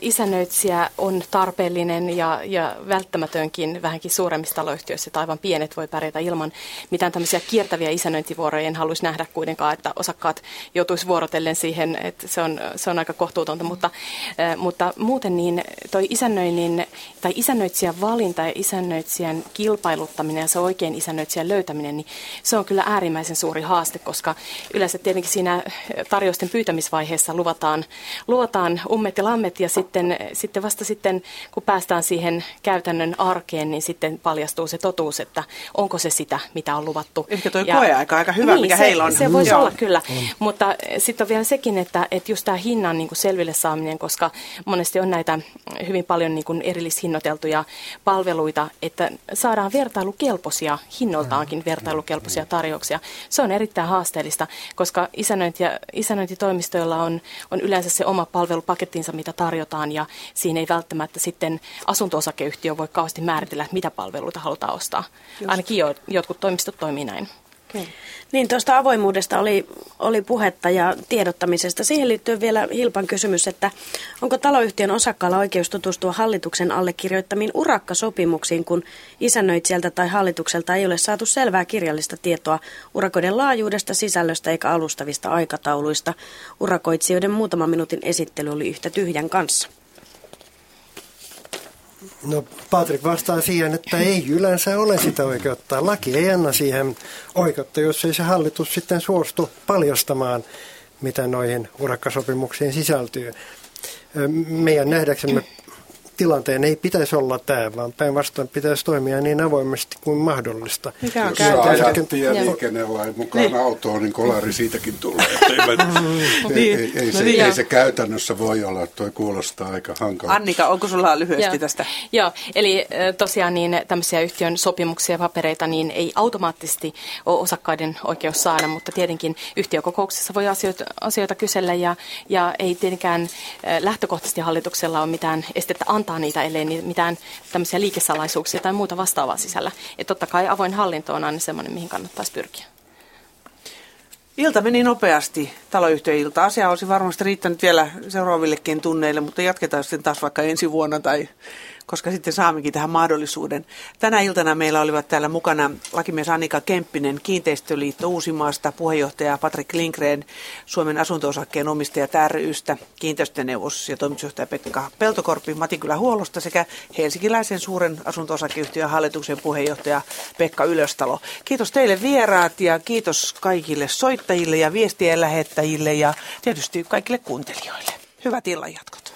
S3: isännöitsijä on tarpeellinen ja, ja välttämätönkin vähänkin suuremmissa taloyhtiöissä, että aivan pienet voi pärjätä ilman mitään tämmöisiä kiertäviä isännöintivuoroja. En haluaisi nähdä kuitenkaan, että osakkaat joutuisi vuorotellen siihen, että se on, se on aika kohtuutonta, mutta, mutta muuten niin toi isännöinnin tai isännöitsijän valinta ja isännöitsijän kilpailuttaminen ja se oikein isännöitsijän löytäminen, niin se on kyllä äärimmäisen suuri haaste, koska yleensä tietenkin siinä tarjousten pyytämisvaiheessa luvataan, luvataan ummet ja lammet ja sitten, sitten vasta sitten, kun päästään siihen käytännön arkeen, niin sitten paljastuu se totuus, että onko se sitä, mitä on luvattu.
S2: Ehkä tuo koeaika aika hyvä,
S3: niin,
S2: mikä
S3: se,
S2: heillä on.
S3: Se voisi olla kyllä, mm. mutta sitten on vielä sekin, että, että just tämä hinnan niin kuin selville saaminen, koska monesti on näitä hyvin paljon niin kuin erillishinnoiteltuja palveluita, että saadaan vertailukelpoisia, hinnoiltaankin vertailukelpoisia tarjouksia. Se on erittäin haasteellista, koska isännöinti ja, isännöinti toimistoilla on, on yleensä se oma palvelupakettinsa, mitä tarjotaan, ja siinä ei välttämättä sitten asunto-osakeyhtiö voi kauheasti määritellä, mitä palveluita halutaan ostaa. Just. Ainakin jo, jotkut toimistot toimii näin.
S7: Niin, tuosta avoimuudesta oli, oli puhetta ja tiedottamisesta. Siihen liittyy vielä Hilpan kysymys, että onko taloyhtiön osakkaalla oikeus tutustua hallituksen allekirjoittamiin urakkasopimuksiin, kun isännöitsijältä tai hallitukselta ei ole saatu selvää kirjallista tietoa urakoiden laajuudesta, sisällöstä eikä alustavista aikatauluista. Urakoitsijoiden muutaman minuutin esittely oli yhtä tyhjän kanssa.
S4: No Patrik vastaa siihen, että ei yleensä ole sitä oikeutta. Laki ei anna siihen oikeutta, jos ei se hallitus sitten suostu paljastamaan, mitä noihin urakkasopimuksiin sisältyy. Meidän nähdäksemme tilanteen ei pitäisi olla tämä, vaan päinvastoin pitäisi toimia niin avoimesti kuin mahdollista.
S6: Mikä on Jos ajatti ja liikennelain mukaan niin. autoon, niin kolari siitäkin tulee. ei, niin. ei, ei, se, niin. ei se käytännössä voi olla, tuo kuulostaa aika hankala.
S2: Annika, onko sulla lyhyesti Joo. tästä?
S3: Joo, eli tosiaan niin tämmöisiä yhtiön sopimuksia ja papereita niin ei automaattisesti ole osakkaiden oikeus saada, mutta tietenkin yhtiökokouksessa voi asioita, asioita kysellä ja, ja ei tietenkään lähtökohtaisesti hallituksella ole mitään estettä antaa antaa niitä, ellei mitään tämmöisiä liikesalaisuuksia tai muuta vastaavaa sisällä. Että totta kai avoin hallinto on aina semmoinen, mihin kannattaisi pyrkiä.
S2: Ilta meni nopeasti, taloyhtiöilta. Asia olisi varmasti riittänyt vielä seuraavillekin tunneille, mutta jatketaan sitten taas vaikka ensi vuonna tai koska sitten saammekin tähän mahdollisuuden. Tänä iltana meillä olivat täällä mukana lakimies Annika Kemppinen, Kiinteistöliitto Uusimaasta, puheenjohtaja Patrik Lindgren, Suomen asunto-osakkeen omistajat rystä, kiinteistöneuvos ja toimitusjohtaja Pekka Peltokorpi Matinkylä Huollosta sekä helsinkiläisen suuren asunto-osakeyhtiön hallituksen puheenjohtaja Pekka Ylöstalo. Kiitos teille vieraat ja kiitos kaikille soittajille ja viestien lähettäjille ja tietysti kaikille kuuntelijoille. Hyvät illanjatkot.